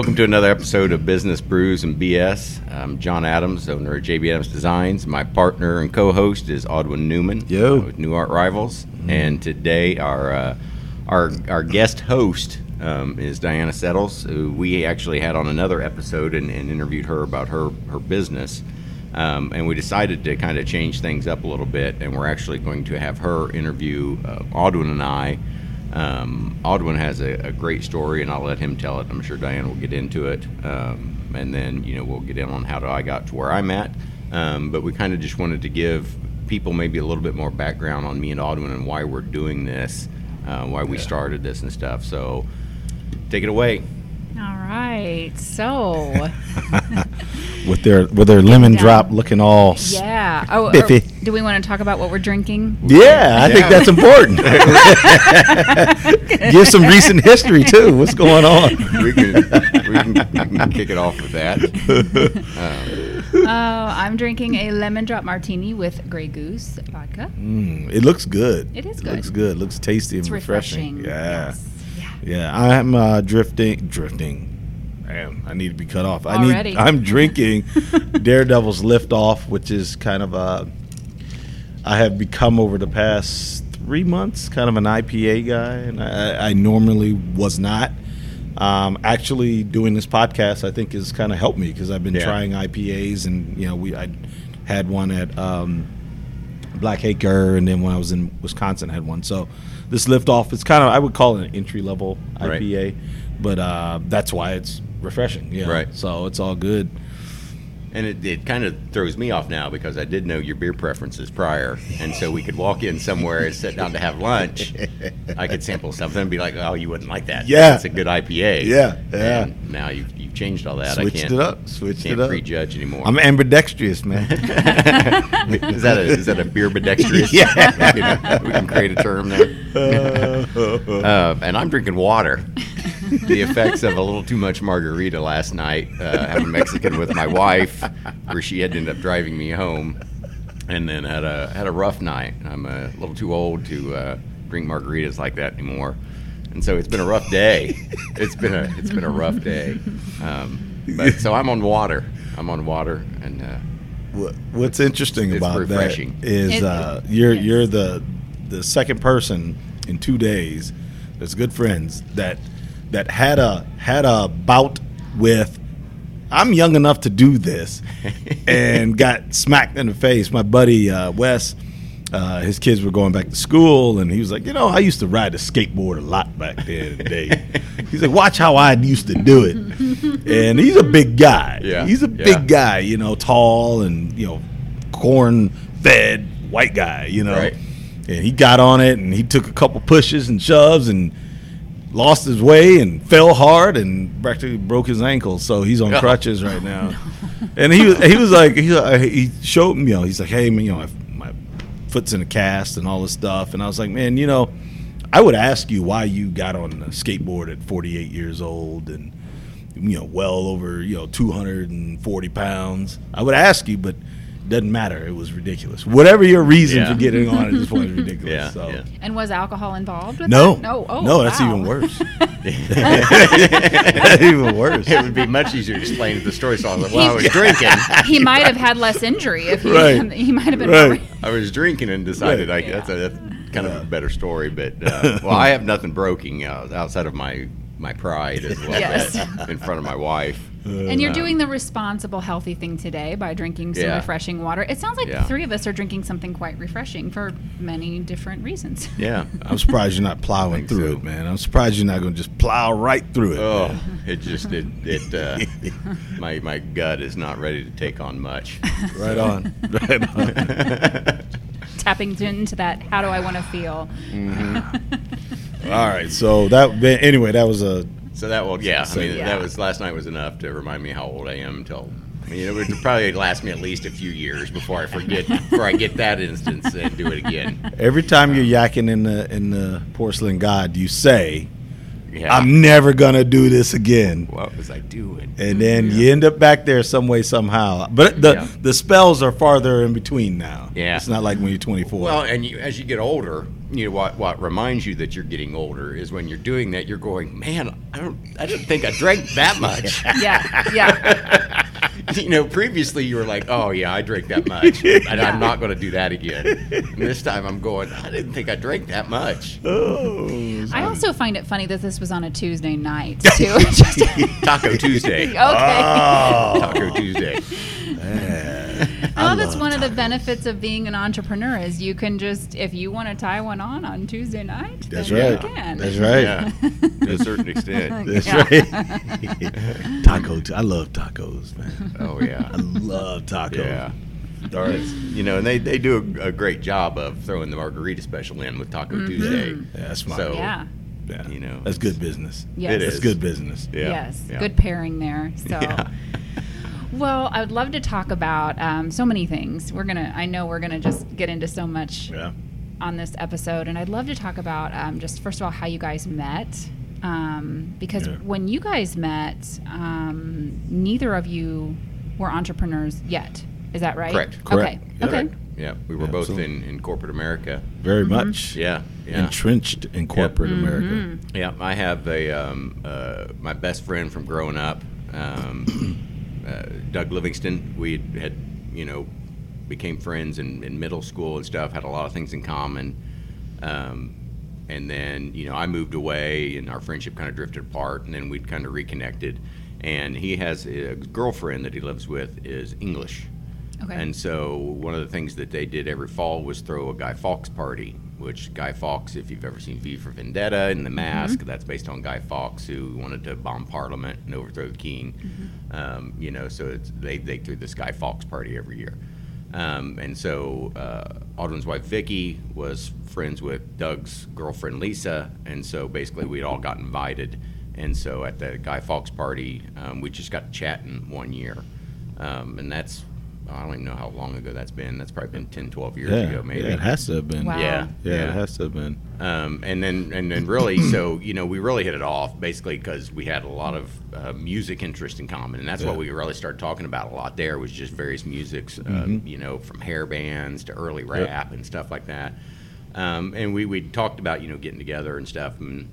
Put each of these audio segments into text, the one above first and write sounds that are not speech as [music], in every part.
welcome to another episode of Business Brews and BS. I'm John Adams, owner of JB Adams Designs. My partner and co-host is Audwin Newman Yo. uh, with New Art Rivals. And today, our uh, our our guest host um, is Diana Settles, who we actually had on another episode and, and interviewed her about her her business. Um, and we decided to kind of change things up a little bit, and we're actually going to have her interview uh, Audwin and I. Um, Audwin has a, a great story, and I'll let him tell it. I'm sure Diane will get into it, um, and then you know we'll get in on how I got to where I'm at. Um, but we kind of just wanted to give people maybe a little bit more background on me and Audwin and why we're doing this, uh, why we started this and stuff. So take it away. All right. So, [laughs] with their with their lemon down. drop looking all. yeah. Oh, or- Biffy. do we want to talk about what we're drinking? Yeah, I think that's important. [laughs] Give some recent history too. What's going on? we can we can, we can kick it off with that. [laughs] Um, Oh, I'm drinking a lemon drop martini with Grey Goose vodka. Mm, it looks good. It is good it Looks good. good. Looks tasty It's and refreshing. refreshing. Yeah, Yes. Yeah. yeah. I'm uh, drifting. Drifting. Damn, I need to be cut off. I Already. need. I'm drinking [laughs] Daredevil's Lift Off, which is kind of a. I have become over the past three months kind of an IPA guy, and I, I normally was not. Um, actually, doing this podcast, I think, has kind of helped me because I've been Yeah. trying IPAs, and you know, we I had one at um, Black Acre, and then when I was in Wisconsin, I had one. So this lift off, it's kind of I would call it an entry level Right. IPA, but uh, that's why it's refreshing. Yeah, Right. So it's all good. And it, it kind of throws me off now because I did know your beer preferences prior. And so we could walk in somewhere and sit down to have lunch. I could sample something and be like, oh, you wouldn't like that. Yeah. It's a good IPA. Yeah, yeah. And now you've, you've changed all that. Switched I can't, it up. Switched can't it up. prejudge anymore. I'm ambidextrous, man. [laughs] is, that a, is that a beer ambidextrous? [laughs] Yeah. [laughs] we, can, we can create a term there. Uh, and I'm drinking water. the effects of a little too much margarita last night, uh, having Mexican with my wife, where she had to end up driving me home, and then had a had a rough night. I'm a little too old to uh, drink margaritas like that anymore, and so it's been a rough day. It's been a it's been a rough day. Um, but so I'm on water. I'm on water, and uh, What- What's interesting It's about refreshing. that is uh, you're yes. you're the the second person in two days that's good friends that that had a had a bout with I'm young enough to do this [laughs] and got smacked in the face. My buddy uh, Wes, uh, his kids were going back to school, and he was like, you know, I used to ride a skateboard a lot back then in the day. [laughs] He's like, watch how I used to do it, and he's a big guy. Yeah, he's a yeah. big guy, you know, tall and you know, corn fed white guy, you know. Right. And he got on it, and he took a couple pushes and shoves, and lost his way and fell hard and practically broke his ankle. So he's on [laughs] Oh. crutches right now. And he was he was like he, he showed me, you know, he's like, hey, man, you know, foot's in a cast and all this stuff. And I was like, man, you know, I would ask you why you got on a skateboard at 48 years old and you know well over you know 240 pounds. I would ask you, but. It Doesn't matter. It was ridiculous. Whatever your reason Yeah. for getting on at this point is [laughs] ridiculous. yeah, so. yeah. And was alcohol involved with No, that? No. Oh, no, that's wow. even worse. [laughs] that's even worse. It would be much easier to explain the story. So I was like, He- well, I was drinking. [laughs] he might have had less injury if he, Right. he might have been Right. I was drinking and decided Right. like that's a that's kind of a better story. But uh, well, I have nothing broken uh, outside of my my pride as well Yes. in front of my wife. And you're doing the responsible, healthy thing today by drinking some Yeah. refreshing water. It sounds like Yeah. the three of us are drinking something quite refreshing for many different reasons. Yeah. [laughs] I'm surprised you're not plowing through so. it, man. I'm surprised you're not going to just plow right through it. Oh, man. it just it it uh, [laughs] my my gut is not ready to take on much. [laughs] Right on. Right on. Tapping into that, how do I want to feel? All right. So that anyway, that was a So that will yeah. I mean Yeah. that was last night was enough to remind me how old I am until. I mean, it would probably last me at least a few years before I forget, before I get that instance and do it again. every time you're uh, yakking in the in the porcelain god, you say, Yeah. "I'm never gonna do this again." what was I doing? and then you end up back there some way somehow. But the Yeah. the spells are farther in between now. Yeah. it's not like when you're 24. Well, and you, as you get older, you know what what reminds you that you're getting older is when you're doing that you're going man i don't i didn't think i drank that much. [laughs] Yeah, yeah. [laughs] you know previously you were like oh yeah i drank that much [laughs] and i'm not going to do that again. And this time i'm going i didn't think i drank that much. Oh, I also find it funny that this was on a Tuesday night too. Taco tuesday. Okay. Oh. taco tuesday Oh, that's one of the benefits of being an entrepreneur is you can just if you want to tie one on on Tuesday night. That's then right. You can. That's right. yeah to a certain extent [laughs] That's Yeah. right. [laughs] Taco. I love tacos, man. oh yeah I love tacos. yeah All right. you know and they, they do a, a great job of throwing the margarita special in with taco mm-hmm. tuesday Yeah, that's smart. So- Yeah. Yeah. You know. that's good business. Yes. it is That's good business. Yeah, Yes. yeah. Good pairing there. So. Yeah. Well, I would love to talk about um, so many things. We're gonna. I know we're gonna just get into so much Yeah. on this episode, and I'd love to talk about um, just first of all how you guys met, um, because Yeah. when you guys met, um, neither of you were entrepreneurs yet. Is that right? Correct. Correct. Okay. Yeah. Okay. Yeah, we were both in, in corporate America. Very Mm-hmm. much Yeah, yeah, entrenched in corporate America. yeah. I have a um, uh, my best friend from growing up, um, uh, Doug Livingston. We had, had you know became friends in, in middle school and stuff. Had a lot of things in common. Um, and then you know I moved away, and our friendship kind of drifted apart. And then we'd kind of reconnected. And he has a girlfriend that he lives with is English. Okay. And so one of the things that they did every fall was throw a Guy Fawkes party, which Guy Fawkes, if you've ever seen V for Vendetta and The Mask, that's based on Guy Fawkes who wanted to bomb Parliament and overthrow the king. Um, you know, so it's, they they threw this Guy Fawkes party every year. Um, and so uh, wife Vicky was friends with Doug's girlfriend Lisa, and so basically we'd all got invited. And so at the Guy Fawkes party, um, we just got chatting one year, um, and that's I don't even know how long ago that's been. That's probably been 10, 12 years Yeah. ago, maybe. Yeah, it has to have been. Wow. Yeah, Yeah, it has to have been. um, and then and then really, so you know, we really hit it off basically because we had a lot of uh, music interest in common, and that's what we really started talking about a lot. There was just various musics, uh, Mm-hmm. you know, from hair bands to early rap and stuff like that. Um, and we we talked about you know getting together and stuff, and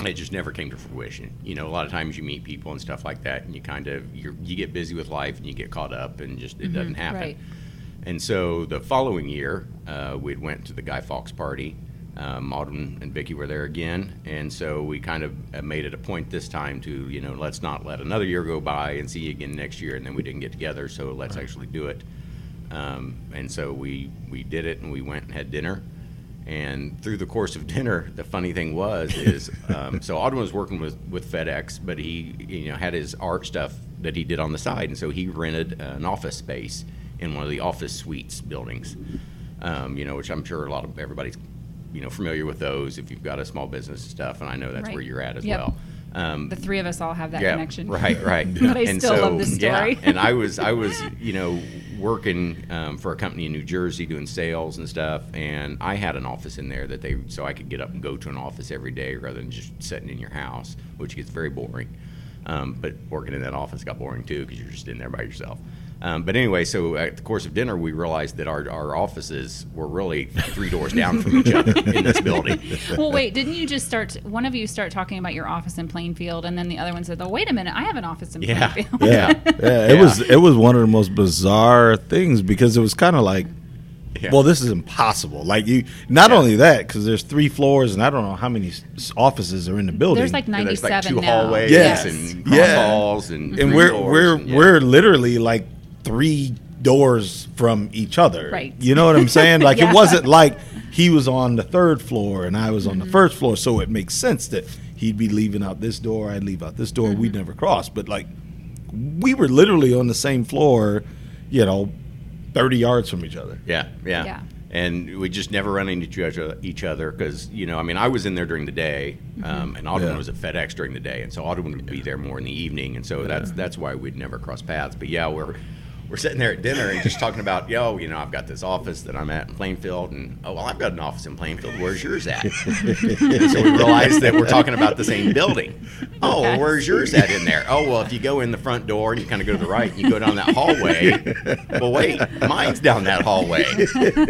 it just never came to fruition. You know, a lot of times you meet people and stuff like that, and you kind of you you get busy with life and you get caught up, and just it doesn't happen. right. And so the following year, uh, we went to the Guy Fawkes party. Um, and Vicky were there again, and so we kind of uh, made it a point this time to, you know, let's not let another year go by and see you again next year, and then we didn't get together, so let's actually do it. Um, and so we we did it, and we went and had dinner. And through the course of dinner, the funny thing was is um, so Audwin was working with with FedEx, but he you know had his art stuff that he did on the side, and so he rented an office space in one of the office suites buildings. Um, you know, which I'm sure a lot of everybody's you know familiar with those if you've got a small business and stuff, and I know that's Right. where you're at as Yep. well. Um, The three of us all have that yeah, connection. Right, right. [laughs] But I still love this story. Yeah, and I was, I was, you know, working um, for a company in New Jersey doing sales and stuff, and I had an office in there that they, so I could get up and go to an office every day rather than just sitting in your house, which gets very boring. Um, but working in that office got boring too because you're just in there by yourself. Um, but anyway, so at the course of dinner, we realized that our, our offices were really three doors down from each other in this building. [laughs] well, wait, didn't you just start? One of you start talking about your office in Plainfield, and then the other one said, "Oh, wait a minute, I have an office in Yeah. Plainfield." Yeah, [laughs] yeah. It was it was one of the most bizarre things because it was kind of like, Yeah. well, this is impossible. Like you, not Yeah. only that, because there's three floors and I don't know how many s- offices are in the building. There's like And there's ninety-seven like two now. hallways Yes. and Yeah. cross halls and, and three we're floors we're and- yeah. we're literally like three doors from each other. Right. You know what I'm saying? [laughs] Like Yeah. it wasn't like he was on the third floor and I was on Mm-hmm. the first floor, so it makes sense that he'd be leaving out this door, I'd leave out this door. Mm-hmm. We'd never cross, but like we were literally on the same floor, you know, 30 yards from each other. Yeah, yeah. Yeah. And we just never run into each other because you know I mean I was in there during the day, um, and Audwin Yeah. was at FedEx during the day, and so Audwin would be there more in the evening, and so that's that's why we'd never cross paths. But yeah, we're we're sitting there at dinner and just talking about, yo, you know, I've got this office that I'm at in Plainfield, and oh well, I've got an office in Plainfield. Where's yours at? So we realized that we're talking about the same building. Oh, well, where's yours at in there? Oh, well, if you go in the front door and you kind of go to the right, and you go down that hallway. Well, wait, mine's down that hallway.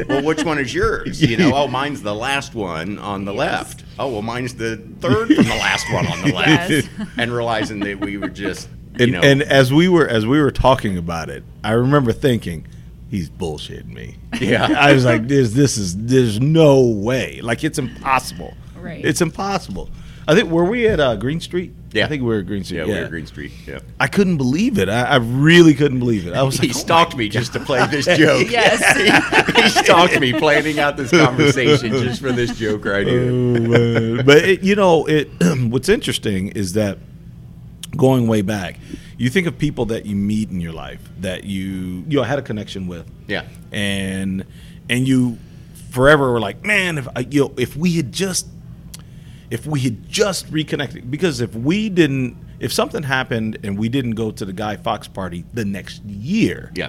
Well, which one is yours? You know, oh, mine's the last one on the left. Oh, well, mine's the third from the last one on the left. Yes. And realizing that we were just, And, know, and as we were as we were talking about it, I remember thinking, he's bullshitting me. Yeah. [laughs] I was like, this this is there's no way. Like it's impossible. Right. It's impossible. I think were we at uh, Green Street? Yeah. I think we were at Green Street. yeah, we were Green Street. Yeah. I couldn't believe it. I, I really couldn't believe it. I was [laughs] He like, oh stalked my me just to play this joke. [laughs] Yes. he stalked me planning out this conversation just for this joke right here. Oh, man. but it, you know, it. [clears throat] what's interesting is that going way back, you think of people that you meet in your life that you you know, had a connection with, Yeah. and and you forever were like, man, if I, you know, if we had just if we had just reconnected, because if we didn't, if something happened and we didn't go to the Guy Fawkes party the next year, Yeah.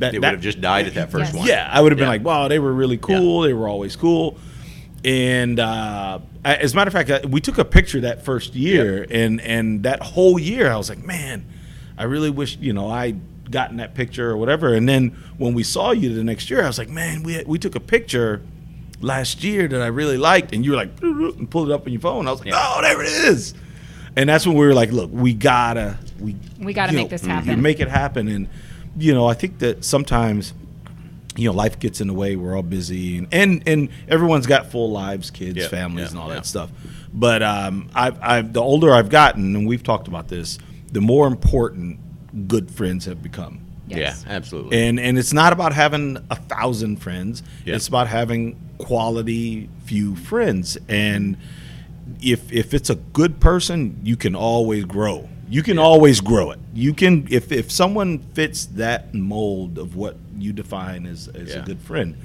that It would that- have just died at that first Yes. one. yeah, I would have been Yeah. like, wow, they were really cool. They were always cool. And uh, as a matter of fact, we took a picture that first year, and and that whole year, I was like, man, I really wish you know I gotten that picture or whatever. And then when we saw you the next year, I was like, man, we we took a picture last year that I really liked, and you were like, [laughs] and pulled it up on your phone. I was like, oh, there it is. And that's when we were like, look, we gotta we We gotta make this you happen. Make it happen, and you know, I think that sometimes you know life gets in the way we're all busy and and, and everyone's got full lives kids Yeah, families yeah, and all yeah. that stuff but um, I've, I've the older i've gotten and we've talked about this the more important good friends have become Yes. Yeah, absolutely. and and it's not about having a thousand friends Yeah. it's about having quality few friends and if if it's a good person you can always grow you can always grow it you can if if someone fits that mold of what you define as, as a good friend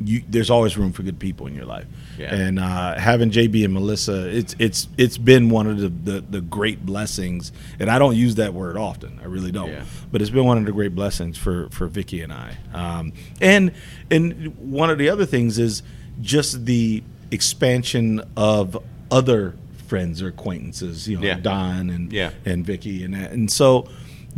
you there's always room for good people in your life Yeah. and uh, having JB and Melissa it's it's it's been one of the, the the great blessings and I don't use that word often I really don't Yeah. but it's been one of the great blessings for for Vicky and I. Um, and and one of the other things is just the expansion of other friends or acquaintances. You know, Yeah. Don and Yeah. and Vicky and that. And so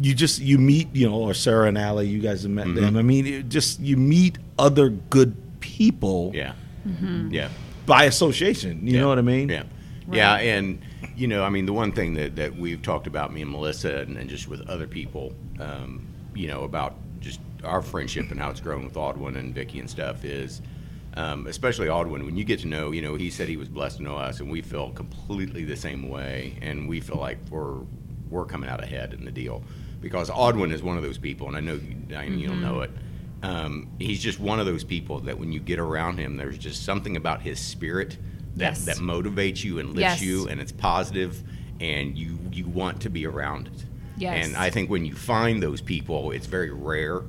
you just you meet you know or Sarah and Allie. You guys have met Mm-hmm. them. I mean, it just you meet other good people yeah. Mm-hmm. Yeah. by association. You Yeah. know what I mean? Yeah. Yeah, and you know, I mean, the one thing that, that we've talked about, me and Melissa, and, and just with other people, um, you know, about just our friendship and how it's grown with Audwin and Vicky and stuff is, um, especially Audwin, when you get to know, you know, he said he was blessed to know us, and we feel completely the same way, and we feel like we're we're coming out ahead in the deal because Audwin is one of those people, and I know you, Diane, you'll know it. Um, he's just one of those people that when you get around him, there's just something about his spirit that, Yes. that motivates you and lifts Yes. you, and it's positive, and you you want to be around it. Yes. And I think when you find those people, it's very rare,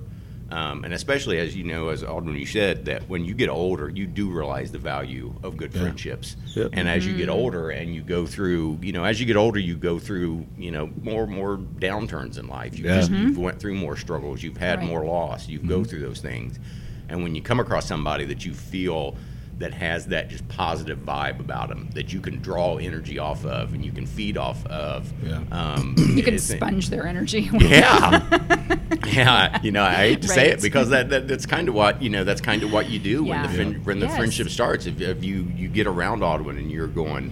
um, and especially as you know, as Audwin you said, that when you get older, you do realize the value of good friendships. Yep. And as you get Mm-hmm. older, and you go through, you know, as you get older, you go through, you know, more and more downturns in life. You Yeah. just you've went through more struggles. You've had Right. more loss. You go through those things, and when you come across somebody that you feel that has that just positive vibe about them that you can draw energy off of and you can feed off of. Yeah. Um, [clears throat] You can sponge their energy. [laughs] Yeah, [laughs] yeah. You know, I hate to say it because that, that that's kind of what you know. That's kind of what you do when the Yeah. fin- when the Yes. friendship starts. If, if you you get around Audwin and you're going,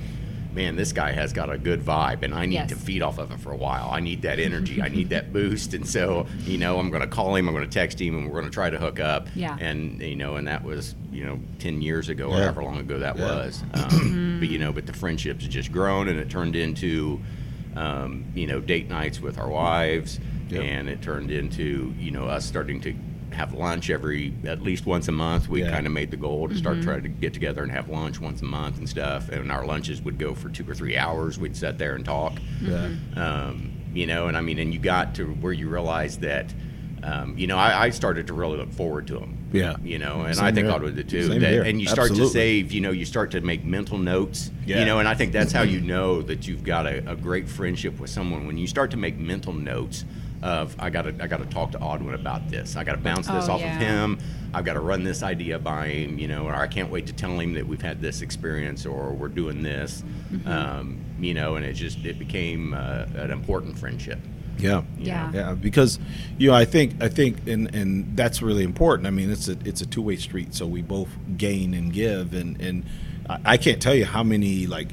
man, this guy has got a good vibe, and I need Yes. to feed off of him for a while. I need that energy. I need [laughs] that boost, and so you know, I'm going to call him. I'm going to text him, and we're going to try to hook up. Yeah. And you know, and that was you know ten years ago or however long ago that Yeah. was. [clears throat] Um, but you know, but the friendship's have just grown, and it turned into um, you know date nights with our wives, Yep. and it turned into you know us starting to have lunch every at least once a month. We Yeah. kind of made the goal to start trying to get together and have lunch once a month and stuff. And our lunches would go for two or three hours. We'd sit there and talk. Yeah. Um, you know, and I mean, and you got to where you realize that. Um, you know, I, I started to really look forward to them. Yeah. You know, and Same I think here. I did too. Same that- here. and you start Absolutely. to save. You know, you start to make mental notes. Yeah. You know, and I think that's how you [clears throat] know that you've got a, a great friendship with someone when you start to make mental notes of I got to I got to talk to Audwin about this. I got to bounce this Oh, off yeah. of him. I've got to run this idea by him, you know, or I can't wait to tell him that we've had this experience or we're doing this, Mm-hmm. um, you know, and it just it became uh, an important friendship. Yeah. Yeah. Yeah, because you know, I think I think and and that's really important. I mean, it's a it's a two way street, so we both gain and give, and and I, I can't tell you how many like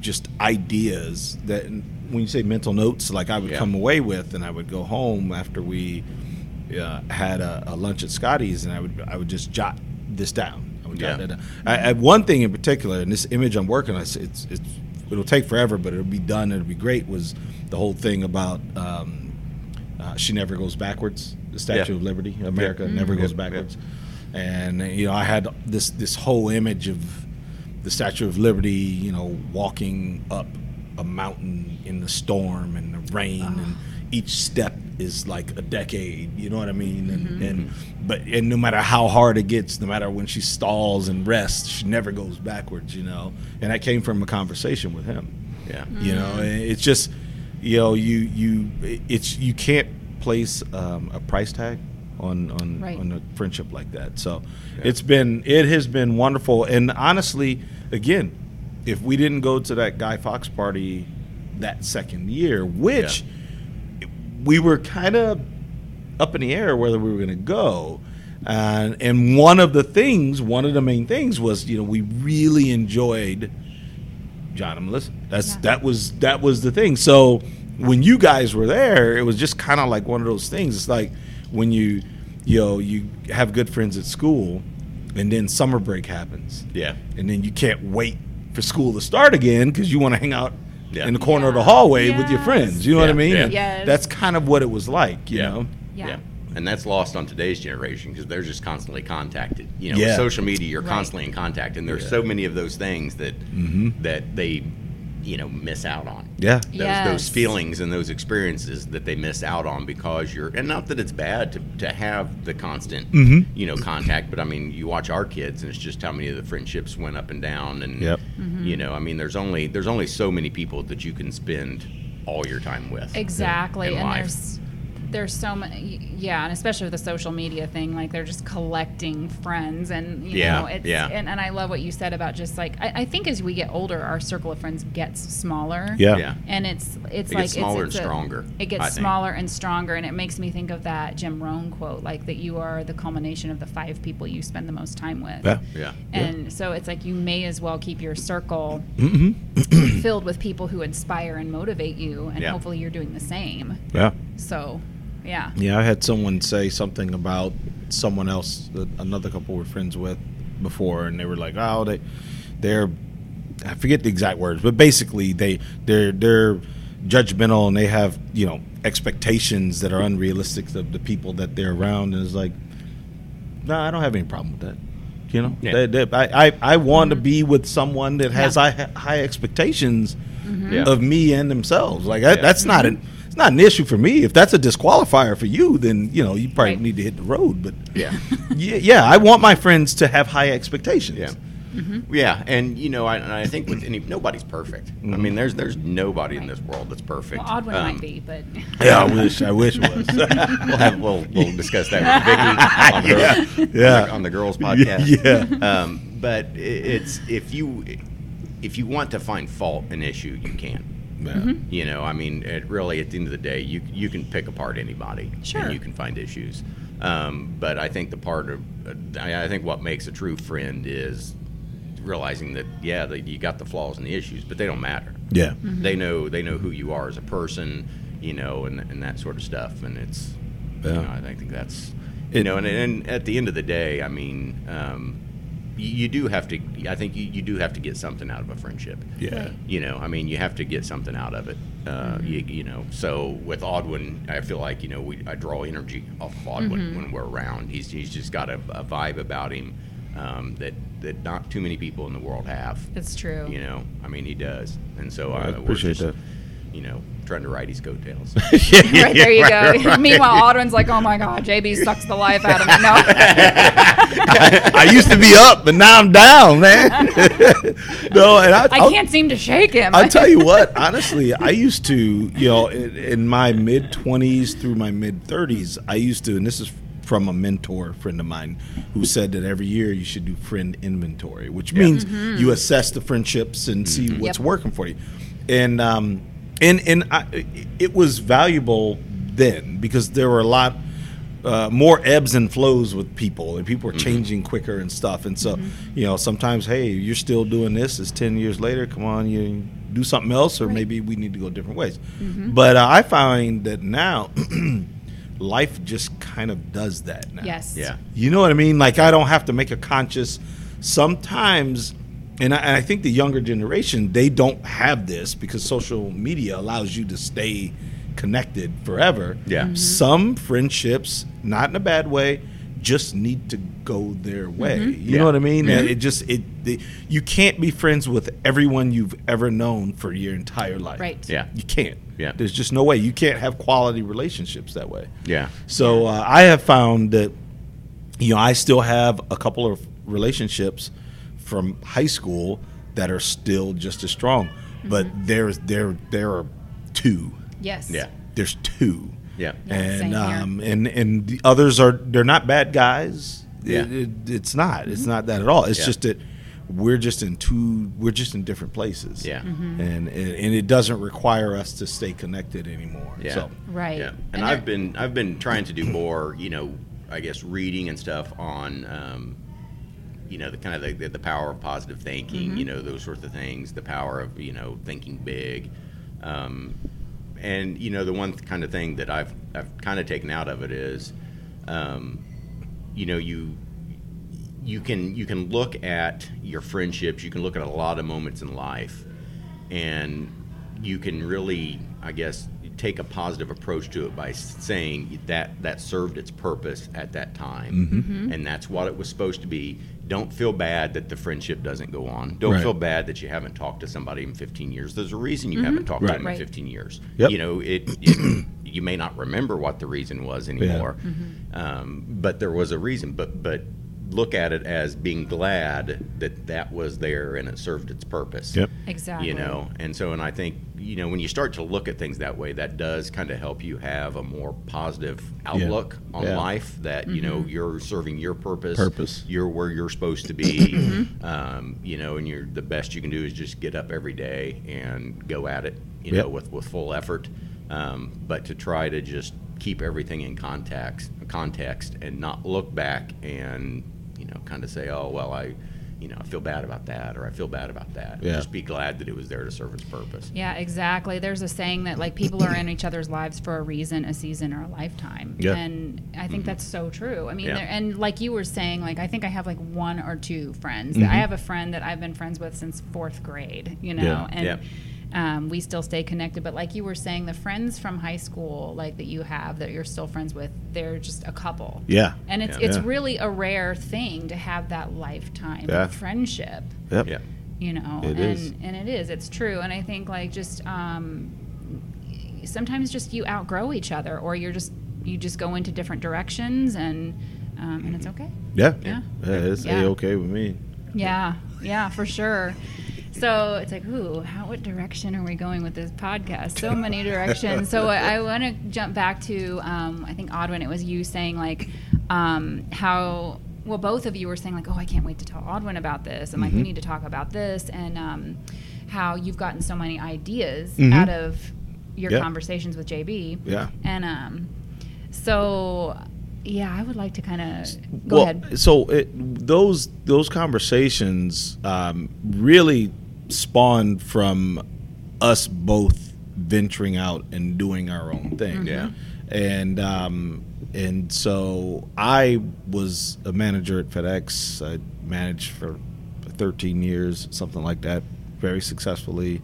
just ideas that when you say mental notes, like I would Yeah. come away with, and I would go home after we uh, had a, a lunch at Scotty's, and I would I would just jot this down. I would jot Yeah. that down. I, I, one thing in particular, and this image I'm working on, it's, it's it's it'll take forever, but it'll be done. It'll be great. Was the whole thing about um, uh, she never goes backwards. The Statue Yeah. of Liberty, America never Mhm. goes Yeah, backwards. And you know, I had this this whole image of the Statue of Liberty, you know, walking up a mountain in the storm and the rain, and ah. each step is like a decade. You know what I mean? And, mm-hmm. and but and no matter how hard it gets, no matter when she stalls and rests, she never goes backwards. You know, and that came from a conversation with him Yeah. you know mm. it's just you know you you it's you can't place um, a price tag on on Right. on a friendship like that so Yeah. it's been it has been wonderful and honestly again if we didn't go to that guy fawkes party that second year which we were kind of up in the air whether we were going to go. And, and one of the things, one of the main things was, you know, we really enjoyed John and Melissa. That's Yeah. that was that was the thing. So when you guys were there, it was just kind of like one of those things. It's like when you, you know, you have good friends at school, and then summer break happens, Yeah. and then you can't wait for school to start again because you want to hang out Yeah. in the corner of the Yeah. hallway with your friends. You know what I mean? yeah. Yes. That's kind of what it was like. You Yeah. know. Yeah. And that's lost on today's generation because they're just constantly contacted. You know, Yeah. with social media, you're Right. constantly in contact, and there's Yeah. so many of those things that Mhm. that they, you know, miss out on. Yeah. Those, Yes. those feelings and those experiences that they miss out on because you're, and not that it's bad to, to have the constant, Mhm. you know, contact, but I mean, you watch our kids and it's just how many of the friendships went up and down, and Yep. you know, I mean, there's only there's only so many people that you can spend all your time with. Exactly, in and life. there's there's so many, yeah, and especially with the social media thing, like they're just collecting friends, and you Yeah, know, it's yeah. and, and I love what you said about just like I, I think as we get older, our circle of friends gets smaller. Yeah. Yeah. and it's it's It like gets smaller it's, and a- stronger, It I gets think. smaller and stronger, and it makes me think of that Jim Rohn quote, like that you are the culmination of the five people you spend the most time with. Yeah. Yeah. And so it's like you may as well keep your circle Mm-hmm. filled with people who inspire and motivate you, and Yeah. hopefully you're doing the same. Yeah. So, yeah. Yeah, I had someone say something about someone else, that another couple we're friends with before, and they were like, "Oh, they, they're, I forget the exact words, but basically they they're they're judgmental and they have you know expectations that are unrealistic of the people that they're around." And it's like, no, I don't have any problem with that. You know, Yeah. They- they- I, I I want to be with someone that has Yeah. high, high expectations mm-hmm. Yeah. of me and themselves. Like that, Yeah. that's not an it's not an issue for me. If that's a disqualifier for you, then you know you probably Right. need to hit the road. But Yeah. [laughs] yeah, yeah, I want my friends to have high expectations. Yeah. Yeah, and you know, I, and I think with any nobody's perfect. I mean, there's there's nobody in this world that's perfect. Well, Audwin Um, might be, but [laughs] Yeah, I wish I wish it was. [laughs] We'll have we'll, we'll discuss that with Vicky on, her, Yeah. on, the, on the girls podcast. Yeah. Um, but i- it's if you if you want to find fault an issue, you can. Yeah. You know, I mean, it really at the end of the day, you you can pick apart anybody, Sure. and you can find issues. Um, but I think the part of I, I think what makes a true friend is realizing that yeah, that you got the flaws and the issues, but they don't matter. Yeah. They know they know who you are as a person, you know, and and that sort of stuff. And it's, you know, I think that's, you It- know, and, and at the end of the day, I mean, um, you, you do have to. I think you, you do have to get something out of a friendship. Yeah. Right. You know, I mean, you have to get something out of it. Uh, you, you know, so with Audwin, I feel like you know we I draw energy off of Audwin when we're around. He's he's just got a, a vibe about him um, that that not too many people in the world have. it's true. You know, I mean, he does, and so I uh, we're appreciate just, that. You you know, trying to ride his coattails. [laughs] [laughs] right there you right, go. right. Meanwhile, Audwin's like, "Oh my God, JB sucks the life out of me." No, [laughs] I used to be up, but now I'm down, man. no, and I, I I'll- can't seem to shake him. I'll tell you what, honestly, I used to, you know, in, in my mid 20s through my mid 30s, I used to, and this is from a mentor friend of mine who said that every year you should do friend inventory, which means you assess the friendships and see what's Mm-hmm. Yep. working for you. And, um, and, and I, it was valuable then because there were a lot uh, more ebbs and flows with people, and people are changing quicker and stuff. And so, you know, sometimes, hey, you're still doing this. It's ten years later. Come on, you do something else, or Right. maybe we need to go different ways. But uh, I find that now, [clears throat] life just kind of does that now. yes. yeah. You know what I mean? Like I don't have to make a conscious. Sometimes, and I, and I think the younger generation they don't have this because social media allows you to stay connected forever. Yeah. Mhm. Some friendships, not in a bad way, just need to go their way. You Yeah. know what I mean? Mhm. And It just it, it you can't be friends with everyone you've ever known for your entire life. Right. Yeah. You can't. Yeah. There's just no way. You can't have quality relationships that way. Yeah. So uh, I have found that you know I still have a couple of relationships from high school that are still just as strong, but there's there there are two. Yes. Yeah. There's two, Yeah. Yeah, and same here. um and and the others are they're not bad guys. Yeah. It- it- it's not. It's not that at all. It's Yeah. just that we're just in two. We're just in different places. Yeah. Mm-hmm. And, and and it doesn't require us to stay connected anymore. Yeah. So Right. Yeah, and, And I've been I've been trying to do more, you know, I guess reading and stuff on, um, you know, the kind of the, the power of positive thinking, you know, those sorts of things, the power of you know thinking big, um, and you know the one kind of thing that I've I've kind of taken out of it is, um, you know, you you can you can look at your friendships, you can look at a lot of moments in life, and you can really, I guess, take a positive approach to it by saying that that served its purpose at that time, and that's what it was supposed to be. Don't feel bad that the friendship doesn't go on. Don't Right. feel bad that you haven't talked to somebody in 15 years. There's a reason you haven't talked to Right. them Right. in 15 years. Yep. You know, it, it you may not remember what the reason was anymore, um, but there was a reason. But but look at it as being glad that that was there and it served its purpose. Yep. Exactly. You know, and so and I think you know when you start to look at things that way, that does kind of help you have a more positive outlook on Yeah. life. That you know you're serving your purpose. Purpose. You're where you're supposed to be. um, you know, and you're the best you can do is just get up every day and go at it. You Yep. know, with with full effort. Um, but to try to just keep everything in context, context, and not look back and you know kind of say, oh well, I. You know, I feel bad about that, or I feel bad about that. Yeah. Just be glad that it was there to serve its purpose. Yeah, exactly. There's a saying that like people are in each other's lives for a reason, a season, or a lifetime. Yeah. And I think that's so true. I mean, Yeah. there, and like you were saying, like I think I have like one or two friends. Mm-hmm. I have a friend that I've been friends with since fourth grade. You know, Yeah. and. Yeah. Um, we still stay connected, but like you were saying, the friends from high school, like that you have, that you're still friends with, they're just a couple. Yeah. And it's Yeah. it's Yeah. really a rare thing to have that lifetime Yeah. friendship Yep. Yeah. you know It and is. and it is it's true and i think like just um sometimes just you outgrow each other or you're just you just go into different directions and um, and it's okay Yeah. Yeah. Yeah, it's Yeah. a-okay with me. yeah yeah for sure so it's like ooh how what direction are we going with this podcast so many [laughs] directions so i, I want to jump back to um, i think Audwin it was you saying like um, how well both of you were saying like oh i can't wait to tell Audwin about this and like we need to talk about this and um, how you've gotten so many ideas Mhm. out of your Yeah. conversations with jb Yeah. and um, so yeah i would like to kind of go well, ahead So it, those those conversations um, really spawned from us both venturing out and doing our own thing. Yeah. And um, and so I was a manager at FedEx. I managed for 13 years, something like that, very successfully.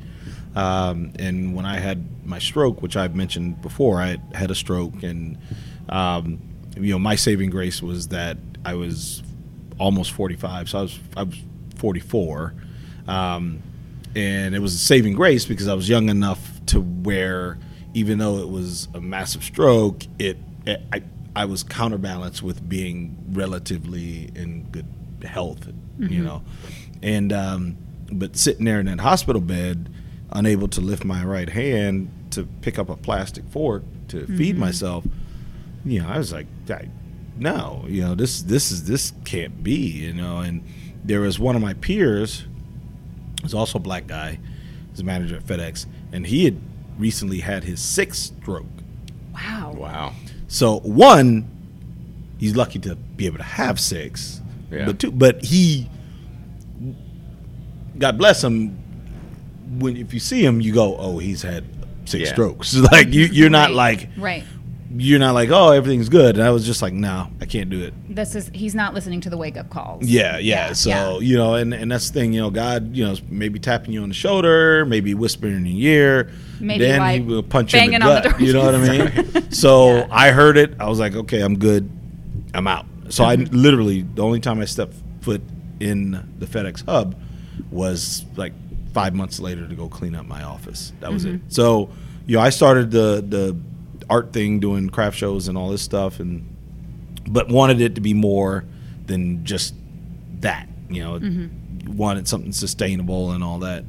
Um, and when I had my stroke, which I've mentioned before, I had a stroke, and um, you know my saving grace was that I was almost 45, so I was I was 44, um, and it was a saving grace because I was young enough to where even though it was a massive stroke, it, it I I was counterbalanced with being relatively in good health, you know, and um, but sitting there in that hospital bed, unable to lift my right hand to pick up a plastic fork to feed myself, you know, I was like, I, no, you know, this this is this can't be, you know. And there was one of my peers, who's also a black guy, he's a manager at FedEx, and he had recently had his sixth stroke. Wow. Wow. So one, he's lucky to be able to have six, Yeah. but two, but he, God bless him. When if you see him, you go, oh, he's had six Yeah. strokes. [laughs] like you, you're not Right. like Right. You're not like, oh, everything's good. And I was just like, no, I can't do it. This is he's not listening to the wake up calls. Yeah, yeah. Yeah, so yeah. you know, and and that's the thing. You know, God, you know, maybe tapping you on the shoulder, maybe whispering in your ear. Maybe then like he will punch you in the banging on the gut. door. you know what I [laughs] mean? So Yeah. I heard it. I was like, okay, I'm good. I'm out. So I Mm-hmm. literally the only time I stepped foot in the FedEx hub was like five months later to go clean up my office. That was Mm-hmm. it. So you know, I started the the art thing, doing craft shows and all this stuff, and but wanted it to be more than just that. You know, Mm-hmm. wanted something sustainable and all that.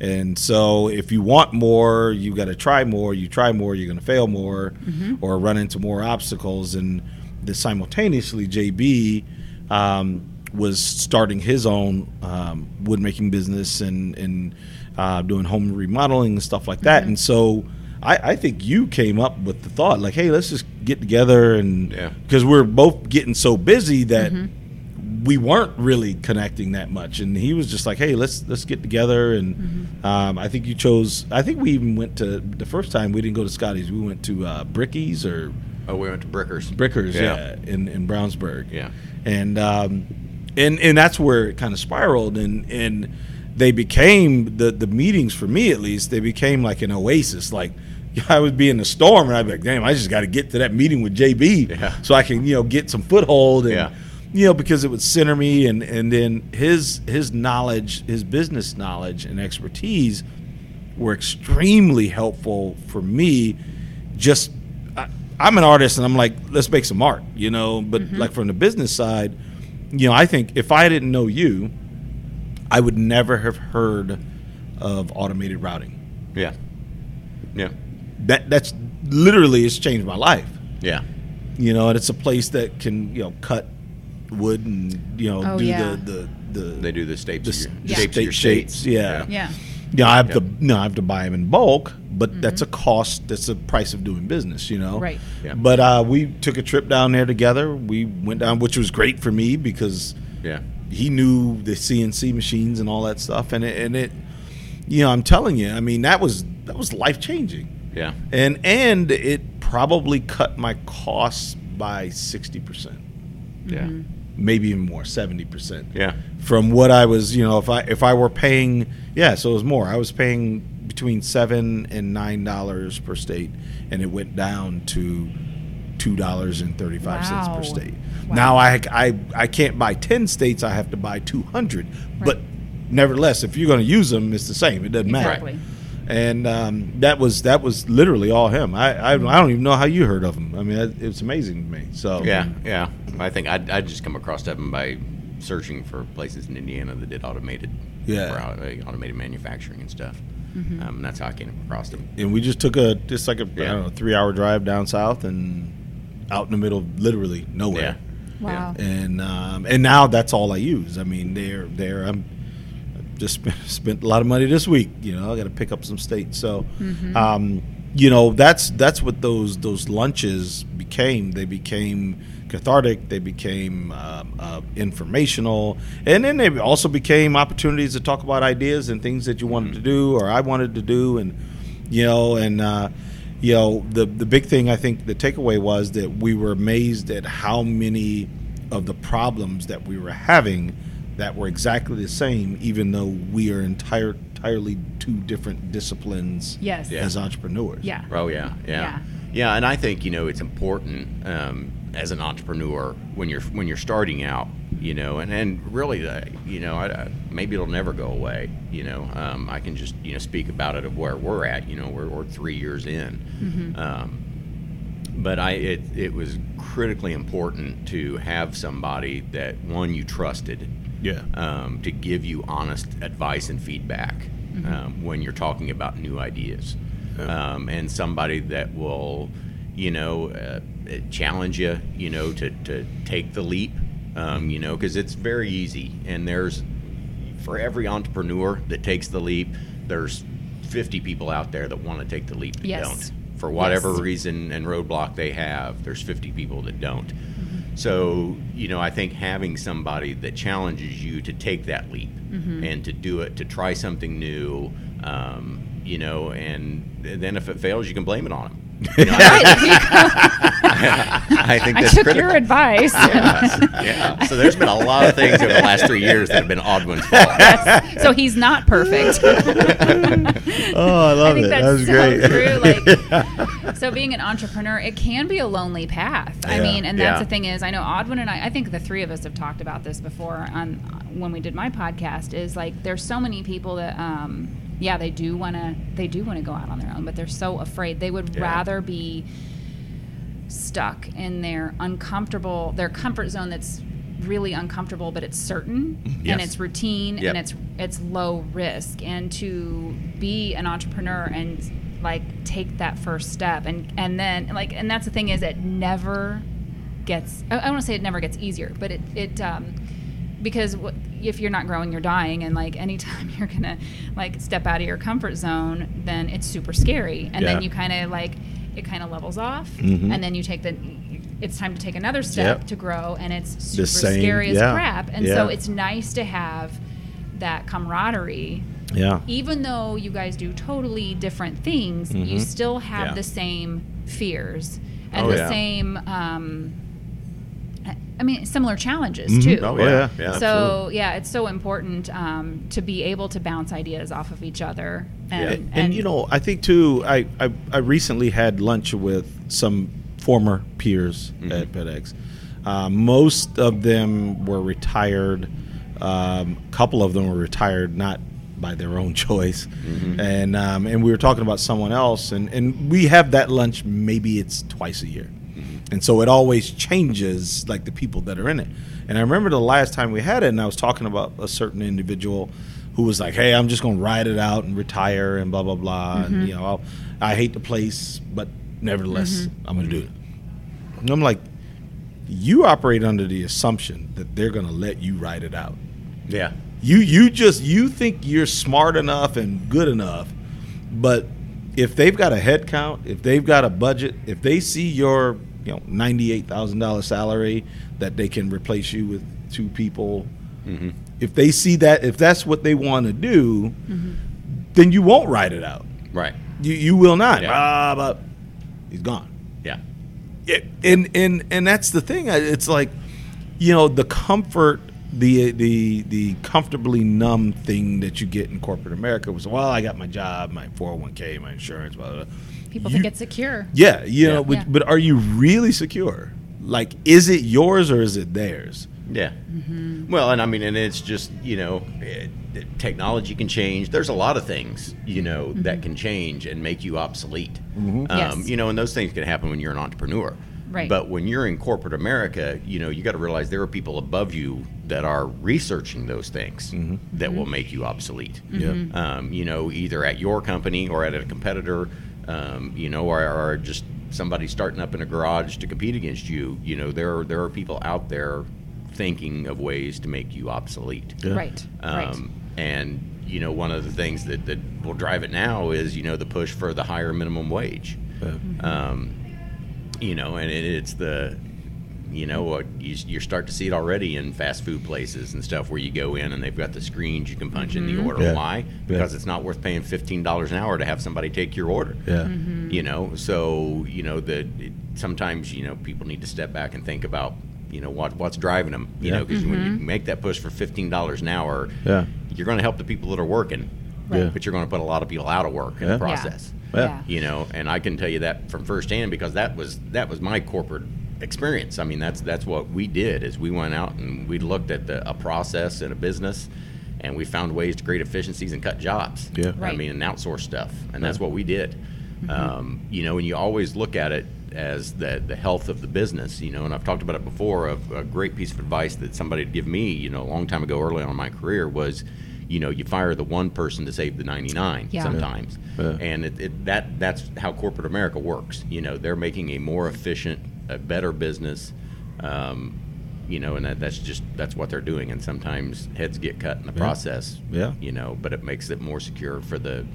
And so, if you want more, you got to try more. You try more, you're going to fail more, Mm-hmm. or run into more obstacles. And the simultaneously, JB um, was starting his own um, wood making business and and uh, doing home remodeling and stuff like that. And so, I, I think you came up with the thought, like, hey, let's just get together and Yeah. because we're both getting so busy that we weren't really connecting that much. And he was just like, hey, let's let's get together. And um, I think you chose. I think we even went to the first time we didn't go to Scotty's. We went to uh, Bricky's or Oh, we went to Brickers. Brickers, Yeah. yeah, in in Brownsburg. Yeah. and um, and and that's where it kind of spiraled, and and they became the the meetings for me at least. They became like an oasis. Like [laughs] I would be in the storm, and I'd be like, "Damn, I just got to get to that meeting with JB, Yeah. so I can you know get some foothold." And, Yeah. You know, because it would center me, and and then his his knowledge, his business knowledge and expertise were extremely helpful for me. Just, I, I'm an artist, and I'm like, let's make some art, you know. But mm-hmm. like from the business side, you know, I think if I didn't know you, I would never have heard of automated routing. Yeah. Yeah. That that's literally it's changed my life. Yeah. You know, and it's a place that can you know cut wood and you know Oh, do yeah. the the the They do the shapes, the of your, Yeah. shapes of state your shapes. states. Yeah. Yeah. Yeah, I have Yeah. to no, I have to buy them in bulk, but that's a cost. That's a price of doing business, you know. Right. Yeah. But uh, we took a trip down there together. We went down, which was great for me because Yeah. He knew the CNC machines and all that stuff, and it, and it, you know, I'm telling you, I mean, that was that was life changing, Yeah. and and it probably cut my costs by sixty percent, Yeah. Mm-hmm. maybe even more, seventy percent Yeah. from what I was, you know, if I if I were paying, yeah, so it was more. I was paying between seven and nine dollars per state, and it went down to two dollars and thirty five cents Wow. per state. Wow. Now I, I I can't buy ten states. I have to buy two hundred. But nevertheless, if you're going to use them, it's the same. It doesn't matter. Exactly. And um, that was that was literally all him. I, I I don't even know how you heard of him. I mean, it, it's amazing to me. So Yeah. Yeah. I think I'd, I'd just come across them by searching for places in Indiana that did automated, Yeah. for au- uh, automated manufacturing and stuff. Mm-hmm. Um, and that's how I came across them. and we just took a just like a I Yeah. don't know three hour drive down south and out in the middle, of literally nowhere. Yeah. Wow. And um, and now that's all I use. I mean, they're they're I'm just [laughs] spent, spent a lot of money this week. You know, I got to pick up some states. So, um, you know, that's that's what those those lunches became. They became cathartic. They became um, uh, informational, and then they also became opportunities to talk about ideas and things that you wanted to do or I wanted to do, and you know, and uh, you know, the the big thing I think the takeaway was that we were amazed at how many of the problems that we were having that were exactly the same, even though we are entire entirely two different disciplines Yes. Yeah. as entrepreneurs. Yeah. Oh yeah, yeah, Yeah. yeah. and I think you know it's important um, as an entrepreneur when you're when you're starting out you know, and and really, uh, you know, I, I, maybe it'll never go away. You know, um, I can just you know speak about it of where we're at. You know, we're, we're three years in. Um, but I it, it was critically important to have somebody that one you trusted Yeah. um, to give you honest advice and feedback um, when you're talking about new ideas, um, and somebody that will, you know, uh, challenge you, you know, to, to take the leap, um, you know, because it's very easy, and there's for every entrepreneur that takes the leap, there's 50 people out there that want to take the leap that Yes. don't. For whatever Yes. reason and roadblock they have, there's 50 people that don't. So, you know, I think having somebody that challenges you to take that leap and to do it, to try something new, um, you know, and then if it fails, you can blame it on them. You know, I, [laughs] think I took critical. your advice. yeah, [laughs] yeah. So there's been a lot of things over the last three years that have been Audwin's fault. [laughs] so he's not perfect. Oh, I love I think it. that's that was so great. true. Like, so being an entrepreneur, it can be a lonely path. I mean, and that's Yeah. the thing is, I know Odwin and I. I think the three of us have talked about this before on when we did my podcast. Is like there's so many people that, um, yeah, they do want to, they do want to go out on their own, but they're so afraid. They would Yeah. rather be stuck in their uncomfortable, their comfort zone that's really uncomfortable, but it's certain and it's routine Yep. and it's it's low risk. And to be an entrepreneur and like take that first step and and then like and that's the thing is it never gets. I, I want to say it never gets easier, but it it um, because wh- if you're not growing, you're dying, and like anytime [laughs] you're gonna like step out of your comfort zone, then it's super scary, and Yeah. then you kind of like it kind of levels off, Mhm. and then you take the. It's time to take another step Yep. to grow, and it's super same- scary as yeah, crap. And so it's nice to have that camaraderie yeah. even though you guys do totally different things, you Mhm. still have Yeah. the same fears and Oh, the yeah. same, um, I- I mean, similar challenges Mhm. too. Oh, yeah. yeah. yeah. So yeah, it's so important um, to be able to bounce ideas off of each other. And, and, and, you know, I think too. I, I I recently had lunch with some former peers Mhm. at FedEx. Uh, most of them were retired. Um, a couple of them were retired not by their own [laughs] choice, Mhm. and um, and we were talking about someone else, and and we have that lunch. Maybe it's twice a year. And so it always changes, like the people that are in it. And I remember the last time we had it, and I was talking about a certain individual who was like, "Hey, I'm just going to ride it out and retire and blah blah blah." And mm-hmm. you know, I'll, I hate the place, but nevertheless, mm-hmm. I'm going to do it. And I'm like, you operate under the assumption that they're going to let you ride it out. yeah. You you just you think you're smart enough and good enough, but if they've got a head count, if they've got a budget, if they see your you know ninety eight thousand dollar salary that they can replace you with two people, hmm if they see that if that's what they want to do, then you won't ride it out. Right. You you will not. Yeah. Ah, but he's gone. Yeah. Yeah, and and and that's the thing. It's like, you know, the comfort, the the the comfortably numb thing that you get in corporate America was, well, I got my job, my four hundred one k, my insurance, blah blah. blah. People you- think it's secure. Yeah, you Yeah. know, but, Yeah. but are you really secure? Like, is it yours or is it theirs? Yeah. Mm-hmm. Well, and I mean, and it's just you know, it, it- technology can change. There's a lot of things you know that mm-hmm. can change and make you obsolete. Mm-hmm. Um, Yes. You know, and those things can happen when you're an entrepreneur. Right. But when you're in corporate America, you know, you got to realize there are people above you that are researching those things that will make you obsolete. Yeah. Um, you know, either at your company or at a competitor, um, you know, or, or just somebody starting up in a garage to compete against you. You know, there are, there are people out there thinking of ways to make you obsolete. Yeah. Right. right. Um, And you know, one of the things that, that will drive it now is you know the push for the higher minimum wage. Yeah. Um, you know, and it, it's the you know what you, you start to see it already in fast food places and stuff where you go in and they've got the screens you can punch in the mm-hmm. order. Yeah. Why? Because it's not worth paying fifteen dollars an hour to have somebody take your order. Yeah. Mm-hmm. You know, so you know that sometimes you know people need to step back and think about you know what what's driving them. You Yeah. know, because when you mm-hmm. make that push for fifteen dollars an hour, Yeah. you're going to help the people that are working, Right. Yeah. but you're going to put a lot of people out of work in the process. Yeah. Yeah. You know, and I can tell you that from firsthand because that was that was my corporate experience. I mean, that's that's what we did. Is we went out and we looked at the, a process and a business, and we found ways to create efficiencies and cut jobs. Yeah. I mean, and outsource stuff, and that's what we did. Um, you know, and you always look at it as the the health of the business. You know, and I've talked about it before. Of a great piece of advice that somebody would give me, you know, a long time ago, early on in my career was. You know, you fire the one person to save the 99 Yeah. sometimes. Yeah. And it, it, that that's how corporate America works. You know, they're making a more efficient, a better business. Um, you know, and that, that's just that's what they're doing. And sometimes heads get cut in the process. Yeah. You know, but it makes it more secure for the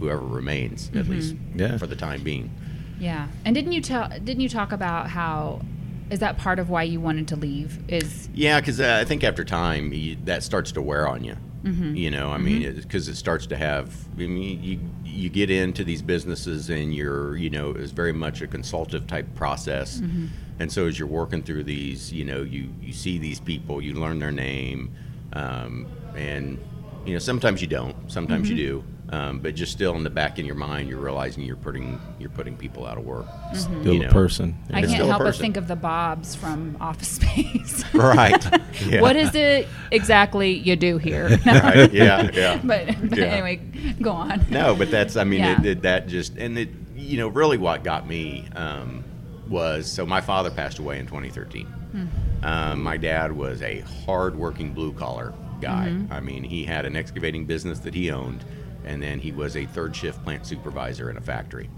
whoever remains, at least Yeah. for the time being. Yeah. And didn't you tell? Didn't you talk about how? Is that part of why you wanted to leave? Is Yeah, because uh, I think after time you, that starts to wear on you. You know, I mean, because it starts to have. I mean, you you get into these businesses and you're, you know, it's very much a consultative type process. And so as you're working through these, you know, you you see these people, you learn their name, um, and you know, sometimes you don't, sometimes you do. Um, but just still in the back in your mind, you're realizing you're putting you're putting people out of work. Still You a know. person. I can't still help but think of the Bobs from Office Space. [laughs] Right. [laughs] Yeah. What is it exactly you do here? [laughs] Right. Yeah. Yeah. but, but Yeah. anyway, go on. No, but that's I mean Yeah. it, it, that just and it you know really what got me um, was so my father passed away in 2013. Um, my dad was a hard-working blue collar guy. I mean he had an excavating business that he owned, and then he was a third shift plant supervisor in a factory.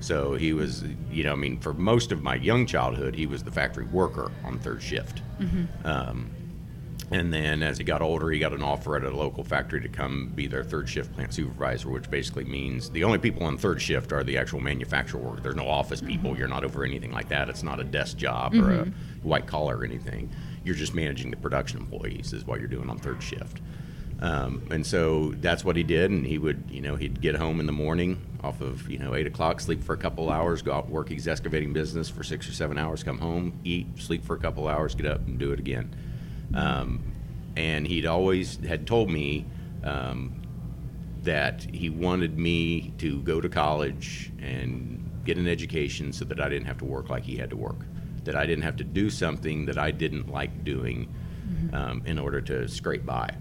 So he was, you know, I mean, for most of my young childhood, he was the factory worker on third shift. Mm-hmm. Um, and then as he got older, he got an offer at a local factory to come be their third shift plant supervisor, which basically means the only people on third shift are the actual manufacturer workers. There's no office mm-hmm. people. You're not over anything like that. It's not a desk job or a mm-hmm. white collar or anything. You're just managing the production employees, is what you're doing on third shift. Um, and so that's what he did. And he would, you know, he'd get home in the morning off of, you know, eight o'clock, sleep for a couple hours, go out work his excavating business for six or seven hours, come home, eat, sleep for a couple hours, get up and do it again. Um, and he'd always had told me um, that he wanted me to go to college and get an education so that I didn't have to work like he had to work, that I didn't have to do something that I didn't like doing um, in order to scrape by.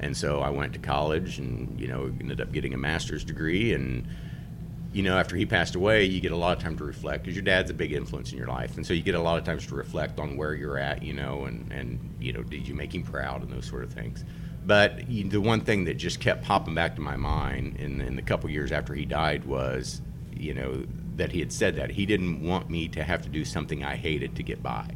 And so I went to college and, you know, ended up getting a master's degree. And, you know, after he passed away, you get a lot of time to reflect because your dad's a big influence in your life. And so you get a lot of times to reflect on where you're at, you know, and, and you know, did you make him proud and those sort of things. But the one thing that just kept popping back to my mind in, in the couple years after he died was, you know, that he had said that. He didn't want me to have to do something I hated to get by.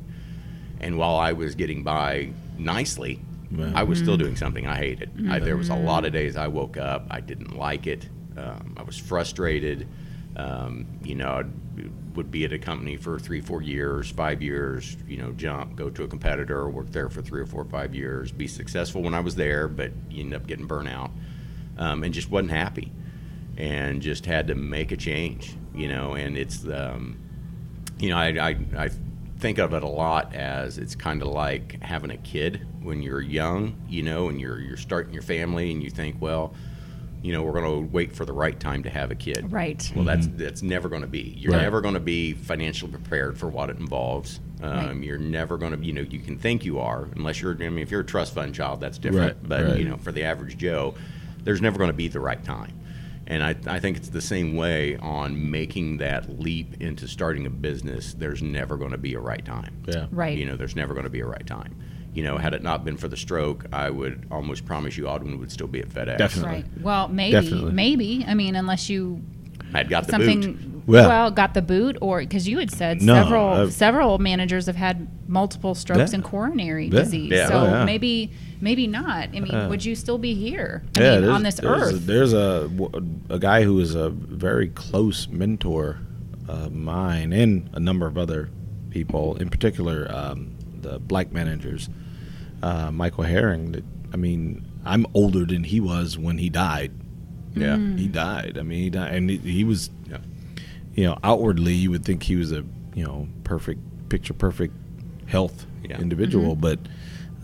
And while I was getting by nicely, Right. I was still doing something I hated. I, there was a lot of days I woke up, I didn't like it. Um, I was frustrated. Um, you know, I would be at a company for three, four years, five years. You know, jump, go to a competitor, work there for three or four, five years, be successful when I was there, but you end up getting burnout, um, and just wasn't happy, and just had to make a change. You know, and it's um, you know, I, I, I think of it a lot as it's kind of like having a kid when you're young, you know, and you're you're starting your family, and you think, well, you know, we're going to wait for the right time to have a kid. Right. Well, that's that's never going to be. You're Right. never going to be financially prepared for what it involves. Um, Right. You're never going to, you know, you can think you are, unless you're. I mean, if you're a trust fund child, that's different. Right, But right. you know, for the average Joe, there's never going to be the right time. And I, I think it's the same way on making that leap into starting a business. There's never going to be a right time. Yeah. Right. You know, there's never going to be a right time. You know, had it not been for the stroke, I would almost promise you Audwin would still be at FedEx. Definitely. Right. Well, maybe, Definitely. maybe. I mean, unless you I'd got the something boot. Well- well, got the boot, or because you had said No, several I've- several managers have had multiple strokes Yeah. and coronary Yeah. disease. Yeah. So Oh, yeah. maybe maybe not. I mean, Yeah. would you still be here? I yeah, mean, there's- on this there's A, earth. there's a a guy who is a very close mentor of mine and a number of other people, in particular um, the black managers, uh, Michael Herring. That I mean, I'm older than he was when he died. Yeah. He died. I mean, he died, and he, he was, Yeah. you know, outwardly you would think he was a you know perfect picture perfect health Yeah. individual, but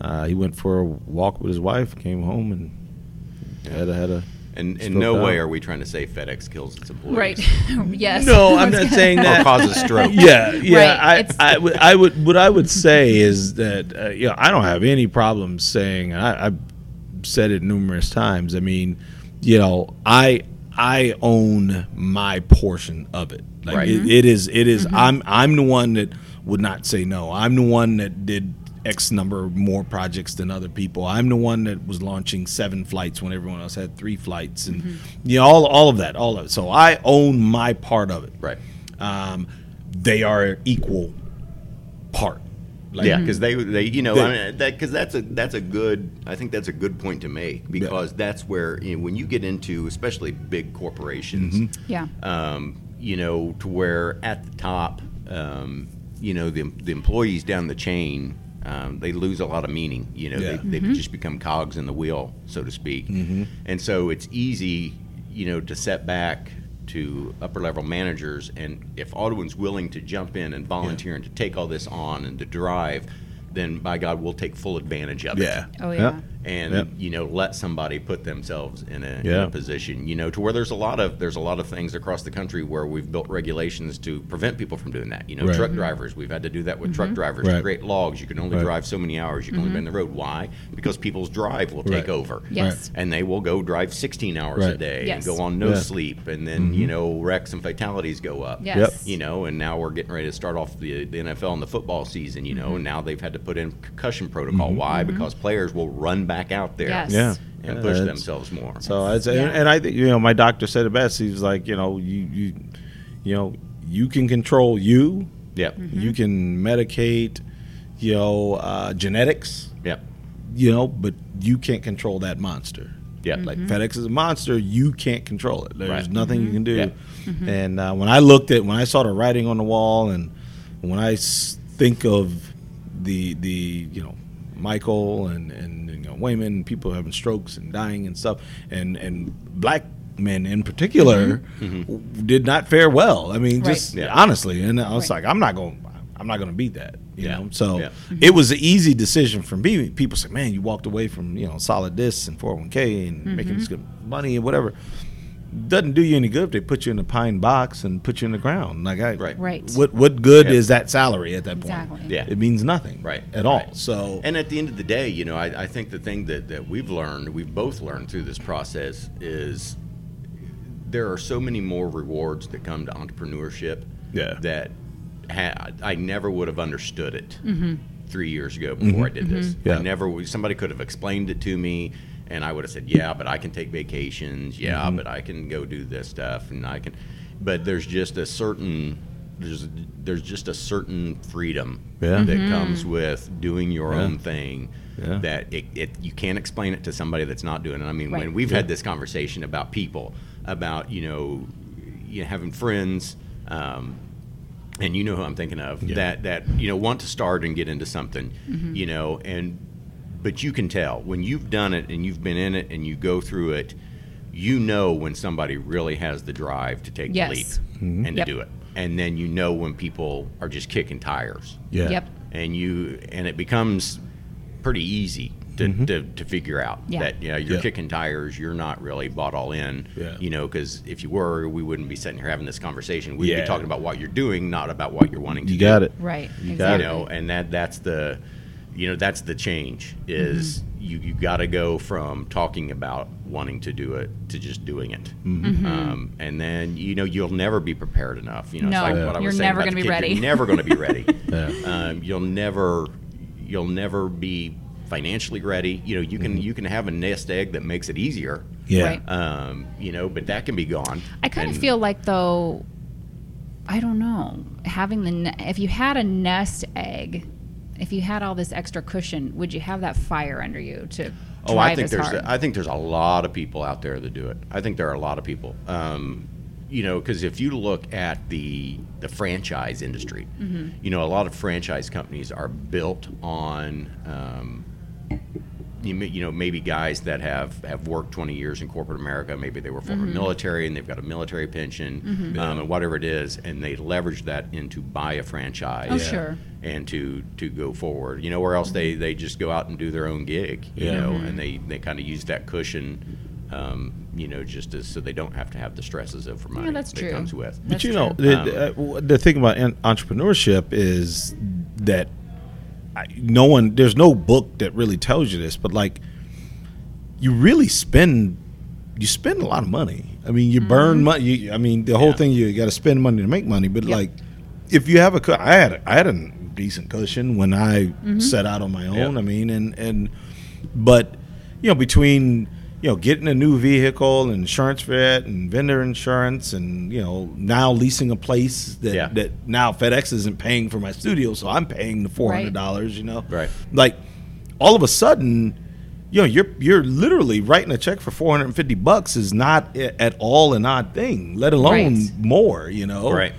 uh, he went for a walk with his wife, came home, and had a, had a And in Spoke no way are we trying to say FedEx kills its employees. Right. [laughs] yes. No, I I'm [laughs] not gonna- saying Or that. causes stroke. yeah, yeah. Right, I, it's- I, would, I would, what I would say is that, uh, you know, I don't have any problem saying, I, I've said it numerous times. I mean, you know, I, I own my portion of it. Like Right. it, it is, it is, I'm, I'm the one that would not say no. I'm the one that did X number more projects than other people. I'm the one that was launching seven flights when everyone else had three flights, and you know all all of that, all of it. So I own my part of it Right. um, they are equal part. Like, yeah, because they, they, you know, They- I mean, that because that's a that's a good. I think that's a good point to make because that's where you know, when you get into especially big corporations, Mm-hmm. Yeah. um, you know, to where at the top, um, you know, the the employees down the chain. Um, they lose a lot of meaning, you know. Yeah. They, they just become cogs in the wheel, so to speak. And so it's easy, you know, to set back to upper level managers. And if Audwin's willing to jump in and volunteer and to take all this on and to drive, then by God, we'll take full advantage of it. yeah. it. Oh, yeah. And Yep. you know, let somebody put themselves in a, in a position, you know, to where there's a lot of there's a lot of things across the country where we've built regulations to prevent people from doing that. You know, Right. truck mm-hmm. drivers, we've had to do that with truck mm-hmm. drivers to create logs. You can only Right. drive so many hours. You can only be mm-hmm. on the road. Why? Because people's drive will take Right. over Yes. and they will go drive 16 hours a day Yes. and go on no Yeah. sleep and then you know wrecks and fatalities go up Yes. Yep. you know and now we're getting ready to start off the, the nfl and the football season you know and now they've had to put in concussion protocol why because players will run back out there Yes. Yeah. and Yeah, push themselves more So I say, Yeah. and I think you know, my doctor said it best. He was like, you know, you you, you know, you can control you. yep Mm-hmm. You can medicate, you know, uh, genetics. yep You know, but you can't control that monster. Yeah. Like FedEx is a monster, you can't control it. There's Right. nothing you can do. Yeah. And uh, when I looked at, when I saw the writing on the wall, and when I s- think of the the you know Michael and and you know Wayman, people having strokes and dying and stuff, and and black men in particular mm-hmm. Mm-hmm. did not fare well. I mean, Right. just Yeah. honestly, and I was Right. like, I'm not going. I'm not going to beat that, you Yeah. know. So Yeah. it was an easy decision for me. People say, "Man, you walked away from you know solid discs and 401k and mm-hmm. making this good money and whatever." Doesn't do you any good if they put you in a pine box and put you in the ground. Like, I, Right. Right. What what good Yeah. is that salary at that point? Exactly. Yeah. it means nothing, Right, at all. right. So And at the end of the day, you know, I, I think the thing that, that we've learned, we've both learned through this process is there are so many more rewards that come to entrepreneurship Yeah. that ha- I never would have understood it mm-hmm. three years ago before mm-hmm. I did this. Mm-hmm. Yeah. I never, somebody could have explained it to me and I would have said, yeah, but I can take vacations. Yeah, mm-hmm. but I can go do this stuff and I can, but there's just a certain, there's, there's just a certain freedom Yeah. that mm-hmm. comes with doing your Yeah. own thing Yeah. that it, it you can't explain it to somebody that's not doing it. I mean, Right. when we've Yeah. had this conversation about people, about you know, you know having friends, um, and you know who I'm thinking of Yeah. that that you know want to start and get into something, mm-hmm. you know, and but you can tell when you've done it and you've been in it and you go through it, you know when somebody really has the drive to take Yes. the leap and Yep. to do it, and then you know when people are just kicking tires yeah, Yep. and you and it becomes pretty easy to, to, to figure out Yeah. that know you're Mm-hmm. Yeah. kicking tires you're not really bought all in Yeah. you know because if you were we wouldn't be sitting here having this conversation we'd Yeah. be talking about what you're doing not about what you're wanting to you do got it. Right. You you got exactly. know and that that's the you know that's the change is you you got to go from talking about wanting to do it to just doing it. Um, and then you know you'll never be prepared enough. You know No, it's like what I you're saying never about gonna the be kid, ready. you're never going to be ready. [laughs] Yeah. um, you'll never you'll never be financially ready. You know you can you can have a nest egg that makes it easier. Yeah, Right. um, you know but that can be gone. I kind of feel like though, I don't know, having the ne- if you had a nest egg, if you had all this extra cushion, would you have that fire under you to Oh, I think there's hard? I think there's a lot of people out there that do it. I think there are a lot of people. Um, you know, because if you look at the the franchise industry, Mm-hmm. you know, a lot of franchise companies are built on. Um, you, you know, maybe guys that have, have worked 20 years in corporate America, maybe they were former Mm-hmm. military and they've got a military pension um, and whatever it is, and they leverage that into buy a franchise Oh, sure. And to to go forward. You know, where else they they just go out and do their own gig. You Yeah. know, Mm-hmm. and they they kind of use that cushion Um, you know, just as, so they don't have to have the stresses over money that's that true. comes with. But That's you know, the, Um, the, uh, the thing about entrepreneurship is that I, no one, there's no book that really tells you this, but like, you really spend, you spend a lot of money. I mean, you burn money. You, I mean, the whole Yeah. thing you got to spend money to make money. But Yep. like, if you have a, cu- I had, a, I had a decent cushion when I Mm-hmm. set out on my own. Yeah. I mean, and and, but you know, between you know getting a new vehicle and insurance for it and vendor insurance and you know now leasing a place that Yeah. that now FedEx isn't paying for my studio, so I'm paying the four hundred dollars. You know, Right. Like all of a sudden, you know, you're you're literally writing a check for four hundred and fifty bucks is not at all an odd thing, let alone Right. more. You know, Right.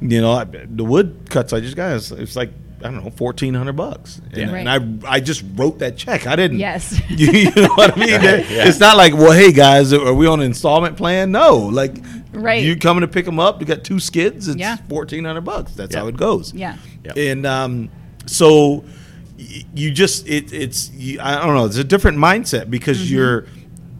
You know, I, the wood cuts I just got it's, it's like. I don't know, fourteen hundred bucks, and, Yeah. Right. and I I just wrote that check. I didn't. Yes. [laughs] you, you know what I mean? yeah. It's not like, well, hey guys, are we on an installment plan? No, like, Right. You coming to pick them up? You got two skids. It's Yeah. fourteen hundred bucks. That's Yeah. how it goes. Yeah. Yeah. And um, so y- you just it, it's you, I don't know. It's a different mindset because Mm-hmm. you're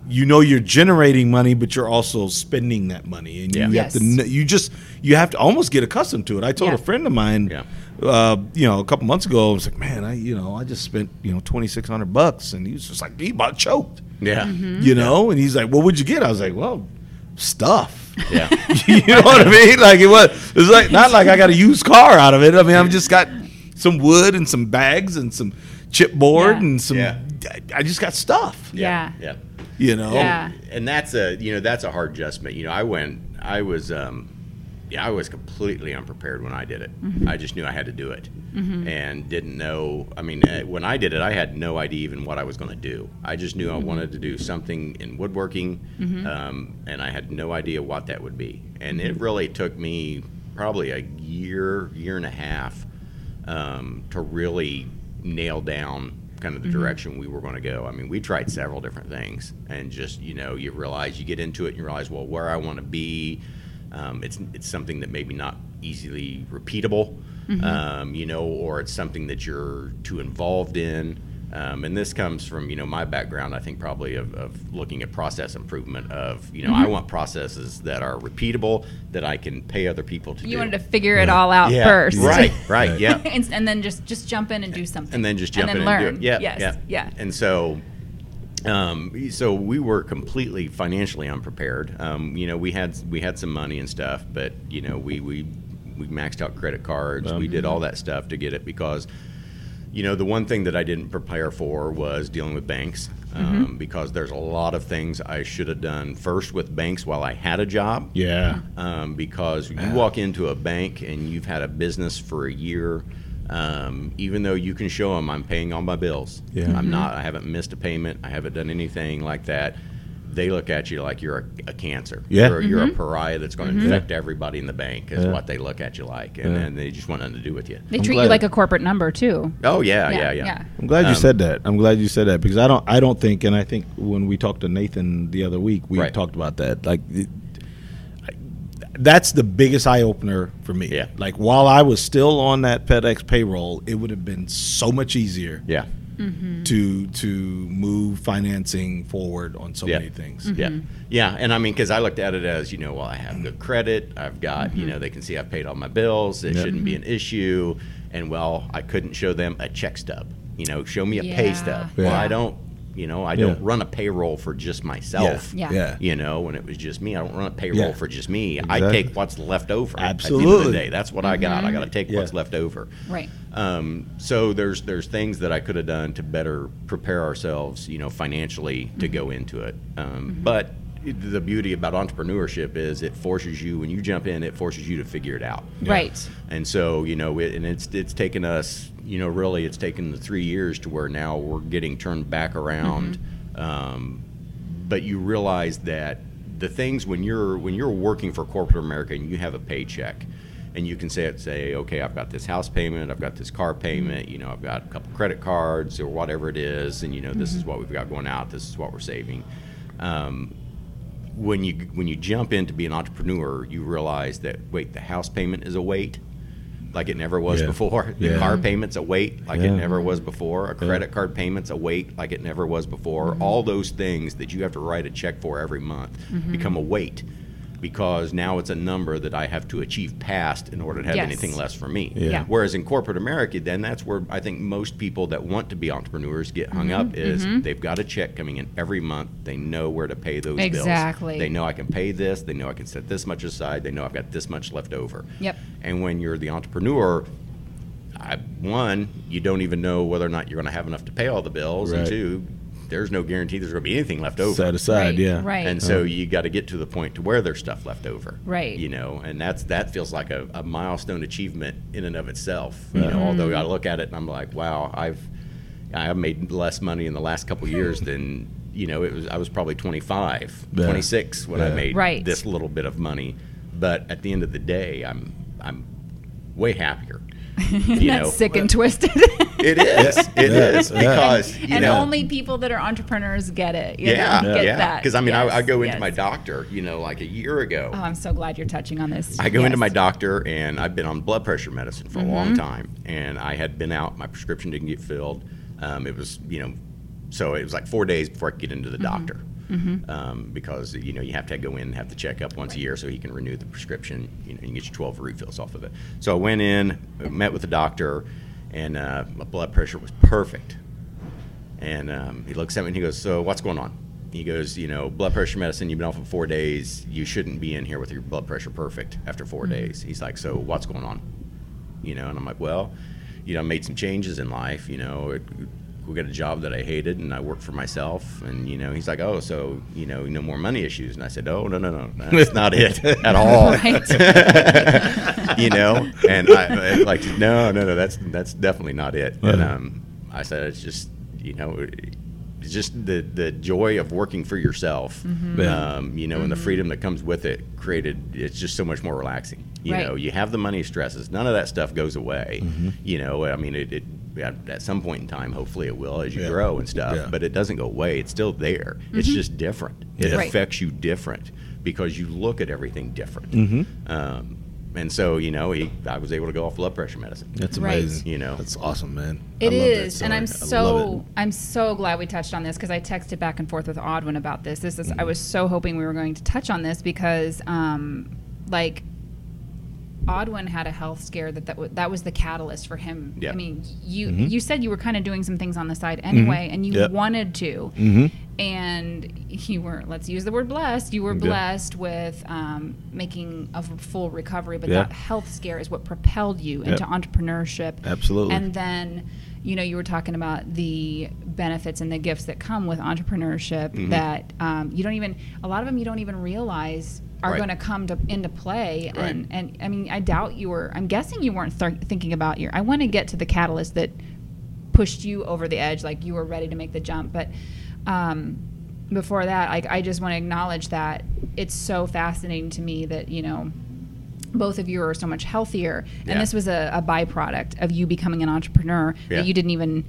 you know you're generating money, but you're also spending that money, and Yeah. you have to you just you have to almost get accustomed to it. I told Yeah. a friend of mine. Yeah. Uh, you know, a couple months ago, I was like, "Man, I, you know, I just spent, you know, twenty six hundred bucks," and he was just like, he about choked, Yeah. Mm-hmm. you know. And he's like, "What would you get?" I was like, "Well, stuff." Yeah. [laughs] you know what I mean? Like it was, it's like not like I got a used car out of it. I mean, I've just got some wood and some bags and some chipboard Yeah. and some. Yeah. I just got stuff. Yeah. Yeah. You know. Yeah. and that's a you know that's a hard adjustment. You know, I went, I was, um, yeah, I was completely unprepared when I did it. Mm-hmm. I just knew I had to do it, and didn't know. I mean, uh, when I did it, I had no idea even what I was going to do. I just knew I Mm-hmm. wanted to do something in woodworking, um, and I had no idea what that would be. And Mm-hmm. it really took me probably a year, year and a half um, to really nail down kind of the direction we were going to go. I mean, we tried several different things, and just you know, you realize you get into it, and you realize, well, where I want to be, um, it's it's something that maybe not easily repeatable, um, you know, or it's something that you're too involved in. Um, and this comes from you know my background. I think probably of, of looking at process improvement. Of you know, I want processes that are repeatable that I can pay other people to do. You wanted to figure it all out yeah, first. right, right, [laughs] yeah. and, and then just just jump in and do something. and then just jump and in then and learn. Yeah, Yes. yeah, Yeah. And so, um, so we were completely financially unprepared. Um, you know, we had we had some money and stuff, but you know, we we we maxed out credit cards. we did all that stuff to get it because. You know, the one thing that I didn't prepare for was dealing with banks um, because there's a lot of things I should have done first with banks while I had a job Yeah. um, because you walk into a bank and you've had a business for a year. Um, even though you can show them I'm paying all my bills, Yeah. I'm not. I haven't missed a payment. I haven't done anything like that. They look at you like you're a, a cancer. Yeah. you're, you're a pariah that's going to infect everybody in the bank. Is Yeah. what they look at you like, and, Yeah. and they just want nothing to do with you. They I'm treat glad- you like a corporate number too. Oh yeah, yeah, yeah. I'm glad you Um, said that. I'm glad you said that because I don't. I don't think, and I think when we talked to Nathan the other week, we Right. talked about that. Like, it, I- that's the biggest eye opener for me. Yeah. Like while I was still on that FedEx payroll, it would have been so much easier Yeah. to to move financing forward on so Yeah. many things. Mm-hmm. Yeah, yeah, and I mean, because I looked at it as you know, well, I have good credit. I've got Mm-hmm. you know, they can see I've paid all my bills. It Yeah. shouldn't be an issue. And well, I couldn't show them a check stub. You know, show me a pay stub. Yeah. Well, I don't. You know, I don't run a payroll for just myself. Yeah. Yeah. You know, when it was just me, I don't run a payroll Yeah. for just me. I take what's left over. At the end of Absolutely. the day, that's what I got. I got to take Yeah. what's left over. Right. Um, so there's there's things that I could have done to better prepare ourselves, you know, financially to go into it. Um, But it- the beauty about entrepreneurship is it forces you when you jump in, it forces you to figure it out. Right. And so you know, it, and it's it's taken us, you know, really it's taken the three years to where now we're getting turned back around. Um, but you realize that the things when you're when you're working for corporate America and you have a paycheck, and you can say it say, okay, I've got this house payment, I've got this car payment, you know, I've got a couple credit cards or whatever it is, and you know, this is what we've got going out, this is what we're saving. Um, when you when you jump in to be an entrepreneur, you realize that wait, the house payment is a weight, like it never was Yeah. before. [laughs] The Yeah. car payments a weight like Yeah. it never was before. A credit card payments a weight like it never was before. Mm-hmm. All those things that you have to write a check for every month mm-hmm. become a weight because now it's a number that I have to achieve past in order to have Yes. anything less for me. Yeah. Yeah. Whereas in corporate America, then that's where I think most people that want to be entrepreneurs get hung Mm-hmm. up is they've got a check coming in every month. They know where to pay those Exactly. bills. They know I can pay this. They know I can set this much aside. They know I've got this much left over. Yep. And when you're the entrepreneur, I, one, you don't even know whether or not you're going to have enough to pay all the bills, and Right. two, there's no guarantee there's going to be anything left over. Set aside, Right, yeah. right. And so you got to get to the point to where there's stuff left over. Right. You know, and that's that feels like a, a milestone achievement in and of itself. You know, although mm-hmm. I look at it and I'm like, wow, I've I've made less money in the last couple years than you know, it was I was probably 25, Yeah. 26 when I made Right. this little bit of money. But at the end of the day, I'm I'm way happier. [laughs] You That's know, sick and twisted. It is. It Yeah. is Yeah. because you and know, only people that are entrepreneurs get it. You yeah, know, get yeah. that. Because I mean, I, I go into yes. my doctor, you know, like a year ago. Oh, I'm so glad you're touching on this. I go into my doctor, and I've been on blood pressure medicine for a Mm-hmm. long time, and I had been out. My prescription didn't get filled. Um, it was, you know, so it was like four days before I could get into the Mm-hmm. doctor, um, because you know you have to go in and have the checkup once a year so he can renew the prescription. You know, you get your 12 refills off of it. So I went in, met with the doctor, and uh, my blood pressure was perfect. And um, he looks at me and he goes, "So what's going on?" He goes, "You know, blood pressure medicine. You've been off for four days. You shouldn't be in here with your blood pressure perfect after 4 days." He's like, "So what's going on?" You know, and I'm like, "Well, you know, I made some changes in life. You know, it, we got a job that I hated, and I work for myself. And you know, he's like, "Oh, so you know, no more money issues?" And I said, "Oh, no, no, no, that's not it [laughs] at all." [laughs] you know, and I, I like, no, no, no, that's that's definitely not it. And um, I said, it's just, you know, it's just the the joy of working for yourself, Mm-hmm. Um, you know, and the freedom that comes with it. Created, it's just so much more relaxing. You Right. know, you have the money stresses. None of that stuff goes away. Mm-hmm. You know, I mean, it. it at at some point in time, hopefully it will as you Yeah. grow and stuff, Yeah. but it doesn't go away. It's still there. It's just different. It Yeah. Right. affects you different because you look at everything different. Mm-hmm. Um, and so, you know, he, I was able to go off blood pressure medicine. That's Right. amazing. You know. that's awesome, man. It I love and I'm story. I love so I'm so glad we touched on this because I texted back and forth with Audwin about this. This is I was so hoping we were going to touch on this because, um, like, Audwin had a health scare that that, w- that was the catalyst for him. I mean, you Mm-hmm. you said you were kind of doing some things on the side anyway, and you Yep. wanted to, Mhm. and you were let's use the word blessed. You were blessed with um, making a full recovery, but that health scare is what propelled you into entrepreneurship. Absolutely. And then, you know, you were talking about the benefits and the gifts that come with entrepreneurship Mm-hmm. that um, you don't even, a lot of them you don't even realize are Right. going to come to into play. Right. And, and I mean, I doubt you were, I'm guessing you weren't th- thinking about your, I want to get to the catalyst that pushed you over the edge, like you were ready to make the jump. But um, before that, like, I just want to acknowledge that it's so fascinating to me that, you know, both of you are so much healthier Yeah. and this was a, a byproduct of you becoming an entrepreneur Yeah. that you didn't even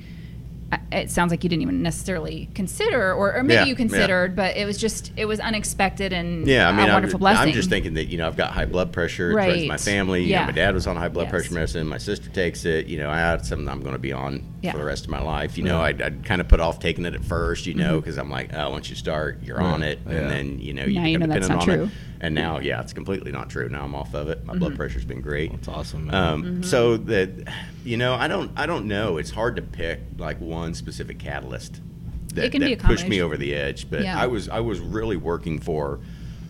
it sounds like you didn't even necessarily consider or, or maybe Yeah, you yeah. considered but it was just it was unexpected and Yeah, I mean, a I'm, wonderful blessing I'm just thinking that you know I've got high blood pressure. Right. Right. my family. You Yeah. know, my dad was on high blood Yes. pressure medicine. My sister takes it. You know, I had something I'm going to be on Yeah. for the rest of my life. You know, I'd, I'd kind of put off taking it at first. You Mm-hmm. know, because I'm like, oh, once you start, you're Right. on it, Yeah. and then you know you Now you become know that's dependent not on true. it. And now, yeah, it's completely not true. Now I'm off of it. My blood Mm-hmm. pressure's been great. That's awesome, man. Um, Mm-hmm. So that you know, I don't, I don't know. It's hard to pick like one specific catalyst that, It can be that a pushed me over the edge. But Yeah. I was, I was really working for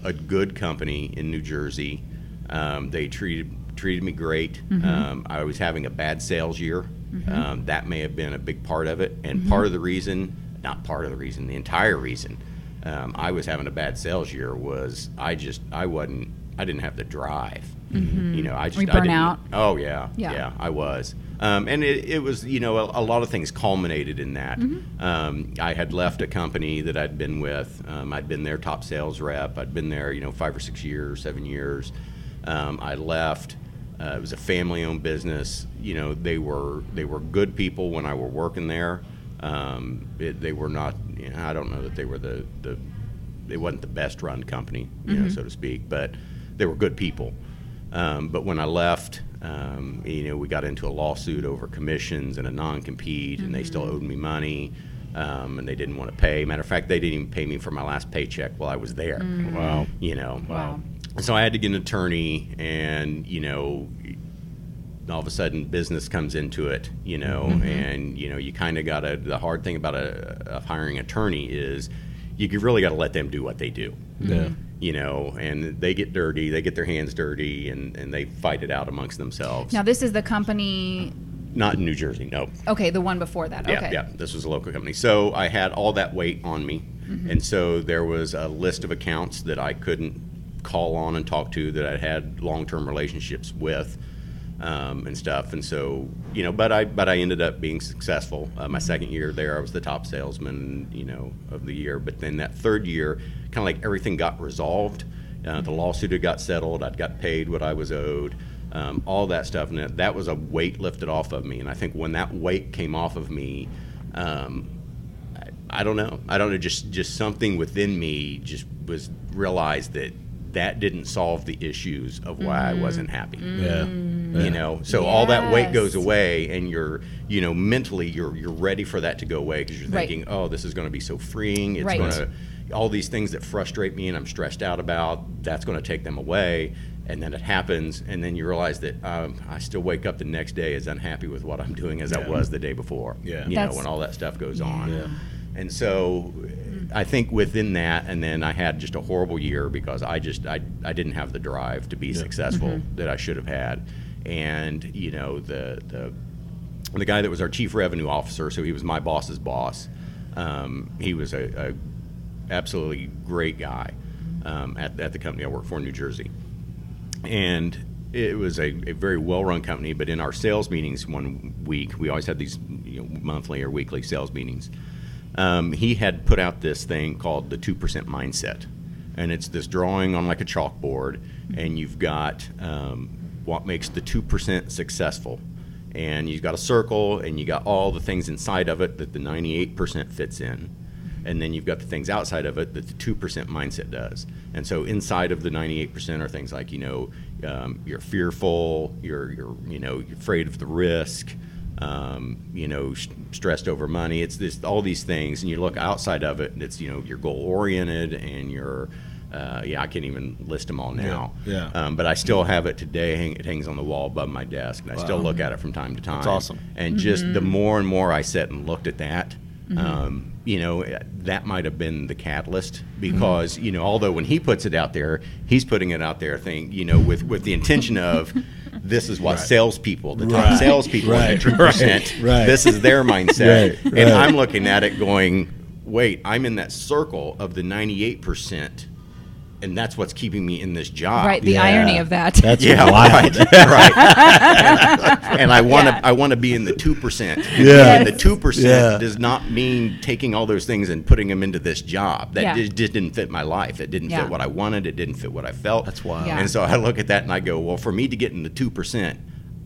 a good company in New Jersey. Um, they treated treated me great. Mm-hmm. Um, I was having a bad sales year. Um, that may have been a big part of it, and Mm-hmm. part of the reason, not part of the reason, the entire reason. Um, I was having a bad sales year was I just I wasn't I didn't have the drive. You know, I just I burnt out? Oh yeah, Yeah. yeah, I was. Um, and it, it was, you know, a, a lot of things culminated in that. Mm-hmm. Um, I had left a company that I'd been with. Um, I'd been their top sales rep. I'd been there, you know, five or six years, seven years. Um, I left. Uh, it was a family-owned business. You know, they were they were good people when I were working there. Um, it, they were not. You know, I don't know that they were the the. They wasn't the best run company, you know, so to speak, but they were good people. Um, but when I left, Um, you know, we got into a lawsuit over commissions and a non-compete, and they still owed me money, um, and they didn't want to pay. Matter of fact, they didn't even pay me for my last paycheck while I was there. Wow. You know. Wow. So I had to get an attorney, and you know, all of a sudden business comes into it, you know, and you know you kind of got to. The hard thing about a, a hiring attorney is you really got to let them do what they do, Yeah. you know, and they get dirty, they get their hands dirty, and and they fight it out amongst themselves. Now this is the company. Not in New Jersey, no. Okay, the one before that. Yeah, okay. yeah. This was a local company. So I had all that weight on me. Mm-hmm. And so there was a list of accounts that I couldn't call on and talk to that I had long term relationships with. Um, and stuff, and so you know, but I but I ended up being successful. Uh, my second year there, I was the top salesman, you know, of the year. But then that third year, kind of like everything got resolved. Uh, the lawsuit had got settled. I'd got paid what I was owed um, all that stuff, and that, that was a weight lifted off of me. And I think when that weight came off of me, um, I, I don't know, I don't know, just just something within me just was realized that that didn't solve the issues of why I wasn't happy. Yeah. You know, so all that weight goes away, and you're, you know, mentally you're you're ready for that to go away because you're Right. thinking, oh, this is going to be so freeing. It's Right. going to all these things that frustrate me and I'm stressed out about. That's going to take them away, and then it happens, and then you realize that um, I still wake up the next day as unhappy with what I'm doing as I was the day before. Yeah. you That's- know, when all that stuff goes on. Yeah. And so I think within that, and then I had just a horrible year because I just I, I didn't have the drive to be successful that I should have had, and you know the the the guy that was our chief revenue officer, so he was my boss's boss. Um, he was a, a absolutely great guy um, at, at the company I worked for in New Jersey, and it was a, a very well-run company. But in our sales meetings one week, we always had these you know, monthly or weekly sales meetings. Um, he had put out this thing called the two percent mindset, and it's this drawing on like a chalkboard, and you've got um, what makes the two percent successful, and you've got a circle, and you got all the things inside of it that the ninety-eight percent fits in, and then you've got the things outside of it that the two percent mindset does. And so inside of the ninety-eight percent are things like you know um, you're fearful, you're you're you know you're afraid of the risk um, you know, stressed over money. It's this all these things, and you look outside of it, and it's you know you're goal oriented, and you're uh, yeah, I can't even list them all now. Yeah, yeah. Um, but I still have it today. Hang, it hangs on the wall above my desk, and I still look at it from time to time. It's awesome. And just the more and more I sat and looked at that, um, you know, eh, that might have been the catalyst because you know, although when he puts it out there, he's putting it out there, thing you know, with with the intention of. [laughs] This is what Right. salespeople, the top Right. salespeople, Right. two percent. Right. Right. This is their mindset, and I'm looking at it going, "Wait, I'm in that circle of the 98 percent, and that's what's keeping me in this job." Right. The Yeah. irony of that. That's [laughs] Yeah, wild. right, right. [laughs] [laughs] and I want to, Yeah. I want to be in the two percent. Yeah. And the two percent Yeah. does not mean taking all those things and putting them into this job. That Yeah. just, just didn't fit my life. It didn't Yeah. fit what I wanted. It didn't fit what I felt. That's wild. Yeah. And so I look at that and I go, well, for me to get in the two percent,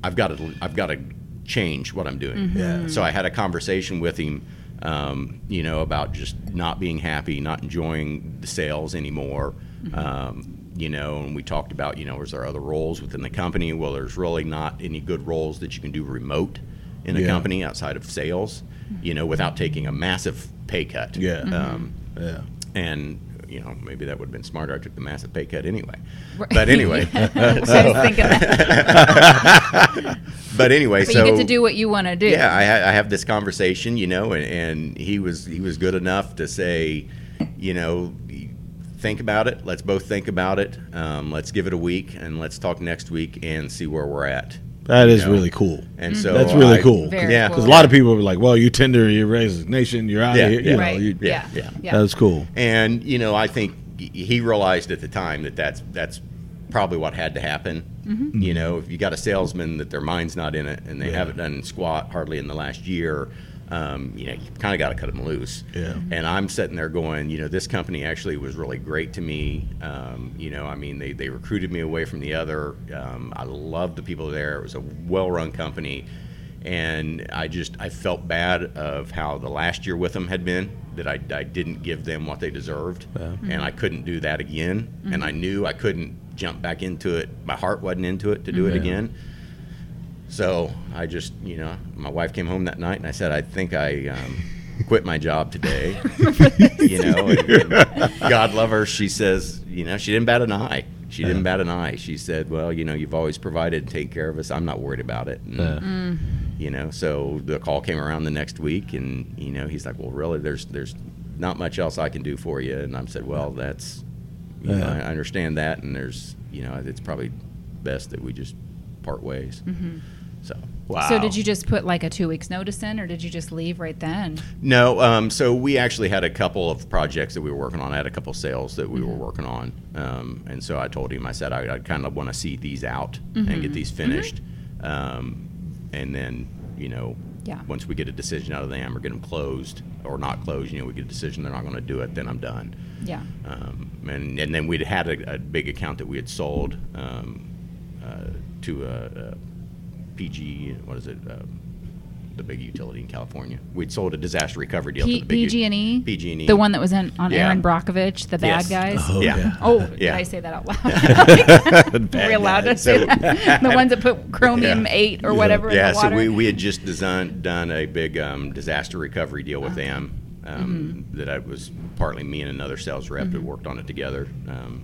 I've got to, I've got to change what I'm doing. Mm-hmm. Yeah. So I had a conversation with him, um, you know, about just not being happy, not enjoying the sales anymore. Mm-hmm. Um, you know, and we talked about, you know, is there other roles within the company? Well, there's really not any good roles that you can do remote in a Yeah. company outside of sales, you know, without taking a massive pay cut. Yeah. Um, Yeah. and you know, maybe that would have been smarter. I took the massive pay cut anyway. Right. But anyway, [laughs] I was thinking that. [laughs] but anyway, But so you get to do what you want to do. yeah, I, ha- I have this conversation, you know, and, and he was he was good enough to say, you know, think about it. Let's both think about it. Um, let's give it a week, and let's talk next week and see where we're at. That is know? really cool. And so That's really I- cool. Very yeah, cool. Because a lot of people are like, "Well, you tender your resignation, you're out Yeah, of here." yeah. You know, right. you- yeah. yeah. Yeah. That's cool. And you know, I think he realized at the time that that's that's probably what had to happen. Mm-hmm. You know, if you got a salesman that their mind's not in it and they Yeah. haven't done squat hardly in the last year, um, you know, you kind of got to cut them loose. Yeah. And I'm sitting there going, you know, this company actually was really great to me. Um, you know, I mean, they, they recruited me away from the other. Um, I loved the people there. It was a well-run company. And I just, I felt bad of how the last year with them had been, that I, I didn't give them what they deserved. And I couldn't do that again. And I knew I couldn't jump back into it. My heart wasn't into it to do it Yeah. Again. So I just, you know, my wife came home that night and I said, I think I um, quit my job today. [laughs] you know, and, and God love her. She says, you know, she didn't bat an eye. She didn't bat an eye. She said, well, you know, you've always provided and taken care of us. I'm not worried about it. And, Yeah. you know so the call came around the next week and you know he's like well really there's there's not much else i can do for you and i said well that's you know, Yeah. I, I understand that and there's you know it's probably best that we just part ways so Wow. So did you just put like a two weeks notice in, or did you just leave right then? no um, so we actually had a couple of projects that we were working on i had a couple of sales that we were working on um, and so i told him i said i, I kind of want to see these out and get these finished um, and then you know Yeah. once we get a decision out of them or get them closed or not closed you know we get a decision they're not going to do it then i'm done Yeah. um, and, and then we'd had a, a big account that we had sold um, uh, to a, a PG, what is it? Um, the big utility in California. We'd sold a disaster recovery deal P- to the big u- PG&E? PG&E. The one that was in, on Yeah. Erin Brockovich, the bad Yes. guys. Oh, yeah. yeah. Oh, did Yeah. I say that out loud? Are we allowed to say So- that? [laughs] the ones that put chromium Yeah. eight or Yeah. whatever in Yeah, so we, we had just designed, done a big um, disaster recovery deal with them. Um, Mm-hmm. That I was partly me and another sales rep that worked on it together. Um,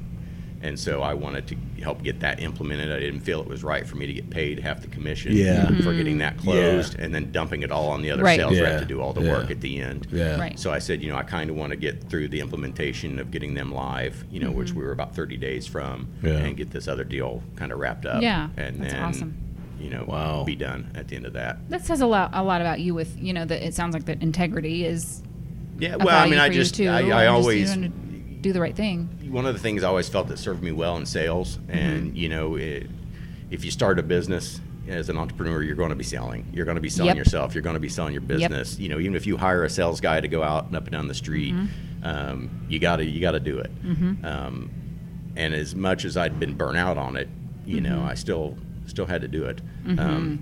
and so I wanted to help get that implemented. I didn't feel it was right for me to get paid half the commission Yeah. for getting that closed and then dumping it all on the other Mm-hmm. Right. sales Yeah. rep to do all the Yeah. work at the end. Yeah. Right. So I said, you know, I kind of want to get through the implementation of getting them live, you know, which we were about 30 days from, Yeah. and get this other deal kind of wrapped up. Yeah, and that's then, awesome. You know, Wow. be done at the end of that. that says a lot, a lot about you. With you know, that it sounds like that integrity is. Yeah, well, I mean, I just, too, I, and I just, you always, know, to do the right thing. one of the things I always felt that served me well in sales, and you know, it, if you start a business as an entrepreneur, you're going to be selling. You're going to be selling Yep. yourself. You're going to be selling your business. You know, even if you hire a sales guy to go out and up and down the street, um, you got to you got to do it. Um, and as much as I'd been burnt out on it, you know, I still still had to do it. Um,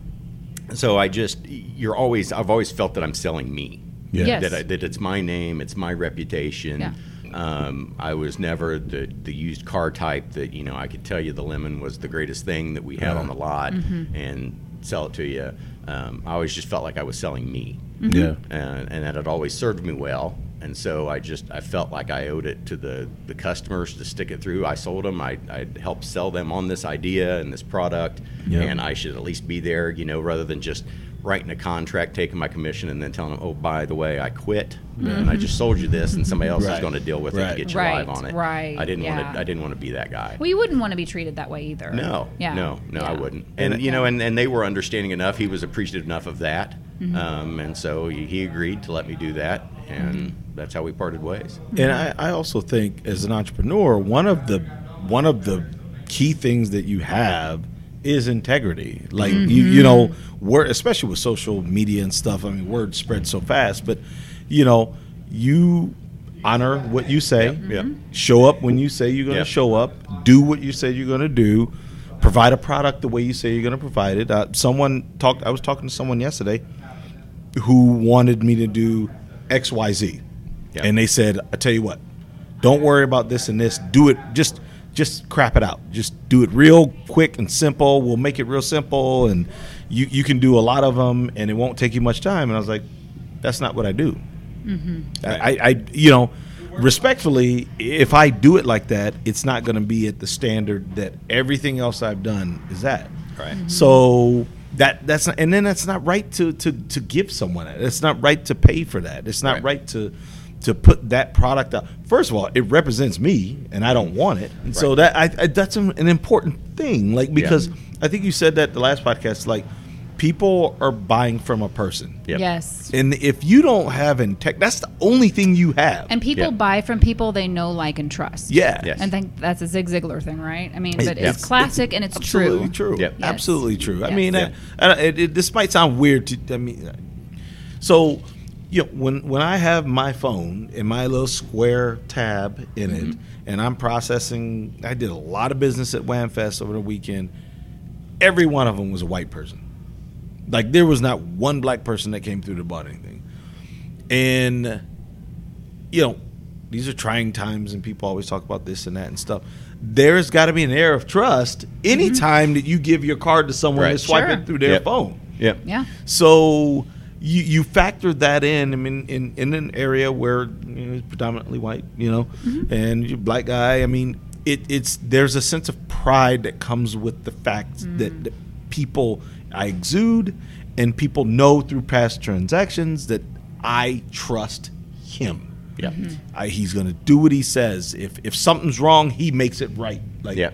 so I just, you're always, I've always felt that I'm selling me. Yeah. Yes. That, I, that it's my name, it's my reputation. Yeah. Um, I was never the, the used car type that, you know, I could tell you the lemon was the greatest thing that we had Yeah. on the lot Mm-hmm. and sell it to you. Um, I always just felt like I was selling me. Yeah. And, and that had always served me well. And so I just I felt like I owed it to the, the customers to stick it through. I sold them. I, I helped sell them on this idea and this product, Yeah. and I should at least be there, you know, rather than just writing a contract, taking my commission, and then telling them, oh, by the way, I quit, and I just sold you this, and somebody else is going to deal with it Right. to get you Right, live on it. right, I didn't want to. I didn't want to be that guy. Well, you wouldn't want to be treated that way either. No, Yeah. no, no, I wouldn't. And you know, and, and they were understanding enough. He was appreciative enough of that, Mm-hmm. um, and so he, he agreed to let me do that, and Mm-hmm. that's how we parted ways. And I, I also think as an entrepreneur, one of the one of the key things that you have is integrity. Like you, you know, word especially with social media and stuff. I mean, word spreads so fast, but you know, you honor what you say. Yeah. Show up when you say you're going to Yeah. show up. Do what you say you're going to do. Provide a product the way you say you're going to provide it. Uh, someone talked. I was talking to someone yesterday who wanted me to do X, Y, Z, Yeah. and they said, "I tell you what, don't worry about this and this. Do it. Just, just crap it out. Just do it real quick and simple. We'll make it real simple, and you you can do a lot of them, and it won't take you much time." And I was like, "That's not what I do. I, I, I, you know." Respectfully, if I do it like that, it's not going to be at the standard that everything else I've done is at. Right. Mm-hmm. So that that's not, and then that's not right to to to give someone that. It's not right to pay for that. It's not Right. right, to to put that product out. First of all, it represents me, and I don't want it. And so that I, I that's an, an important thing. Like because Yeah. I think you said that the last podcast. Like people are buying from a person, Yep. Yes. and if you don't have integ, that's the only thing you have. And people Yeah. buy from people they know, like, and trust. yeah, Yes. I think that's a Zig Ziglar thing, right? I mean, It- but it's- it's classic and it's absolutely true. true. Yep. Yes. Absolutely true. I mean, uh, Yeah. Uh, I, I, it, it, this might sound weird to. I mean, uh, so you know, when when I have my phone in my little square tab in it, Mm-hmm. and I'm processing, I did a lot of business at WAMFest over the weekend. Every one of them was a white person. Like there was not one black person that came through to bought anything, and you know, these are trying times, and people always talk about this and that and stuff. there's got to be an air of trust anytime that you give your card to someone Right. to swipe Sure. it through their Yep. phone. Yep. Yeah. So you you factor that in. I mean, in, in an area where you know, it's predominantly white, you know, mm-hmm. and you're a black guy. I mean, it, it's there's a sense of pride that comes with the fact mm-hmm. that, that people I exude, and people know through past transactions that I trust him. Yeah. Mm-hmm. I, he's going to do what he says. If if something's wrong, he makes it right. Like Yeah.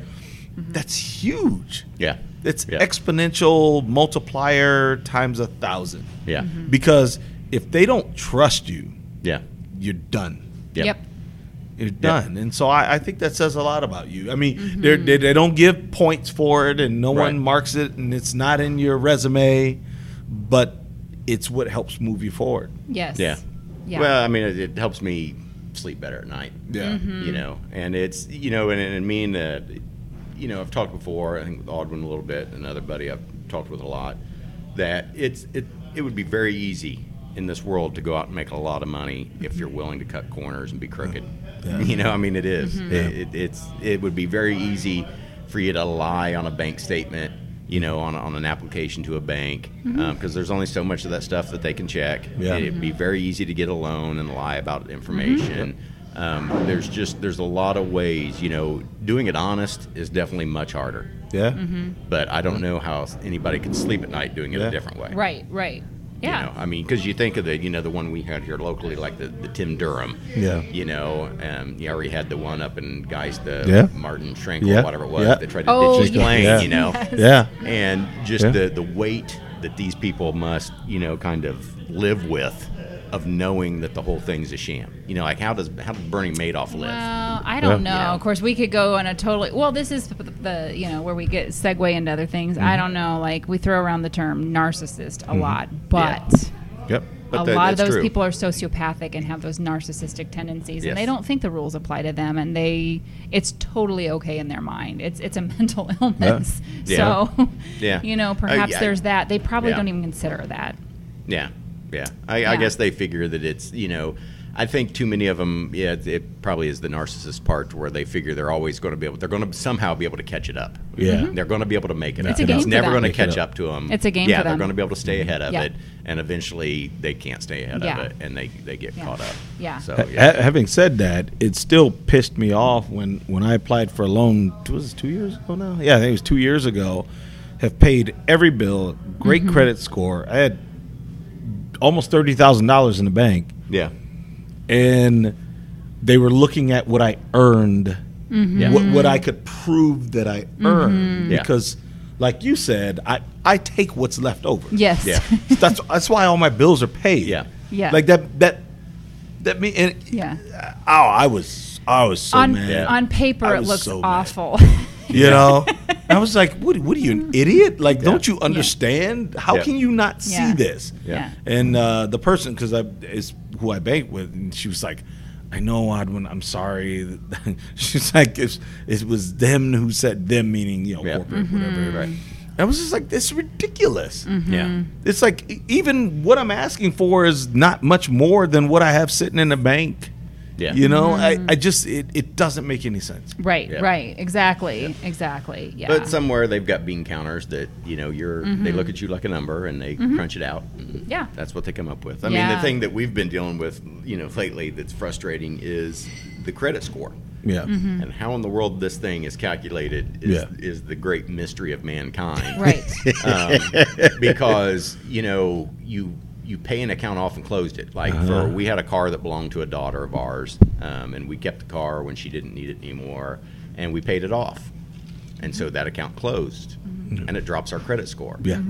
that's huge. Yeah. It's Yeah. exponential multiplier times a thousand. Yeah. Mm-hmm. Because if they don't trust you, Yeah. you're done. Yep. Yep. You're done. And so I, I think that says a lot about you. I mean, mm-hmm. they're they, they don't give points for it and no Right. one marks it and it's not in your resume, but it's what helps move you forward. Yes. Yeah. Yeah. Well, I mean, it, it helps me sleep better at night. Yeah. Mm-hmm. You know, and it's you know, and, and me and uh, you know, I've talked before. I think with Audwin a little bit, another buddy I've talked with a lot. That it's it it would be very easy in this world to go out and make a lot of money if you're mm-hmm. willing to cut corners and be crooked. [laughs] You know, I mean, it is. Mm-hmm. It, it, it's it would be very easy for you to lie on a bank statement. You know, on, on an application to a bank, mm-hmm. um, because there's only so much of that stuff that they can check. Yeah. It'd be very easy to get a loan and lie about information. Um, there's just there's a lot of ways. You know, doing it honest is definitely much harder. Yeah. But I don't know how anybody could sleep at night doing it Yeah. a different way. Right. Right. Yeah. You know, I mean, because you think of the, you know, the one we had here locally, like the, the Tim Durham. Yeah. You know, um, you already had the one up in Geist, the Yeah. Martin Schrenkel, Yeah. whatever it was, Yeah. that tried to Oh, ditch his yes. plane. Yeah. You know, [laughs] Yeah. and just Yeah. the the weight that these people must, you know, kind of live with, of knowing that the whole thing's a sham. You know, like how does how does Bernie Madoff live? Well, I don't Yeah. know. Yeah. Of course, we could go on a totally. Well, this is the, the you know where we get segue into other things. Mm-hmm. I don't know. Like we throw around the term narcissist a lot, but Yep. But a that- lot of those true. people are sociopathic and have those narcissistic tendencies, Yes. and they don't think the rules apply to them, and they it's totally okay in their mind. It's it's a [laughs] mental illness. Yeah. So, Yeah. [laughs] you know, Uh, perhaps yeah. there's that. They probably Yeah. don't even consider that. Yeah, yeah. I, I guess they figure that it's you know. I think too many of them. Yeah, it, it probably is the narcissist part where they figure they're always going to be able. They're going to somehow be able to catch it up. Yeah. Mhm. they're going to be able to make it It's up. a game it's for never going to catch up. up to them. It's a game Yeah, for they're going to be able to stay ahead of Yeah. it, and eventually they can't stay ahead Yeah. of it, and they they get Yeah. caught up. Yeah. So Ha- yeah. having said that, it still pissed me off when, when I applied for a loan. Was it two years ago now? Yeah, I think it was two years ago. Have paid every bill, great Mm-hmm. credit score. I had almost thirty thousand dollars in the bank, yeah. and they were looking at what I earned, Mm-hmm. what, what I could prove that I earned. Yeah. Because, like you said, I, I take what's left over. Yes. Yeah. [laughs] that's that's why all my bills are paid. Yeah. Yeah. Like that that that me and yeah. oh I was I was so on mad. Yeah. on paper, I it looks so awful. [laughs] You know, [laughs] I was like, "What? What are you, an idiot? Like, don't you understand? How Yeah. can you not see Yeah. this?" Yeah. And uh, the person, because I is who I bank with, and she was like, "I know, Audwin. I'm sorry." [laughs] She's like, it's, "It was them who said them," meaning you know, Yeah. corporate, whatever. Right. I was just like, "This is ridiculous." Yeah. It's like even what I'm asking for is not much more than what I have sitting in the bank. Yeah. You know, I, I just it, it doesn't make any sense. right. Yeah. Right. Exactly. Exactly. Yeah. But somewhere they've got bean counters that you know you're. They look at you like a number and they crunch it out. Mm-hmm. Yeah. that's what they come up with. I mean, the thing that we've been dealing with, you know, lately that's frustrating is the credit score. Yeah. Mm-hmm. And how in the world this thing is calculated is, Yeah. is the great mystery of mankind. right. [laughs] um, because you know you you pay an account off and closed it. Like Uh-huh. for we had a car that belonged to a daughter of ours, um, and we kept the car when she didn't need it anymore, and we paid it off, and so that account closed, and it drops our credit score. Yeah.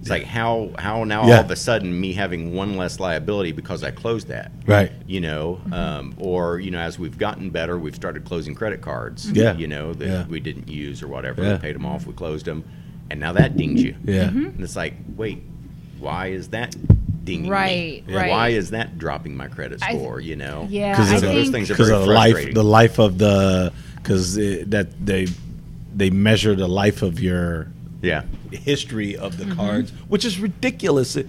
It's like how how now Yeah. all of a sudden me having one less liability because I closed that. Right. You know, Mm-hmm. um, or you know, as we've gotten better, we've started closing credit cards. Yeah. You know that Yeah. we didn't use or whatever. Yeah. We paid them off. We closed them, and now that dings you. Yeah. Mm-hmm. And it's like, wait, why is that dinging Right, me? right. Why is that dropping my credit I- score? you know. Yeah, Because of So those things are because very of the life, the life of the, because that they they measure the life of your yeah. history of Mm-hmm. the cards, which is ridiculous. If,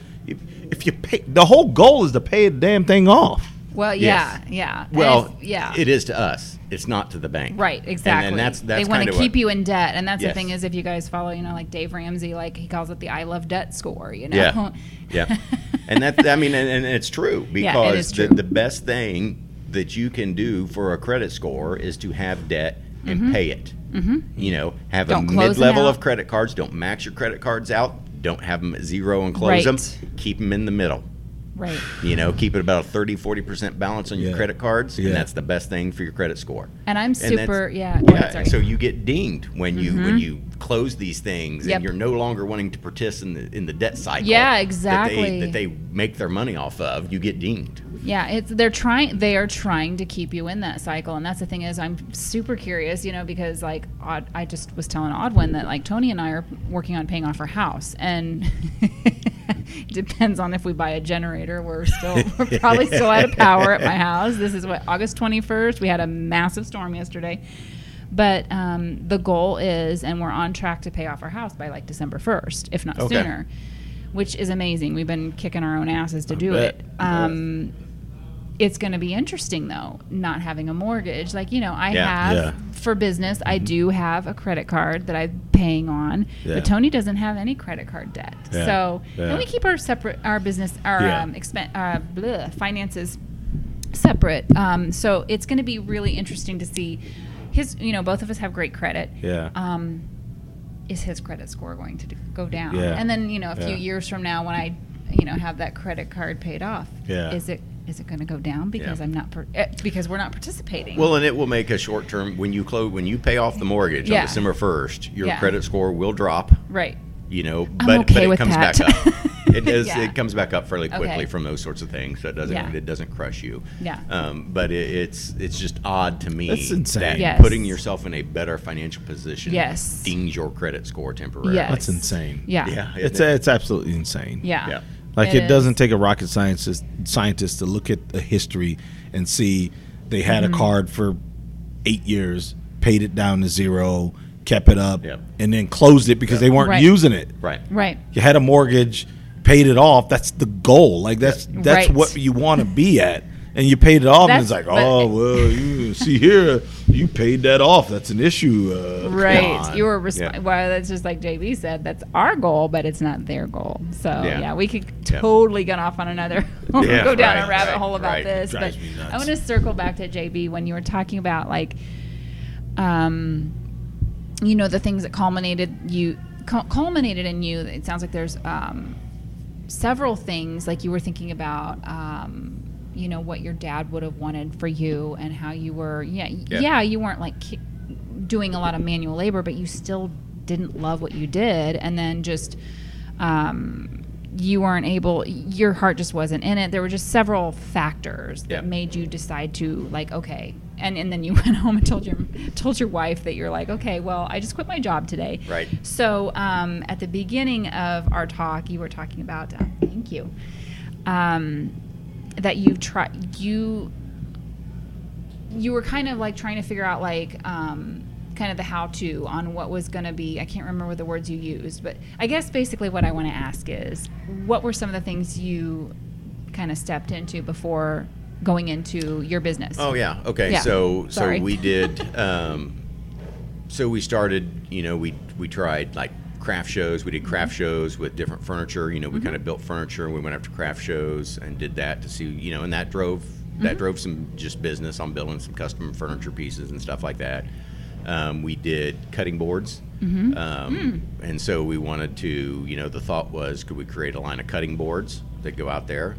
if you pay, the whole goal is to pay the damn thing off. Well, Yes. yeah, yeah. Well, it's- yeah. it is to us. It's not to the bank. Right, exactly. And, that's that's they want to keep what- you in debt, and that's Yes. the thing is if you guys follow, you know, like Dave Ramsey, like he calls it the "I love debt" score. You know. Yeah, [laughs] yeah, and that I mean, and, and it's true Yeah, it because the, the best thing that you can do for a credit score is to have debt and pay it. Mm-hmm. You know, have Don't a mid-level of credit cards. Don't max your credit cards out. Don't have them at zero and close Right. them. Keep them in the middle. Right. You know, keep it about a 30, 40% balance on your Yeah. credit cards, Yeah. and that's the best thing for your credit score. And I'm that's- super. Yeah. Yeah, sorry. Mm-hmm. so you get dinged when you when you close these things, Yep. and you're no longer wanting to participate in the in the debt cycle. Yeah, That they, exactly. that they make their money off of. You get dinged. Yeah, it's they're trying they are trying to keep you in that cycle, and that's the thing is I'm super curious, you know, because like Odd, I just was telling Audwin that like Tony and I are working on paying off our house, and [laughs] depends on if we buy a generator. We're still [laughs] we're probably still out of power at my house. This is what August 21st. We had a massive storm yesterday. But um, the goal is, and we're on track to pay off our house by like December 1st, if not Okay. sooner, which is amazing. We've been kicking our own asses to do bet. it. Um, it's going to be interesting though, not having a mortgage. Like, you know, I Yeah. have Yeah. for business, I do have a credit card that I'm paying on, Yeah. but Tony doesn't have any credit card debt. So, and we keep our separate, our business, our um, expen- uh, bleh, finances separate. Um, so it's going to be really interesting to see his, you know, both of us have great credit. Yeah. Um, is his credit score going to go down? Yeah. And then, you know, a few Yeah. years from now when I, you know, have that credit card paid off, Yeah. is it is it going to go down because Yeah. I'm not per- eh, because we're not participating? Well, and it will make a short term when you close when you pay off the mortgage Yeah. on December first. Your Yeah. credit score will drop. right. You know, but okay but it comes that. back up. [laughs] It does. Yeah. It comes back up fairly quickly Okay. from those sorts of things. So it doesn't. Yeah. It doesn't crush you. Yeah. Um, but it, it's it's just odd to me That's insane. that Yes. putting yourself in a better financial position Yes. dings your credit score temporarily. Yes. That's insane. Yeah. Yeah. It's it? it's absolutely insane. Yeah. Yeah. Like it doesn't take a rocket scientist scientist to look at the history and see they had Mm-hmm. a card for eight years, paid it down to zero, kept it up, Yep. and then closed it because they weren't Right. using it. right. Right. You had a mortgage, paid it off. That's the goal. Like that's that's Right. what you want to be at. And you paid it off, and it's That's- like, but- oh well, you see here, you paid that off. That's an issue. Uh, come Right. on. You were resp- Yeah. well. That's just like JB said. That's our goal, but it's not their goal. So Yeah. yeah, we could Yeah. totally get off on another [laughs] Yeah, go down right, a rabbit right, hole about right. this. Drives but nuts. I want to circle back to JB when you were talking about like, um, you know, the things that culminated you culminated in you. It sounds like there's um, several things like you were thinking about. Um, you know what your dad would have wanted for you and how you were yeah yeah, Yeah. you weren't like doing a lot of manual labor but you still didn't love what you did and then just um, you weren't able your heart just wasn't in it there were just several factors that Yeah. made you decide to like okay and, and then you [laughs] went home and told your told your wife that you're like okay well i just quit my job today Right. so um, at the beginning of our talk you were talking about uh, thank you um, that you try you you were kind of like trying to figure out like um, kind of the how to on what was going to be i can't remember the words you used but i guess basically what i want to ask is what were some of the things you kind of stepped into before going into your business Oh yeah. Okay. Yeah. So so we did. [laughs] Um, so we started. You know, we we tried like craft shows. We did craft shows with different furniture. You know, we kind of built furniture. and We went after craft shows and did that to see. You know, and that drove that drove some just business on building some custom furniture pieces and stuff like that. Um, we did cutting boards. Um, And so we wanted to, you know, the thought was, could we create a line of cutting boards that go out there?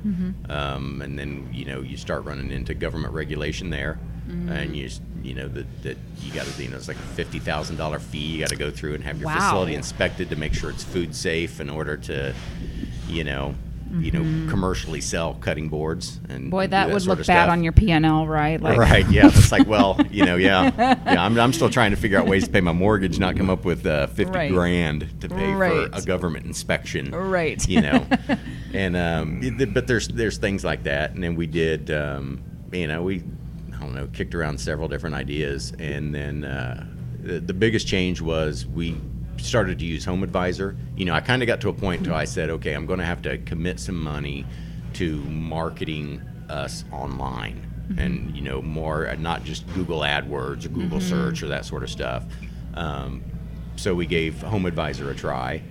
Um, and then, you know, you start running into government regulation there. And you, you know, that, that you got to, you know, it's like a fifty thousand dollar fee. You got to go through and have your Wow. facility inspected to make sure it's food safe in order to, you know, you know, commercially sell cutting boards. And boy and do that would sort look of bad stuff. on your p&l right like right. Yeah. It's like, well, [laughs] you know, yeah, yeah. I'm, I'm still trying to figure out ways to pay my mortgage, not come up with uh, fifty Right. grand to pay Right. for a government inspection. Right. You know, [laughs] and um, it- but there's there's things like that, and then we did, um, you know, we I don't know, kicked around several different ideas, and then uh, the, the biggest change was we started to use Home Advisor. You know, I kind of got to a point until I said, okay, I'm going to have to commit some money to marketing us online and you know more uh, not just Google AdWords or Google search or that sort of stuff. Um, so we gave Home Advisor a try,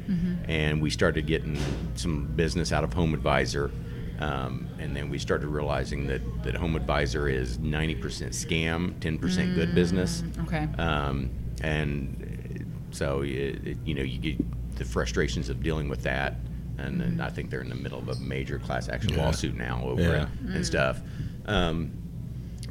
and we started getting some business out of Home Advisor. Um, and then we started realizing that, that Home Advisor is 90% scam, 10% good business. Okay. Um, and so, it, it- you know, you get the frustrations of dealing with that. And then I think they're in the middle of a major class action Yeah. lawsuit now over Yeah. it and stuff. Um,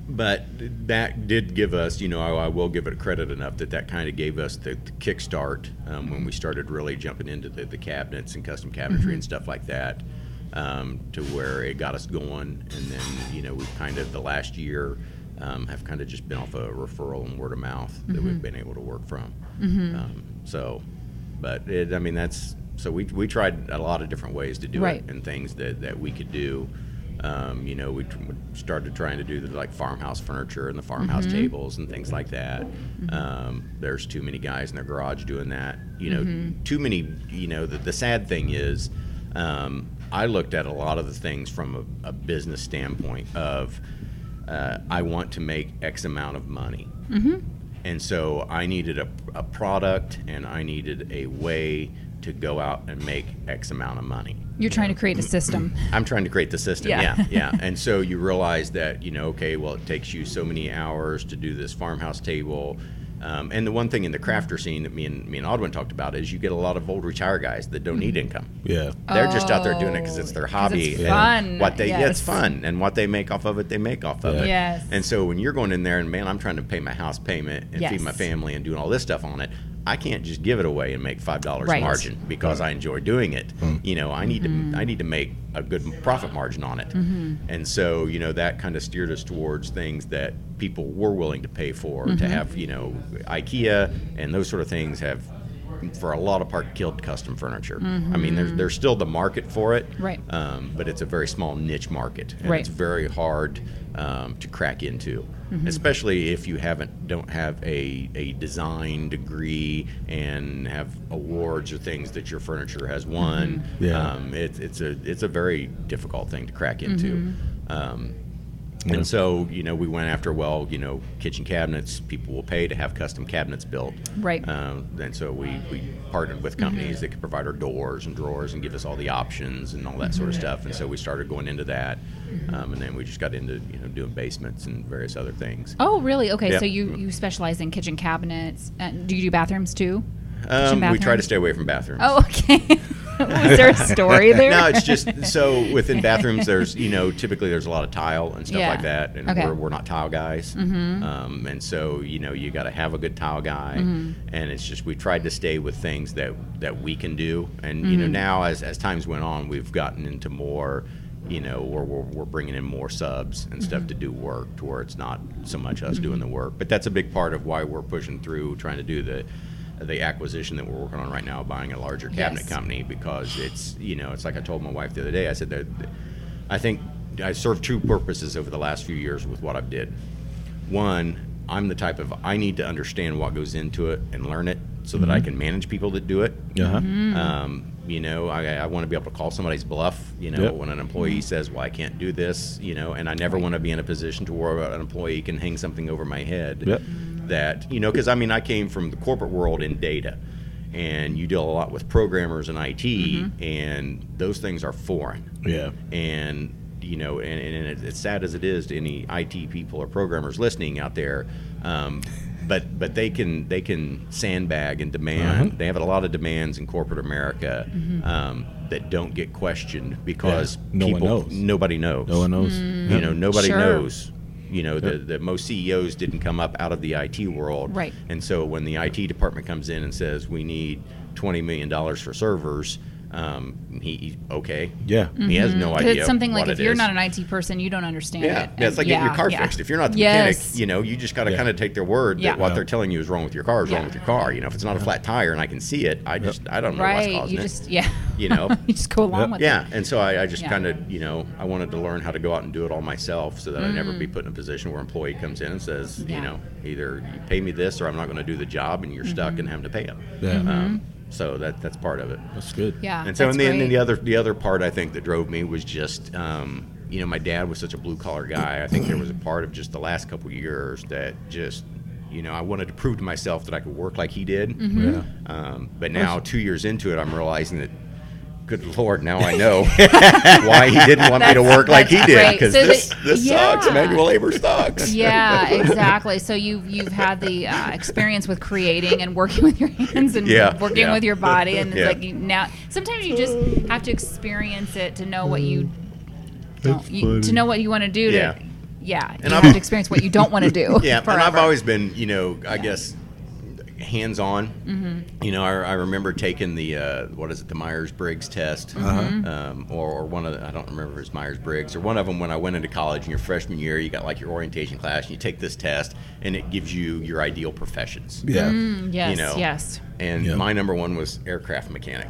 but that did give us, you know, I, I will give it credit enough that that kind of gave us the, the kickstart um, when we started really jumping into the, the cabinets and custom cabinetry and stuff like that, um, to where it got us going. And then, you know, we've kind of the last year um, have kind of just been off a referral and word of mouth that we've been able to work from. Um, so, but it, I mean, that's so we, we tried a lot of different ways to do Right. it and things that, that we could do. Um, you know, we started trying to do the like farmhouse furniture and the farmhouse tables and things like that. Um, there's too many guys in their garage doing that. You know, too many. You know, the, the sad thing is, um, I looked at a lot of the things from a, a business standpoint of uh, I want to make X amount of money. And so I needed a, a product and I needed a way to go out and make X amount of money. You're trying to create a system. I'm trying to create the system. Yeah. Yeah, yeah. [laughs] And so you realize that you know, okay, well, it takes you so many hours to do this farmhouse table. Um, and the one thing in the crafter scene that me and me and Audwin talked about is you get a lot of old retired guys that don't need income. Yeah. They're just out there doing it because it's their Oh, 'cause hobby. it's and fun, What they yeah, it's fun, and what they make off of it, they make off of it. Yes. And so when you're going in there and man, I'm trying to pay my house payment and feed my family and doing all this stuff on it. I can't just give it away and make five dollars Right. margin because I enjoy doing it. You know, I need Mm-hmm. to I need to make a good profit margin on it. And so you know that kind of steered us towards things that people were willing to pay for Mm-hmm. to have. You know, IKEA and those sort of things have. For a lot of part, killed custom furniture. I mean, there's there's still the market for it, Mm-hmm. Right. um, but it's a very small niche market, and Right. it's very hard um, to crack into, especially if you haven't don't have a, a design degree and have awards or things that your furniture has won. Yeah. Um, it's it's a it's a very difficult thing to crack into. Um, Yeah. and so, you know, we went after, well, you know, kitchen cabinets, people will pay to have custom cabinets built. Right. Um, and so we, we partnered with companies that could provide our doors and drawers and give us all the options and all that sort of stuff. And so we started going into that. Um, and then we just got into, you know, doing basements and various other things. Oh, really? Okay, Yeah. so you you specialize in kitchen cabinets. And do you do bathrooms too? Um, we try to stay away from bathrooms. Oh, okay. [laughs] [laughs] Was there a story [laughs] there? no, it's just so within [laughs] bathrooms. There's you know typically there's a lot of tile and stuff Yeah. like that, and Okay. we're, we're not tile guys. Mm-hmm. Um, and so you know you got to have a good tile guy, Mm-hmm. and it's just we tried to stay with things that that we can do. And you know Mm-hmm. now as as times went on, we've gotten into more. You know, where we're, we're bringing in more subs and stuff to do work to where it's not so much us doing the work. But that's a big part of why we're pushing through trying to do the the acquisition that we're working on right now, buying a larger cabinet Yes. company because it's you know it's like I told my wife the other day. I said that I think I served two purposes over the last few years with what I've did. One, I'm the type of I need to understand what goes into it and learn it so that I can manage people that do it. Uh-huh. Um, you know, I, I want to be able to call somebody's bluff. You know, Yep. when an employee says, "Well, I can't do this," you know, and I never want to be in a position to where an employee can hang something over my head. Yep. That you know, because I mean, I came from the corporate world in data, and you deal a lot with programmers and IT, and those things are foreign Yeah. and you know, and, and it- it's sad as it is to any IT people or programmers listening out there, um, but but they can they can sandbag and demand. Uh-huh. They have a lot of demands in corporate America um, that don't get questioned because Yeah. No one people knows. nobody knows. No one knows. You know, nobody Sure. knows. You know, the, the most CEOs didn't come up out of the IT world. Right. And so when the IT department comes in and says we need twenty million dollars for servers, um, he, he okay. Yeah. He has no idea. it's something like what if it you're is. not an IT person, you don't understand yeah, it. yeah, it's like getting your car yeah. fixed. If you're not the Yes. mechanic, you know, you just got to Yeah. kind of take their word Yeah. that what Yeah. they're telling you is wrong with your car is wrong with your car. You know, if it's not a flat tire and I can see it, I just I don't know what's right. causing You it. just yeah. You know? [laughs] you just go along Yep. with yeah, it. and so I, I just Yeah. kind of, you know, I wanted to learn how to go out and do it all myself so that I never be Mm. put in a position where an employee comes in and says, Yeah. you know, either you pay me this or I'm not going to do the job and you're stuck Mm-hmm. and having to pay them. Yeah. Um, so that that's part of it. That's good. Yeah. And so, that's and then, and then the other the other part I think that drove me was just um, you know, my dad was such a blue collar guy. I think there was a part of just the last couple of years that just, you know, I wanted to prove to myself that I could work like he did. Mm-hmm. Yeah. Um, but now, two years into it, I'm realizing that, good lord, now I know [laughs] why he didn't want me to work like he did because So this the- this sucks. yeah. Manual labor sucks. [laughs] yeah, exactly. So you've you've had the uh, experience with creating and working with your hands and Yeah, working yeah. with your body, and Yeah. it's like you, now sometimes you just have to experience it to know what you you, to know what you want to do. To, Yeah. yeah, And you I've- have to experience what you don't want to do. [laughs] Yeah, and I've always been, you know, I guess hands on. Mm-hmm. You know, I, I remember taking the uh, what is it, the Myers Briggs test, Mm-hmm. um, or, or one of the, I don't remember if it was Myers Briggs or one of them when I went into college in your freshman year. You got like your orientation class, and you take this test, and it gives you your ideal professions. Yeah. Mm, yes, you know. yes. And Yeah. my number one was aircraft mechanic.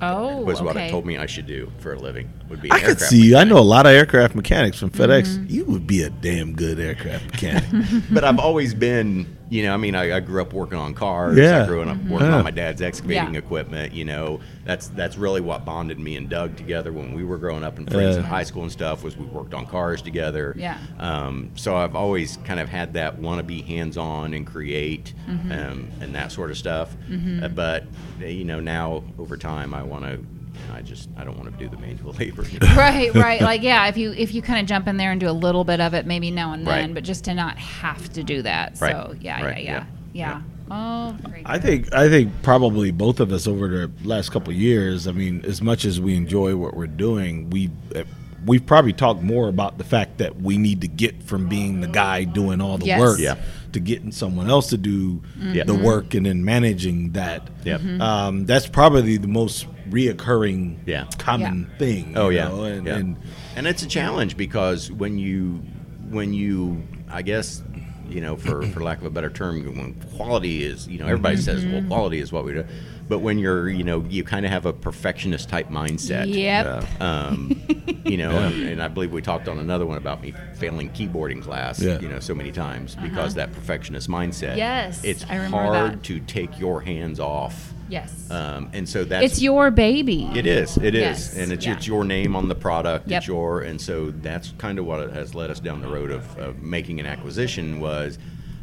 Oh, Was what it told me I should do for a living. Would be. I could aircraft see. I know a lot of aircraft mechanics from FedEx. Mm-hmm. You would be a damn good aircraft mechanic. [laughs] but I've always been, you know, I mean, I, I grew up working on cars. Yeah. I grew up working Yeah. on my dad's excavating Yeah. equipment. You know, that's that's really what bonded me and Doug together when we were growing up and friends in high school and stuff. Was we worked on cars together. Yeah. Um, so I've always kind of had that want to be hands on and create Mm-hmm. um, and that sort of stuff. Uh, but you know, now over time, I want to. I just I don't want to do the manual [laughs] labor. right right like yeah if you [laughs] if you kind of jump in there and do a little bit of it maybe now and then Right. but just to not have to do that Right. so yeah Right, yeah yeah yeah, oh great I think I think probably both of us over the last couple of years. I mean, as much as we enjoy what we're doing, we uh, we've probably talked more about the fact that we need to get from being the guy doing all the Yes. work Yeah. To getting someone else to do Yeah. the work and then managing that. Yep. Mm-hmm. Um, that's probably the most reoccurring Yeah. common thing. Oh you yeah, and, yeah. and and it's a challenge because when you when you I guess you know for for lack of a better term when quality is you know everybody says well Mm-hmm. quality is what we do but when you're you know you kind of have a perfectionist type mindset Yep. um, you know and, and I believe we talked on another one about me failing keyboarding class Yeah. you know so many times because that perfectionist mindset Uh-huh. Yes, it's I remember hard that. to take your hands off yes um, and so that's it's your baby it is. It is, Yes, and it's yeah. it's your name on the product. Yep. It's your, and so that's kind of what has led us down the road of, of making an acquisition. Was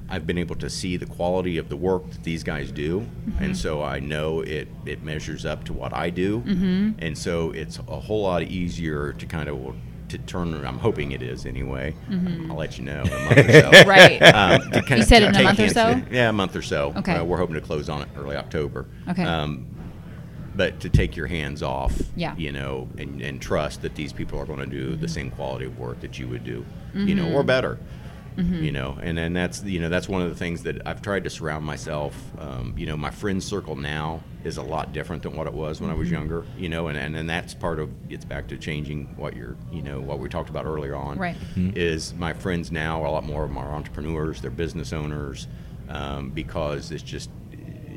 I've been able to see the quality of the work that these guys do, Mm-hmm. and so I know it it measures up to what I do, Mm-hmm. and so it's a whole lot easier to kind of to turn. I'm hoping it is anyway. I'll let you know in a month or so. Mm-hmm. [laughs] right [laughs] Um, You said in a month or so? in- Yeah, a month or so. Okay. Uh, we're hoping to close on it early October. Okay. Um, but to take your hands off, Yeah. you know, and, and trust that these people are going to do Mm-hmm. the same quality of work that you would do, you know, or better, Mm-hmm. you know, and then that's you know that's one of the things that I've tried to surround myself. Um, you know, my friend circle now is a lot different than what it was when I Mm-hmm. was younger, you know, and, and and that's part of it's back to changing what you're, you know, what we talked about earlier on, Right. Is my friends now a lot more of them are entrepreneurs, they're business owners, um, because it's just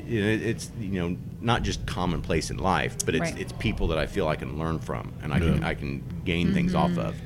you know, it's you know not just commonplace in life, but it's Right. it's people that I feel I can learn from and I can I can gain things off of,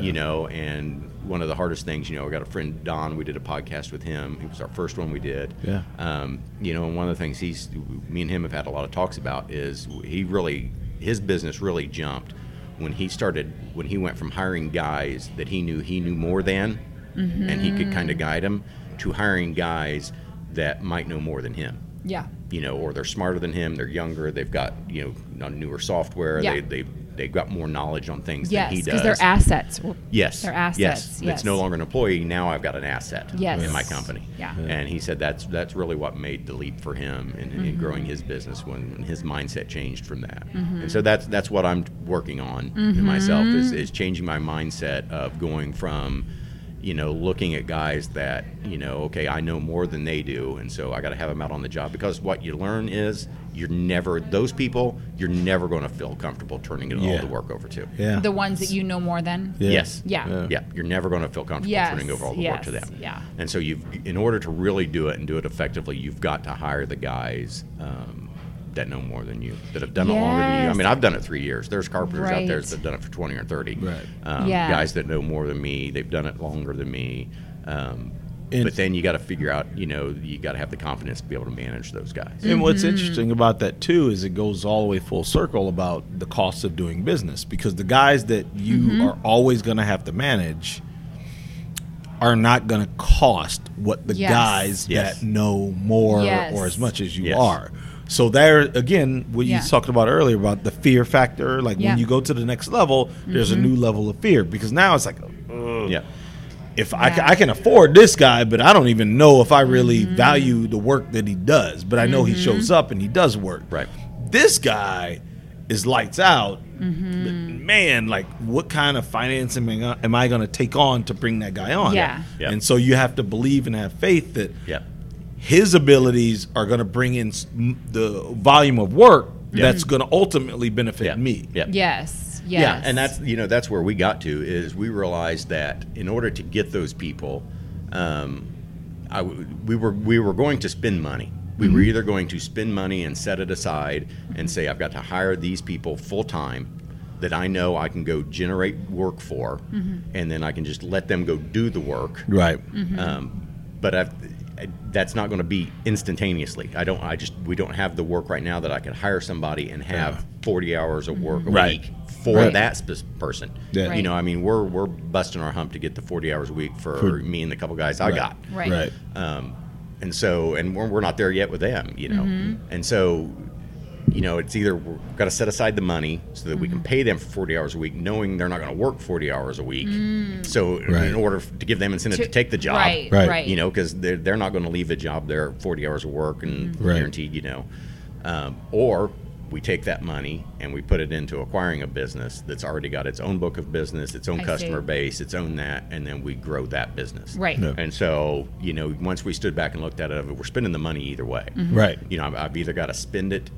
you know. And one of the hardest things, you know, I got a friend Don. We did a podcast with him. It was our first one we did. Yeah. Um, you know, and one of the things he's me and him have had a lot of talks about is he really his business really jumped when he started when he went from hiring guys that he knew he knew more than and he could kind of guide them to hiring guys that might know more than him yeah you know, or they're smarter than him, they're younger, they've got, you know, newer software, Yeah. they, they, they've got more knowledge on things yes than he does. Yes, because they're assets yes. they're assets, Yes. yes. It's no longer an employee. Now I've got an asset Yes. in my company. Yeah. And he said that's that's really what made the leap for him in, Mm-hmm. in growing his business when, when his mindset changed from that. Mm-hmm. And so that's that's what I'm working on in myself is, is changing my mindset of going from you know, looking at guys that, you know, okay, I know more than they do, and so I got to have them out on the job because what you learn is you're never those people you're never going to feel comfortable turning it all the work over to. yeah, the ones that you know more than Yeah. Yes. Yeah. Yeah. You're never going to feel comfortable Yes, turning over all the work to them. yeah. And so you've, in order to really do it and do it effectively, you've got to hire the guys um, that know more than you, that have done it longer than you. I mean, I've done it three years. There's carpenters out there that have done it for 20 or 30. Right. Um, Yeah. Guys that know more than me. They've done it longer than me. Um, And- but then you got to figure out, you know, you got to have the confidence to be able to manage those guys. And what's mm-hmm. interesting about that too is it goes all the way full circle about the cost of doing business because the guys that you mm-hmm. are always going to have to manage are not going to cost what the Yes. guys Yes. that know more Yes. or as much as you Yes. are. So there again, what Yeah. you talked about earlier about the fear factor, like Yeah. when you go to the next level, there's a mm-hmm. new level of fear because now it's like, ugh, Yeah. If I, Yeah. I can afford this guy, but I don't even know if I really Mm-hmm. value the work that he does. But I know he shows up and he does work. Right. This guy is lights out. Mm-hmm. But man, like, what kind of financing am I- going to take on to bring that guy on? Yeah. Yeah. And so you have to believe and have faith that Yeah. his abilities are going to bring in the volume of work Yeah. that's going to ultimately benefit Yeah. me. Yeah. Yes. Yes. Yeah, and that's you know that's where we got to is we realized that in order to get those people, um, I w we were we were going to spend money. We were either going to spend money and set it aside and say I've got to hire these people full time that I know I can go generate work for, and then I can just let them go do the work. Right. Um, but I've, I, that's not going to be instantaneously. I don't. I just we don't have the work right now that I could hire somebody and have 40 hours of work a Right. week for Right. that spe- person. Yeah. Right. You know, I mean, we're we're busting our hump to get the 40 hours a week for, For- me and the couple guys I Right. got. Right. Right. Um, and so, and we're, we're not there yet with them, you know. Mm-hmm. And so, you know, it's either we've got to set aside the money so that we Mm-hmm. can pay them for 40 hours a week, knowing they're not going to work 40 hours a week. So, Right. in order to give them incentive to, Mm. To- take the job, Right. Right. Right. you know, because they're, they're not going to leave a job there 40 hours of work and Mm-hmm. Guaranteed, you know. Um, or we take that money and we put it into acquiring a business that's already got its own book of business, its own I customer see. base, its own that, and then we grow that business. Right. Yeah. And so, you know, once we stood back and looked at it, we're spending the money either way. Mm-hmm. Right. You know, I've, I've either got to spend it,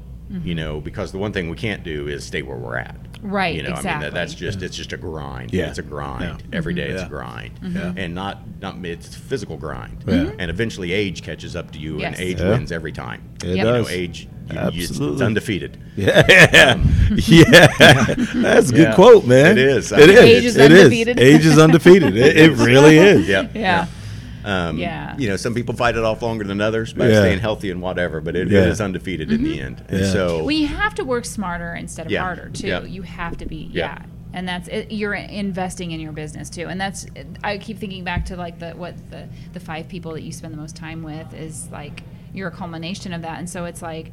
you know, because the one thing we can't do is stay where we're at. Right, You know, I mean, that, that's just, it's just a grind. Yeah. It's a grind. Yeah. Every day it's a grind. Mm-hmm. Yeah. And not, not, it's physical grind. Yeah. Mm-hmm. And eventually age catches up to you Yes. and age Yeah. wins every time. It Yep. You know, age, you, you, it's, it's Absolutely. undefeated. [laughs] Yeah, um, [laughs] yeah, that's a good Yeah. quote, man. It is. I It mean, is. Age is It is. undefeated. Age is undefeated. It, it [laughs] really is. Yeah. Yeah. Um, Yeah. You know, some people fight it off longer than others by Yeah. staying healthy and whatever, but it, Yeah. it is undefeated in the end. And Yeah. so, Well, you have to work smarter instead of Yeah. harder too. Yeah. You have to be, Yeah. yeah. And that's it, you're investing in your business too. And that's I keep thinking back to like the what the the five people that you spend the most time with is like you're a culmination of that. And so it's like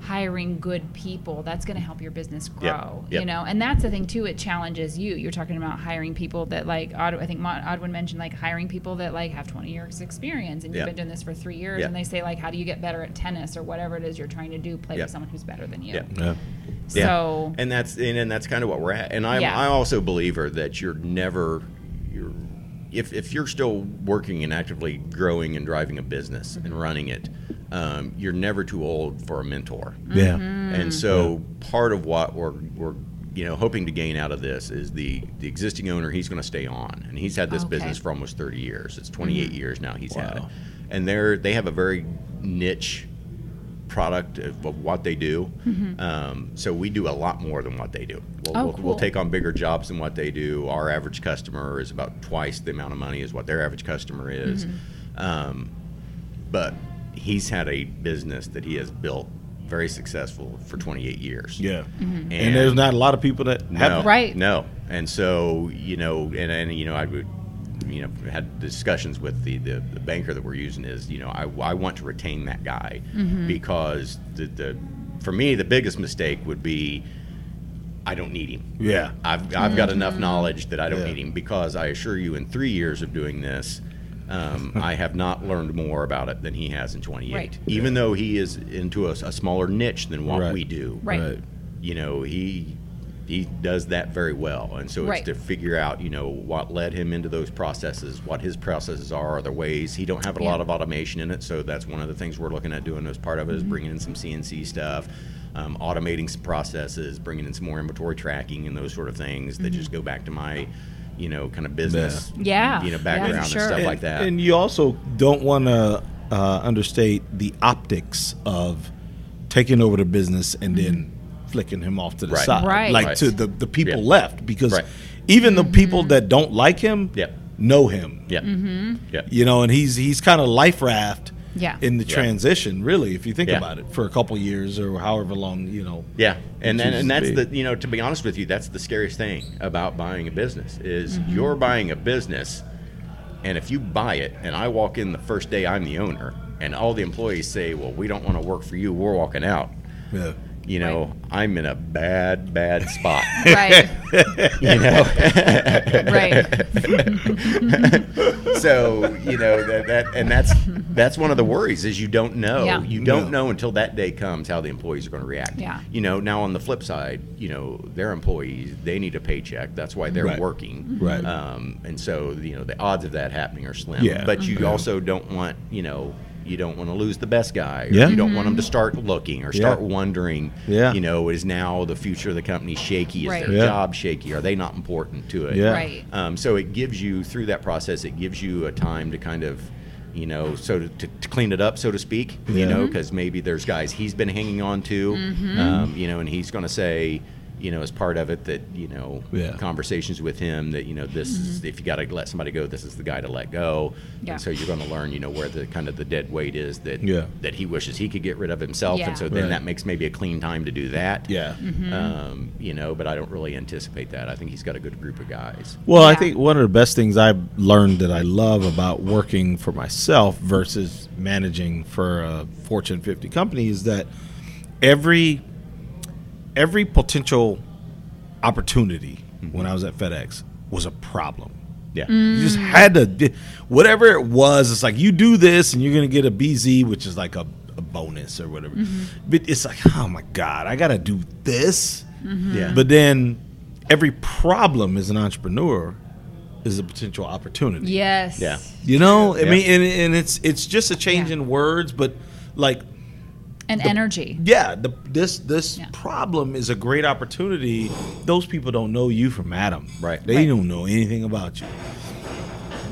hiring good people that's going to help your business grow Yep. you know and that's the thing too it challenges you you're talking about hiring people that like Od- i think Mon- audwin mentioned like hiring people that like have 20 years experience and you've Yep. been doing this for three years Yep. and they say like how do you get better at tennis or whatever it is you're trying to do play Yep. with someone who's better than you Yep. Yeah. Yeah. so and that's and, and that's kind of what we're at. And I'm Yeah. I'm also a believer that you're never you're if if you're still working and actively growing and driving a business and mm-hmm. running it, um, you're never too old for a mentor. Mm-hmm. Yeah. And so part of what we're we're you know hoping to gain out of this is the the existing owner he's going to stay on and he's had this Okay. business for almost 30 years. It's 28 mm-hmm. years now he's had it. And they're they have a very niche product of, of what they do. Um, so we do a lot more than what they do. We'll, Oh, we'll, we'll take on bigger jobs than what they do. Our average customer is about twice the amount of money as what their average customer is. Um, but he's had a business that he has built very successful for 28 years. Yeah. Mm-hmm. And, there's not a lot of people that have No, it. Right. No, and so you know, and, and you know, I would, you know, had discussions with the, the, the banker that we're using is, you know, I, I want to retain that guy Mm-hmm. because the, the for me the biggest mistake would be I don't need him. Yeah. I've, I've got enough Mm-hmm. knowledge that I don't Yeah. need him because I assure you, in three years of doing this, um, [laughs] I have not learned more about it than he has in 28. Right. Even though he is into a, a smaller niche than what Right. we do Right. Right. you know he he does that very well and so Right. it's to figure out you know what led him into those processes what his processes are the ways he don't have a Yeah. lot of automation in it so that's one of the things we're looking at doing as part of it is Mm-hmm. bringing in some cnc stuff um, automating some processes bringing in some more inventory tracking and those sort of things that just go back to my you know kind of business Mm-hmm. Yeah. you know Yeah, background and stuff And- like that And you also don't want to uh, understate the optics of taking over the business and then flicking him off to the Right. side, Right. like Right. to the the people Yeah. left, because Right. even the people that don't like him, Yep. know him. Yeah. Mm-hmm. Yeah. You know, and he's he's kind of life raft Yeah. in the Yeah. transition, really, if you think Yeah. about it, for a couple years or however long, you know. Yeah, and and, and that's the you know to be honest with you, that's the scariest thing about buying a business is Mm-hmm. you're buying a business, and if you buy it, and I walk in the first day I'm the owner, and all the employees say, "Well, we don't want to work for you, we're walking out," Yeah. You know, I'm in a bad bad spot. [laughs] right. [laughs] you know, Right. [laughs] so you know that, that and that's that's one of the worries is you don't know Yeah. you don't Yeah. know until that day comes how the employees are going to react Yeah. you know now on the flip side you know their employees they need a paycheck that's why they're Right. working Right. um, and so you know the odds of that happening are slim Yeah. but you Mhm. also don't want you know you don't want to lose the best guy. Or Yeah. You don't want them to start looking or start wondering, Yeah. you know, is now the future of the company shaky? Is Right. their Yeah. job shaky? Are they not important to it? Yeah. Right. Um, so it gives you through that process, it gives you a time to kind of, you know, so to, to, to clean it up, so to speak. You know, because maybe there's guys he's been hanging on to, Mm-hmm. um, you know, and he's going to say, you know, as part of it that you know, Yeah. conversations with him that you know this is if you got to let somebody go, this is the guy to let go. Mm-hmm. Yeah. And so you're going to learn, you know, where the kind of the dead weight is that Yeah. that he wishes he could get rid of himself, Yeah. and so then Right. that makes maybe a clean time to do that. Yeah. Mm-hmm. Um, you know, but I don't really anticipate that. I think he's got a good group of guys. Well, I think one of the best things I've learned that I love about working for myself versus managing for a Fortune 50 company is that every every potential opportunity when I was at FedEx was a problem. Yeah. Mm. You just had to di- whatever it was. It's like you do this and you're gonna get a BZ, which is like a, a bonus or whatever. But it's like, oh my god, I gotta do this. Yeah. But then every problem as an entrepreneur is a potential opportunity. Yes. Yeah. You know, I Yeah. mean, and, and it's it's just a change Yeah. in words, but like, And energy. yeah, the, this this Yeah. problem is a great opportunity. Those people don't know you from Adam, Right. They Right. don't know anything about you.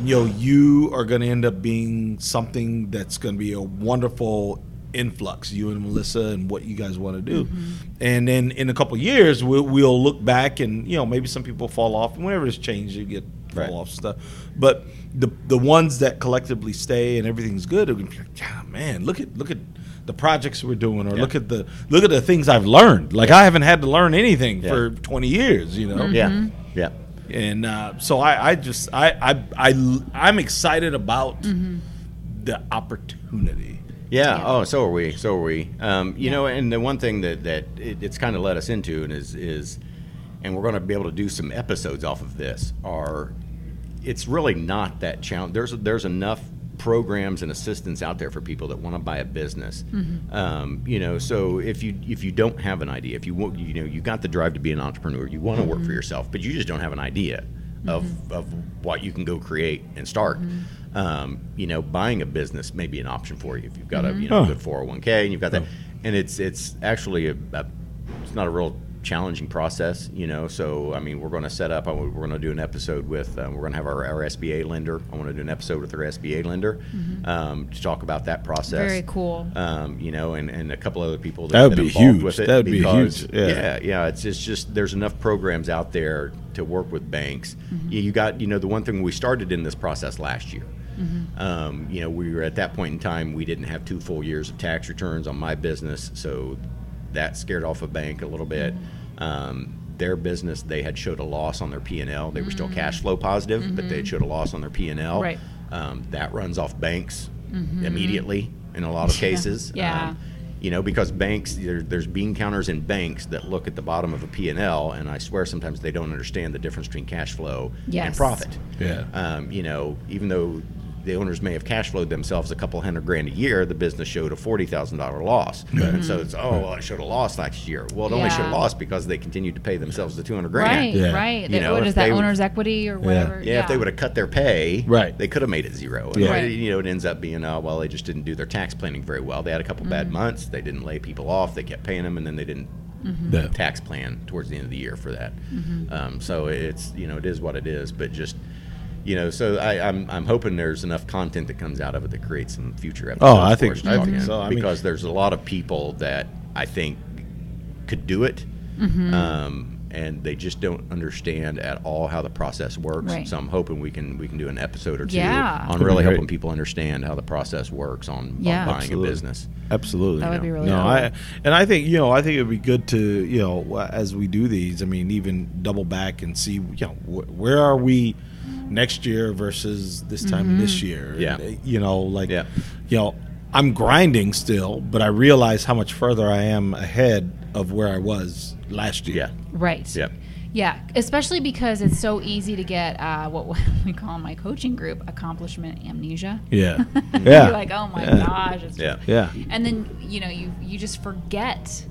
Yo, you are going to end up being something that's going to be a wonderful influx. You and Melissa and what you guys want to do, Mm-hmm. and then in a couple years, we'll, we'll look back and you know maybe some people fall off, and whenever there's changed you get fall Right. off stuff. But the the ones that collectively stay and everything's good, it'll be like, yeah, man, look at look at the projects we're doing, or Yeah. look at the look at the things I've learned. Like I haven't had to learn anything Yeah. for 20 years, you know. Yeah. Yeah. And uh, so I, I just I, I I I'm excited about the opportunity. Yeah. Yeah. Oh, so are we. So are we. Um, you know, and the one thing that that it, it's kind of led us into and is is, and we're going to be able to do some episodes off of this. Are it's really not that challenge. There's there's enough programs and assistance out there for people that want to buy a business. Mm-hmm. Um, you know, so if you if you don't have an idea, if you want, you know, you got the drive to be an entrepreneur, you want to work for mm-hmm. yourself, but you just don't have an idea of mm-hmm. of what you can go create and start. Um, you know, buying a business may be an option for you if you've got a you know Huh. good 401k and you've got that, and it's it's actually a, a it's not a real challenging process, you know. So I mean, we're going to set up. We're going to do an episode with. Um, we're going to have our, our SBA lender. I want to do an episode with our SBA lender um, to talk about that process. Very cool. Um, you know, and, and a couple other people That would be huge. with it. That would be huge. Yeah. yeah, yeah. It's it's just there's enough programs out there to work with banks. You, you got you know the one thing we started in this process last year. Um, you know, we were at that point in time, we didn't have two full years of tax returns on my business, so that scared off a bank a little bit. Um, their business, they had showed a loss on their P and L. They were still cash flow positive, but they had showed a loss on their P and L. Right. Um, that runs off banks immediately in a lot of [laughs] cases. Yeah. Um, you know, because banks, there, there's bean counters in banks that look at the bottom of a P&L, and I swear sometimes they don't understand the difference between cash flow and profit. Yeah. Um, you know, even though the owners may have cash flowed themselves a couple hundred grand a year, the business showed a forty thousand dollar loss, and so it's oh well, it showed a loss last year. Well, it only showed a Yeah. loss because they continued to pay themselves the two hundred grand. Right, Yeah. right. You That- know, what if that they would- owner's equity or whatever? Yeah, if they would have cut their pay, Right. they could have made it zero. And Yeah. Right. You know, it ends up being, oh, well, they just didn't do their tax planning very well. They had a couple Mm-hmm. bad months. They didn't lay people off. They kept paying them, and then they didn't Yeah. tax plan towards the end of the year for that. Mm-hmm. Um, so it's you know it is what it is, but just you know, so I, I'm I'm hoping there's enough content that comes out of it that creates some future episodes. Oh, I think- I think so. I mean- because there's a lot of people that I think could do it. Mm-hmm. Um, and they just don't understand at all how the process works. Right. So I'm hoping we can we can do an episode or two Yeah. on That'd really great. helping people understand how the process works on, on buying Absolutely. a business. Absolutely. That would be really no, cool. I and I think you know I think it'd be good to you know as we do these. I mean, even double back and see you know wh- where are we next year versus this time this year. Yeah. And, you know, like Yeah. you know, I'm grinding still, but I realize how much further I am ahead of where I was last year. Yeah. Right. Yeah. Yeah, especially because it's so easy to get uh, what [laughs] we call in my coaching group accomplishment amnesia. Yeah. yeah. [laughs] You're Yeah. like, oh my Yeah. gosh. It's Yeah. Yeah. And then you know you you just forget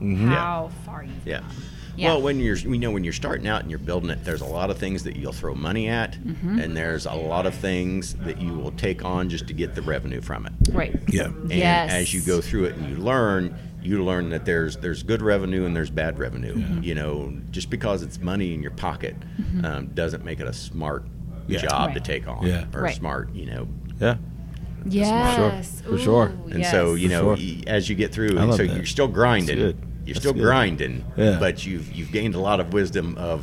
Mhm. how far you've Yeah. gone. Yeah. Well, when you're, you know, when you're starting out and you're building it, there's a lot of things that you'll throw money at, Mm-hmm. and there's a lot of things that you will take on just to get the revenue from it. right. Yeah. And Yes. as you go through it and you learn, you learn that there's there's good revenue and there's bad revenue. You know, just because it's money in your pocket um, doesn't make it a smart Yeah. job to Mm-hmm. Take on Yeah. or Right. smart, you know. Yeah. Yes. For sure. Ooh, And so, yes. you know, sure. as you get through, I love so that. you're still grinding. That's good. You're That's still good. grinding, Yeah. but you've you've gained a lot of wisdom of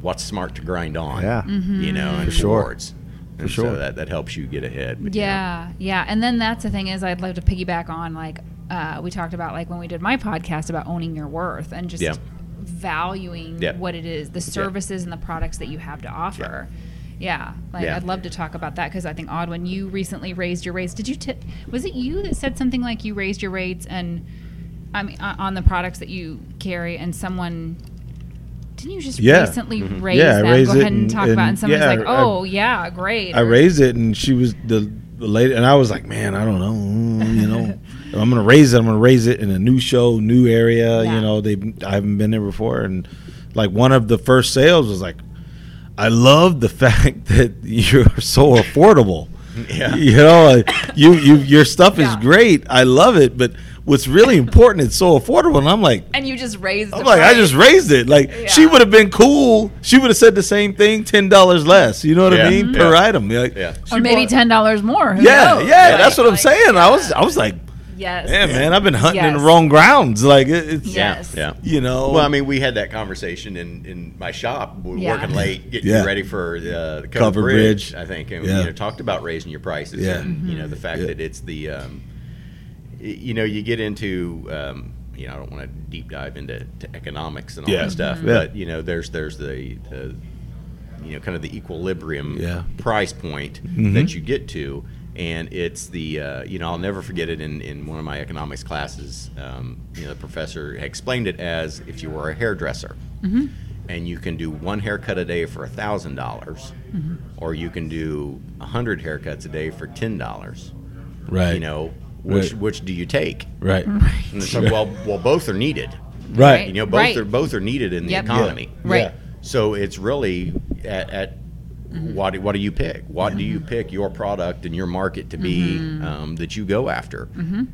what's smart to grind on. Yeah. Mm-hmm. You know, and sure. towards. And sure. so that, that helps you get ahead. But, you know, Yeah, yeah. And then that's the thing is I'd love to piggyback on like uh, we talked about like when we did my podcast about owning your worth and just Yeah. valuing Yeah. what it is, the services and the products that you have to offer. Yeah, like Yeah. I'd love to talk about that because I think Audwin you recently raised your rates. Did you? T- was it you that said something like you raised your rates and I mean uh, on the products that you carry and someone didn't you just Yeah. recently Mm-hmm. raise Yeah, I them? raised Go it ahead and, and- talk about it. and And someone's yeah, like, I- "Oh yeah, great." I raised it, and she was the, the lady, and I was like, "Man, I don't know, mm, you know, [laughs] I'm gonna raise it. I'm gonna raise it in a new show, new area. Yeah. You know, they I haven't been there before, and like one of the first sales was like, I love the [laughs] fact that you're so [laughs] affordable. Yeah. you know, like, you you your stuff is great. I love it, but what's really important, it's so affordable. And I'm like, and you just raised. I'm the like, I just raised it. Like she would have been cool. She would have said the same thing, ten dollars less. You know what Yeah. I mean per Yeah. item. Like, Yeah. or maybe ten dollars more. Who Yeah, knows? yeah, Right? that's what I'm Like, saying. I was, I was like, Yes. man, man, I've been hunting in the wrong grounds. Like it's, Yeah. Yes. Yeah. you know. Well, I mean, we had that conversation in, in my shop. We were Yeah. working late, [laughs] getting Yeah. ready for uh, the cover, Cover bridge, bridge. I think, and Yeah. you know, talked about raising your prices. Yeah. and you know the fact Yeah. that it's the, um, y- you know, you get into, um, you know, I don't want to deep dive into to economics and all Yeah. that stuff, Mhm. But you know, there's there's the, the you know, kind of the equilibrium Yeah. price point Mhm. that you get to. And it's the, uh, you know, I'll never forget it in, in one of my economics classes. Um, you know, the professor explained it as if you were a hairdresser and you can do one haircut a day for a thousand dollars, or you can do a hundred haircuts a day for ten dollars. right, You know, which Right. which do you take? right, mm-hmm. And it's like, well, well, both are needed. right, You know, both Right. are both are needed in the Yep. economy. Right. Yeah. So it's really at, at mm-hmm. what do, what do you pick? What do you mm-hmm. pick your product and your market to be um, that you go after?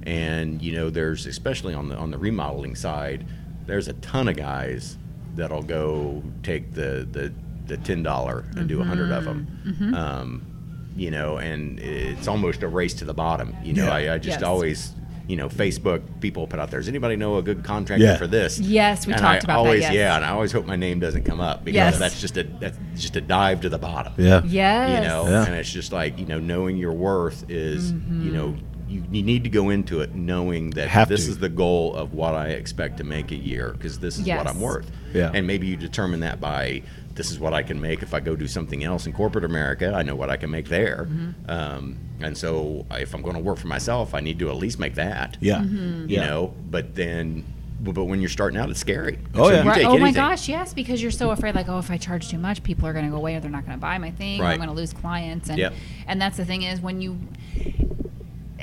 And you know, there's especially on the on the remodeling side, there's a ton of guys that'll go take the the, the ten dollar and do a hundred of them. Um, you know, and it's almost a race to the bottom. You know, Yeah. I, I just Yes. always. You know, Facebook people put out there. Does anybody know a good contractor Yeah. for this? Yes, we And talked I about that, always, yes. Yeah, and I always hope my name doesn't come up because Yes. that's just a that's just a dive to the bottom. yeah, Yes. You know, Yeah. and it's just like you know, knowing your worth is Mm-hmm. you know you, you need to go into it knowing that Have this to. is the goal of what I expect to make a year because this is Yes. what I'm worth. Yeah. And maybe you determine that by this is what I can make if I go do something else in corporate America. I know what I can make there. Mm-hmm. Um, and so if I'm going to work for myself, I need to at least make that yeah, Mm-hmm. you yeah. know. But then, but but when you're starting out, it's scary. Oh, So yeah. Right. take Oh my gosh, yes, because you're so afraid, like, oh, if I charge too much, people are going to go away, or they're not going to buy my thing, or Right. I'm going to lose clients, and Yep. and that's the thing is when you, [sighs]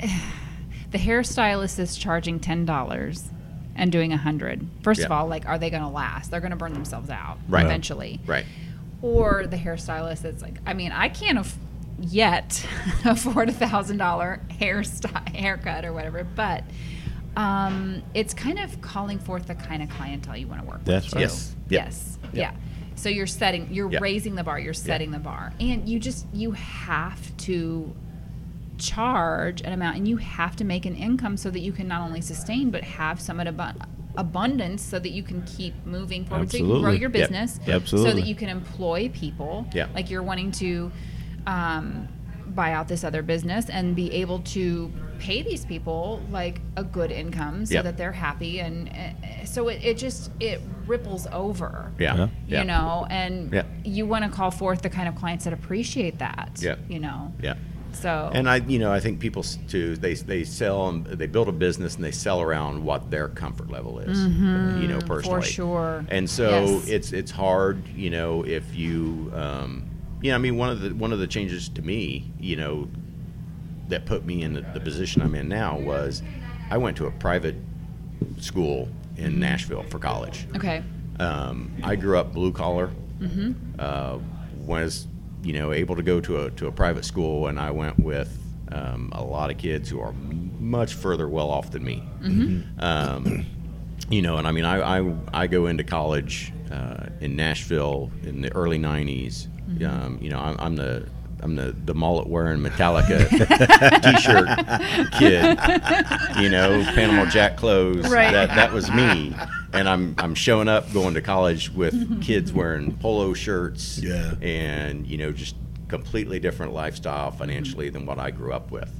the hairstylist is charging ten dollars and doing a hundred. First of all, like, are they going to last? They're going to burn themselves out Right. eventually, Right. or the hairstylist that's like, I mean, I can't aff- yet [laughs] afford a thousand dollar hairstyle haircut or whatever, but. Um, it's kind of calling forth the kind of clientele you want to work with. That's too. right. Yes. Yep. Yes. Yep. Yeah. So you're setting, you're Yep. raising the bar, you're setting the bar, and you just you have to charge an amount, and you have to make an income so that you can not only sustain but have some of abundance so that you can keep moving forward so you can grow your business Yeah, absolutely. so that you can employ people Yeah. like you're wanting to um, buy out this other business and be able to pay these people like a good income so Yep. that they're happy and uh, so it, it just it ripples over Yeah. Yeah. Yeah. you know and Yeah. you want to call forth the kind of clients that appreciate that Yeah. you know Yeah. So And I, you know, I think people too. They they sell and they build a business and they sell around what their comfort level is. You know, personally. Mm-hmm. sure. And so Yes. it's it's hard, you know, if you, um, you know, I mean, one of the one of the changes to me, you know, that put me in the, the position I'm in now was, I went to a private school in Nashville for college. okay Um, I grew up blue collar. Uh, was you know able to go to a to a private school, and I went with um, a lot of kids who are m- much further well off than me. Um, you know, and I mean, I I, I go into college uh, in Nashville in the early '90s. Um, you know, I'm, I'm the I'm the, the mullet wearing Metallica [laughs] t-shirt kid, you know, Panama Jack clothes. Right. That that was me, and I'm I'm showing up going to college with [laughs] kids wearing polo shirts. Yeah. And you know, just completely different lifestyle financially than what I grew up with.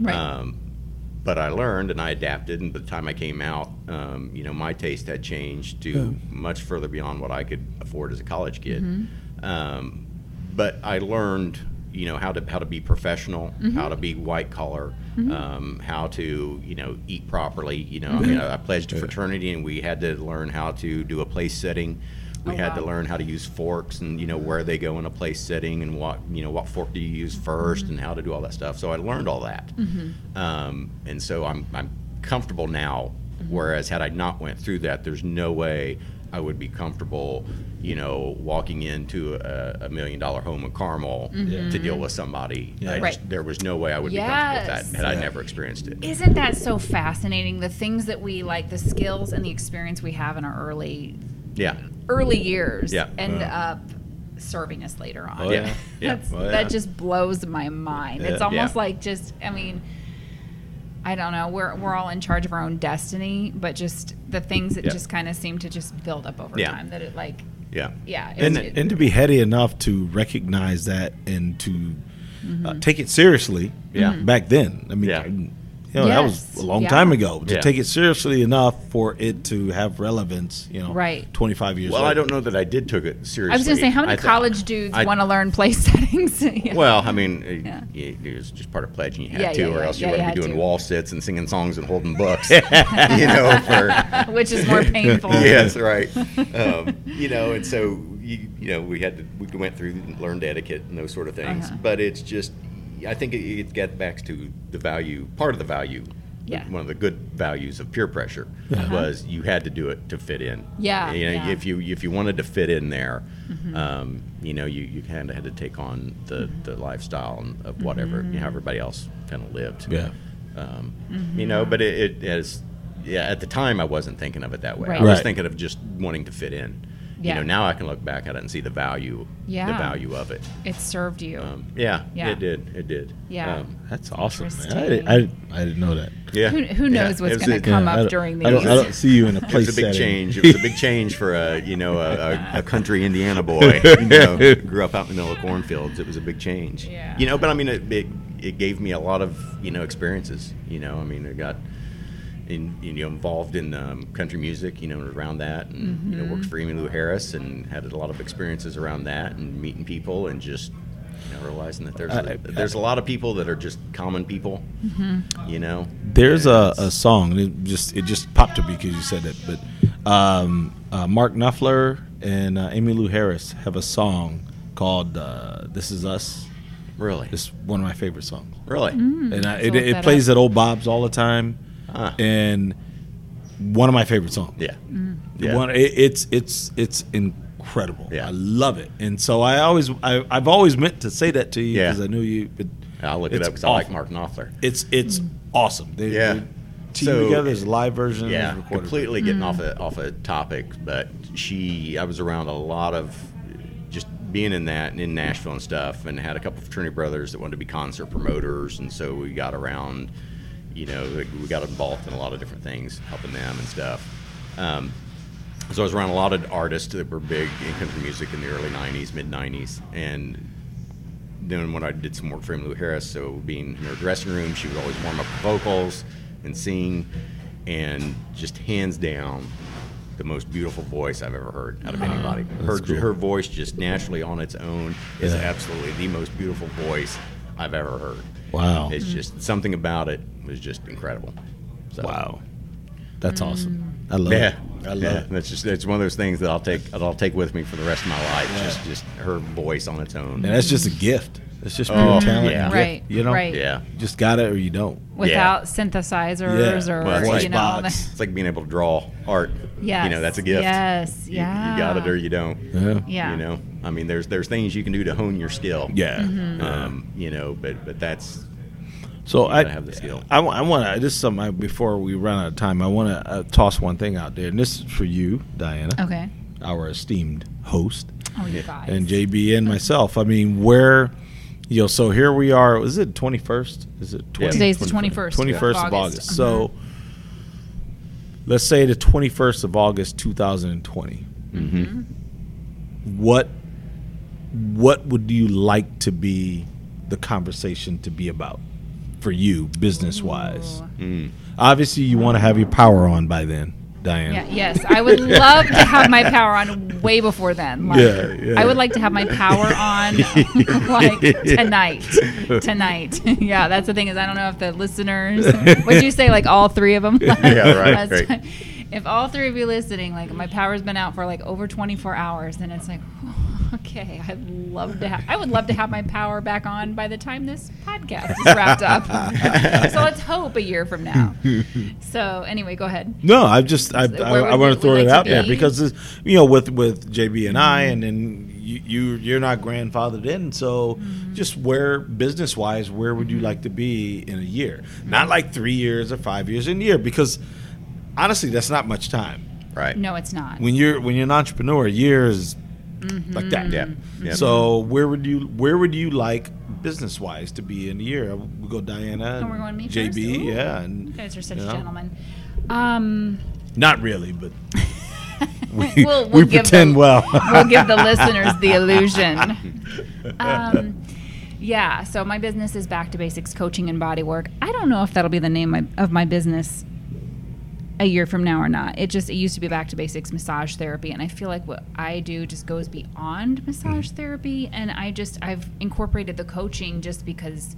Right. Um, but I learned and I adapted, and by the time I came out, um, you know, my taste had changed to much further beyond what I could afford as a college kid. Mm-hmm. Um, but I learned, you know, how to how to be professional, Mm-hmm. how to be white collar, um, how to you know eat properly. You know, I mean, I, I pledged to fraternity, and we had to learn how to do a place setting. We Oh, had to learn how to use forks and you know where they go in a place setting and what you know what fork do you use 1st Mm-hmm. and how to do all that stuff. So I learned all that, um, and so I'm I'm comfortable now. Mm-hmm. Whereas had I not went through that, there's no way I would be comfortable, you know, walking into a, a million dollar home in Carmel to deal with somebody. I Mm-hmm. Right. just, there was no way I would be comfortable with that had I never experienced it. Isn't that so fascinating? The things that we like, the skills and the experience we have in our early Yeah. early years Yeah. end Yeah. up serving us later on. Oh, Yeah. Yeah. [laughs] Oh, yeah. That just blows my mind. It's almost Yeah. like just, I mean, I don't know. We're, we're all in charge of our own destiny, but just the things that Yeah. just kind of seem to just build up over Yeah. time. That it like, Yeah. yeah. and it's- and to be heady enough to recognize that and to uh, take it seriously. Yeah. Back then, I mean, Yeah. You know, that was a long Yeah. time ago. To Yeah. take it seriously enough for it to have relevance, you know, Right. Twenty five years. Ago. Well, I don't know that I did took it seriously. I was going to say, how many I thought- college dudes want to learn place [laughs] settings? Yeah. Well, I mean, uh, Yeah. y- it was just part of pledging you had Yeah, to, yeah, or yeah, else you yeah, wouldn't you be doing to. wall sits and singing songs and holding books. [laughs] you know, for [laughs] Which is more painful. yes, right. Um, you know, and so you, you know, we had to we went through and learned etiquette and those sort of things. Uh-huh. But it's just, I think it, it gets back to the value. Part of the value, Yeah. one of the good values of peer pressure was you had to do it to fit in. Yeah, You know, yeah. if you if you wanted to fit in there, um, you know, you, you kind of had to take on the, the lifestyle of whatever you know, how everybody else kind of lived. Yeah. Um, Mm-hmm. You know, but it, it has, yeah, at the time I wasn't thinking of it that way. Right. I was Right. thinking of just wanting to fit in. You know, now I can look back at it and see the value, yeah. the value of it. It served you. Um, yeah, Yeah. it did. It did. Yeah. Um, That's awesome, man. I, did- I, I didn't know that. yeah. Who- who Yeah. knows what's gonna come Yeah, up during I don't, I don't see you in a place? [laughs] It was a big setting. change. [laughs] It was a big change for a you know a, a, a country Indiana boy. You know, [laughs] grew up out in the middle of cornfields. It was a big change. Yeah. You know, but I mean, it, it it gave me a lot of you know experiences. You know, I mean, I got in you know involved in um, country music. You know, around that, and you know, worked for Amy Emmylou Harris, and had a lot of experiences around that, and meeting people, and just. You know, realizing that there's I- a, there's a lot of people that are just common people, you know. There's a, a song. It just it just popped to me because you said it. But um, uh, Mark Knopfler and uh, Emmylou Harris have a song called uh, "This Is Us." really, It's one of my favorite songs, really, and I, it, it plays up. at Old Bob's all the time, Ah. and one of my favorite songs. yeah, Mm. yeah. One, it, it's it's it's incredible. Yeah. I love it, and so I always I, I've always meant to say that to you Yeah. because I knew you. But I'll look it it's up because I like awful. Mark Knopfler. It's it's awesome. They, Yeah. they team So- together. There's a live version. Yeah, there's recorded completely getting off a off a topic, but she, I was around a lot of just being in that and in Nashville and stuff, and had a couple of fraternity brothers that wanted to be concert promoters, and so we got around, you know, we got involved in a lot of different things, helping them and stuff. Um, so I was around a lot of artists that were big in country music in the early '90s, mid '90s, and then when I did some work for Emmylou Harris, so being in her dressing room, she would always warm up the vocals and sing, and just hands down, the most beautiful voice I've ever heard out of anybody. Her cool. her voice just naturally on its own is Yeah. absolutely the most beautiful voice I've ever heard. Wow. It's just something about it was just incredible. So, Wow. That's Mm. awesome. I love it. Yeah, it. I love yeah. it. That's just it's one of those things that I'll take that I'll take with me for the rest of my life. Just just her voice on its own. And that's just a gift. It's just pure Oh, talent. yeah. Right, gift, you know? right. yeah. You just got it or you don't. Without synthesizers Yeah. or Well, like- you know, box. It's like being able to draw art. yes, You know, that's a gift. Yes, You- yeah. You, got it or you don't. Yeah. Yeah. You know, I mean, there's there's things you can do to hone your skill. Yeah. Mm-hmm. Um, you know, but but that's So I, have the skill. I, want to. This is something I, before we run out of time. I want to uh, toss one thing out there, and this is for you, Diana, Okay. our esteemed host, Oh, you guys. and JB and myself. I mean, where, you know, so here we are. Is it twenty first? Is it 20, Today's the 21st Twenty first of of August. August. So, let's say the twenty first of August, two thousand and twenty. Mm-hmm. What, what would you like to be the conversation to be about for you, business wise? Mm, Obviously, you want to have your power on by then, Diane. Yeah, yes, I would [laughs] love to have my power on way before then. Like, Yeah, yeah. I would like to have my power on [laughs] like tonight. Tonight. [laughs] yeah, that's the thing is I don't know if the listeners would you say like all three of them? Yeah, right, right. If all three of you listening, like my power's been out for like over 24 hours, then it's like, [laughs] okay, I'd love to have. I would love to have my power back on by the time this podcast is wrapped up. [laughs] so let's hope a year from now. So anyway, go ahead. No, I just I, I, I want to throw it like out there be? because this, you know with with JB and I, and then you, you you're not grandfathered in, so Mm-hmm. just where business wise, where would you like to be in a year? Not like three years or five years in a year, because honestly, that's not much time. right. No, it's not. When you're when you're an entrepreneur, years Mm-hmm. like that. Yeah. yeah. So where would you where would you like business wise to be in a year? We go Diana, Oh, we're going me JB, first? Ooh. yeah, and You guys are such you know. gentlemen. Um, Not really, but [laughs] we, We'll- we we'll give pretend the- well. we'll give the listeners the [laughs] illusion. [laughs] Um, yeah, so my business is Back to Basics Coaching and Body Work. I don't know if that'll be the name of- of my business a year from now or not. It just it used to be Back to Basics Massage Therapy, and I feel like what I do just goes beyond mm-hmm. massage therapy. And I just I've incorporated the coaching just because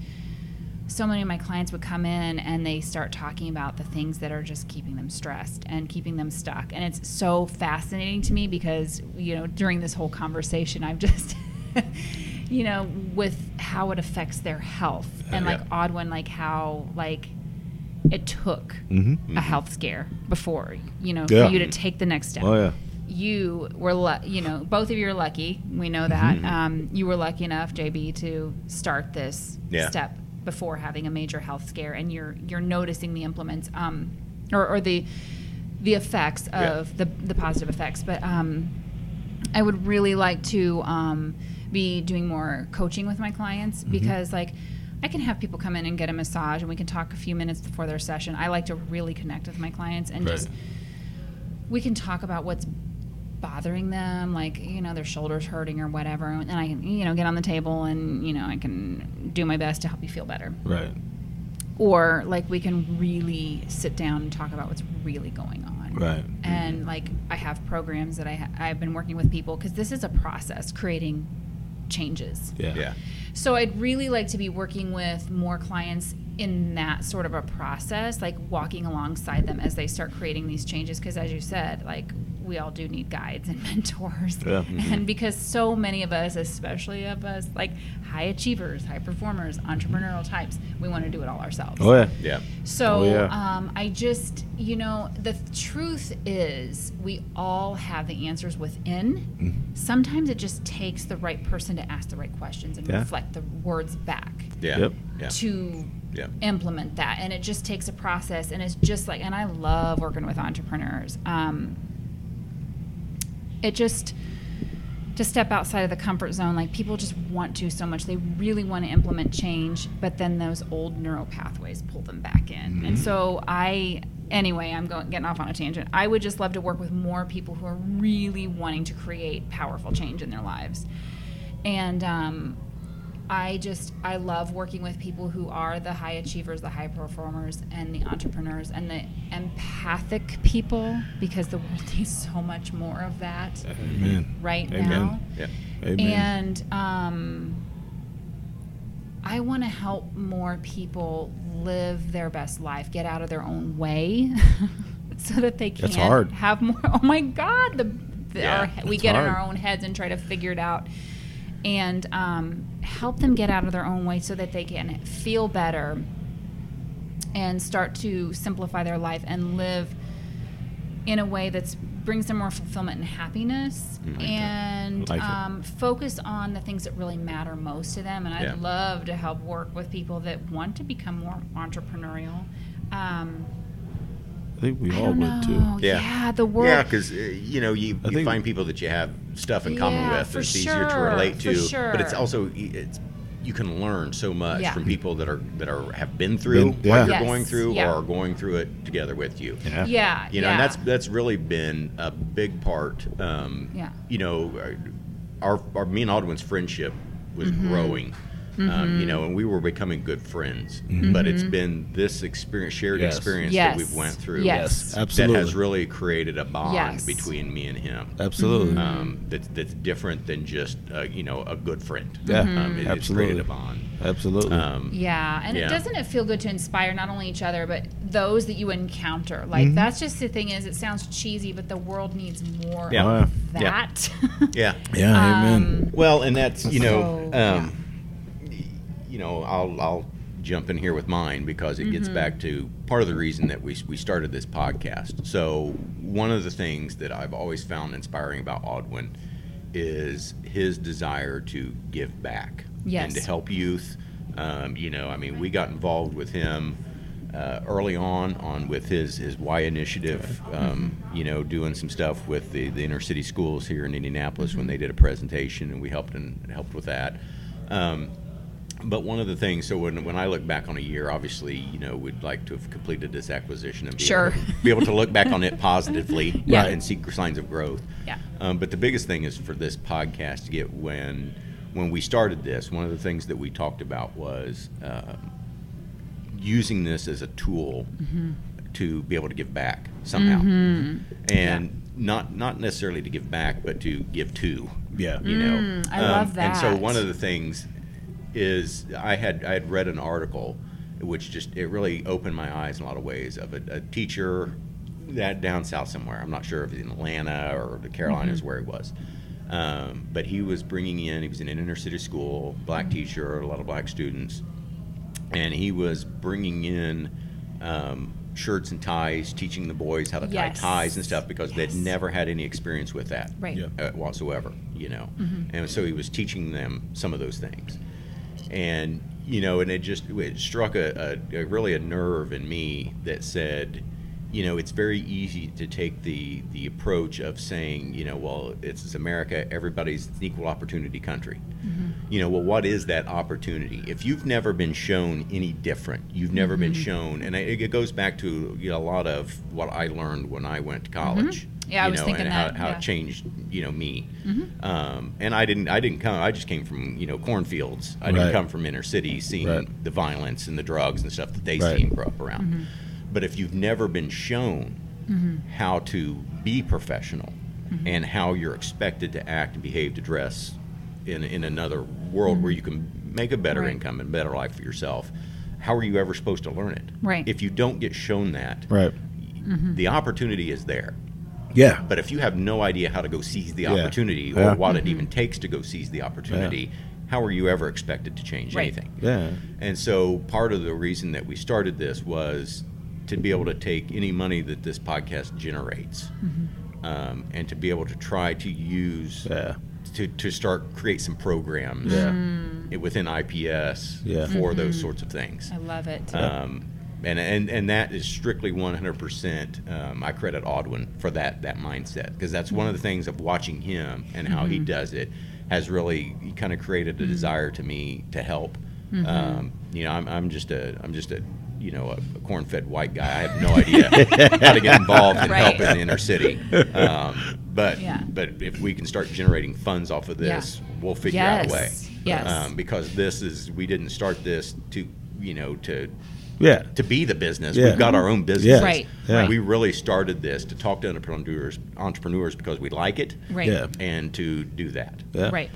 so many of my clients would come in and they start talking about the things that are just keeping them stressed and keeping them stuck and it's so fascinating to me because you know during this whole conversation i've [laughs] just you know with how it affects their health uh, and Yeah. like Audwin like how like it took Mhm. a health scare before you know Yeah. for you to take the next step Oh yeah. you were, lu- you know, both of you are lucky. We know that. Um, you were lucky enough, JB, to start this Yeah. step before having a major health scare, and you're you're noticing the implements, um, or, or the the effects Yeah. of the the positive effects. But um, I would really like to um, be doing more coaching with my clients Mm-hmm. because, like. I can have people come in and get a massage, and we can talk a few minutes before their session. I like to really connect with my clients and Right. just we can talk about what's bothering them, like you know their shoulders hurting or whatever, and I can you know get on the table and you know I can do my best to help you feel better. Right. Or like we can really sit down and talk about what's really going on. Right. And like I have programs that I ha- I've been working with people because this is a process creating changes. Yeah. yeah. So I'd really like to be working with more clients in that sort of a process, like walking alongside them as they start creating these changes. Because as you said, like we all do need guides and [laughs] mentors, Yeah. and because so many of us, especially of us, like high achievers, high performers, entrepreneurial types, we want to do it all ourselves. Oh yeah. Yeah. So Oh, yeah. um, I just, you know, the th- truth is we all have the answers within. Mm-hmm. Sometimes it just takes the right person to ask the right questions and Yeah. reflect the words back Yeah. Yep. Yeah. to Yeah. implement that. And it just takes a process. And it's just like, and I love working with entrepreneurs. Um, it just, to step outside of the comfort zone, like people just want to so much. They really want to implement change, but then those old neural pathways pull them back in. And so I anyway, I'm going getting off on a tangent. I would just love to work with more people who are really wanting to create powerful change in their lives, and um, I just I love working with people who are the high achievers, the high performers, and the entrepreneurs and the empathic people because the world [laughs] needs so much more of that Amen. right Amen. now. Yeah. Amen. And um, I want to help more people live their best life, get out of their own way, [laughs] so that they can hard. have more. Oh my God, the, the Yeah, our, we that's get in our own heads and try to figure it out, and um, help them get out of their own way so that they can feel better and start to simplify their life and live in a way that brings them more fulfillment and happiness like and Like um, focus on the things that really matter most to them. And i'd Yeah. love to help work with people that want to become more entrepreneurial. Um, I think we I all don't would too. Yeah. yeah the world Yeah, because uh, you know you, I you think- find people that you have stuff in common Yeah, with. for It's easier to sure, relate for to, but it's also it's you can learn so much Yeah. from people that are that are have been through Been- yeah. what you're Yes, going through yeah. or are going through it together with you. Yeah. yeah You know, yeah. and that's that's really been a big part. Um, Yeah. You know, our, our me and Audwin's friendship was Mm-hmm. Um, you know, and we were becoming good friends. But it's been this experience, shared Yes. experiencence Mm-hmm. Yes. that we've went through, Yes. Absolutely. that has really created a bond Yes. between me and him. Absolutely. Um, that's that's different than just uh, you know a good friend. Yeah, um, it, it's created absolutely. a bond. Absolutely. Um, Yeah, and Yeah. it doesn't it feel good to inspire not only each other but those that you encounter. Like Mm-hmm. that's just the thing is it sounds cheesy, but the world needs more Yeah. of that. yeah. yeah. amen. Um, Well, and that's you know, So, um, y- you know, I'll I'll jump in here with mine because it gets back to part of the reason that we we started this podcast. So one of the things that I've always found inspiring about Audwin is his desire to give back Yes. and to help youth. Um, you know, I mean, we got involved with him. Uh, early on, on with his his Y initiative, um, you know, doing some stuff with the, the inner city schools here in Indianapolis when they did a presentation, and we helped and helped with that. Um, but one of the things, so when, when I look back on a year, obviously, you know, we'd like to have completed this acquisition and be, Sure. able, to, be able to look back on it positively [laughs] Yeah. and see signs of growth. Yeah. Um, but the biggest thing is for this podcast to get when when we started this, one of the things that we talked about was um, using this as a tool Mm-hmm. to be able to give back somehow, and not not necessarily to give back, but to give to Yeah. you know. Mm, I love that. And so one of the things is I had I had read an article which just it really opened my eyes in a lot of ways of a, a teacher that down south somewhere. I'm not sure if it's in Atlanta or the Carolinas Mm-hmm. where he was. Um, but he was bringing in, he was in an inner city school, black Mm-hmm. teacher, a lot of black students, and he was bringing in um, shirts and ties, teaching the boys how to tie ties and stuff because Yes. they'd never had any experience with that right. Yeah. uh, whatsoever, you know. And so he was teaching them some of those things, and you know, and it just it struck a, a, a really a nerve in me that said, you know, it's very easy to take the the approach of saying, you know, well, it's, it's America, everybody's an equal opportunity country. Mm-hmm. You know, well, what is that opportunity? If you've never been shown any different, you've never been mm-hmm. shown, and it, it goes back to you know, a lot of what I learned when I went to college. Mm-hmm. Yeah, I you was know, thinking and that, how, how yeah. it changed, you know, me. Um, and I didn't, I didn't come. I just came from, you know, cornfields. I didn't Right. come from inner city, seeing Right. the violence and the drugs and stuff that they Right. see and grow up around. Mm-hmm. But if you've never been shown how to be professional Mm-hmm. and how you're expected to act and behave to dress in in another world where you can make a better Mm-hmm. Right. income and better life for yourself, how are you ever supposed to learn it? Right. If you don't get shown that, Right. the opportunity is there. Yeah. But if you have no idea how to go seize the Yeah. opportunity or Yeah. what it even takes to go seize the opportunity, how are you ever expected to change Right. anything? Yeah. And so part of the reason that we started this was to be able to take any money that this podcast generates um, and to be able to try to use Yeah. to, to start create some programs Yeah. i- within IPS Yeah. for those sorts of things. I love it. Um, and, and and that is strictly 100%. Um, I credit Audwin for that that mindset because that's one of the things of watching him and how he does it has really kind of created a desire to me to help Um, you know, I'm, I'm just a I'm just a you know a, a corn-fed white guy. I have no idea how to get involved help [laughs] Right. in the inner city. Um, but Yeah. but if we can start generating funds off of this, we'll figure out a way. Yes. Yes. Um, because this is we didn't start this to you know to Yeah. to be the business. Yeah. We've got our own business. Yes. Right, Yeah. We really started this to talk to entrepreneurs entrepreneurs because we like it Right. Yeah. and to do that. Yeah. Right.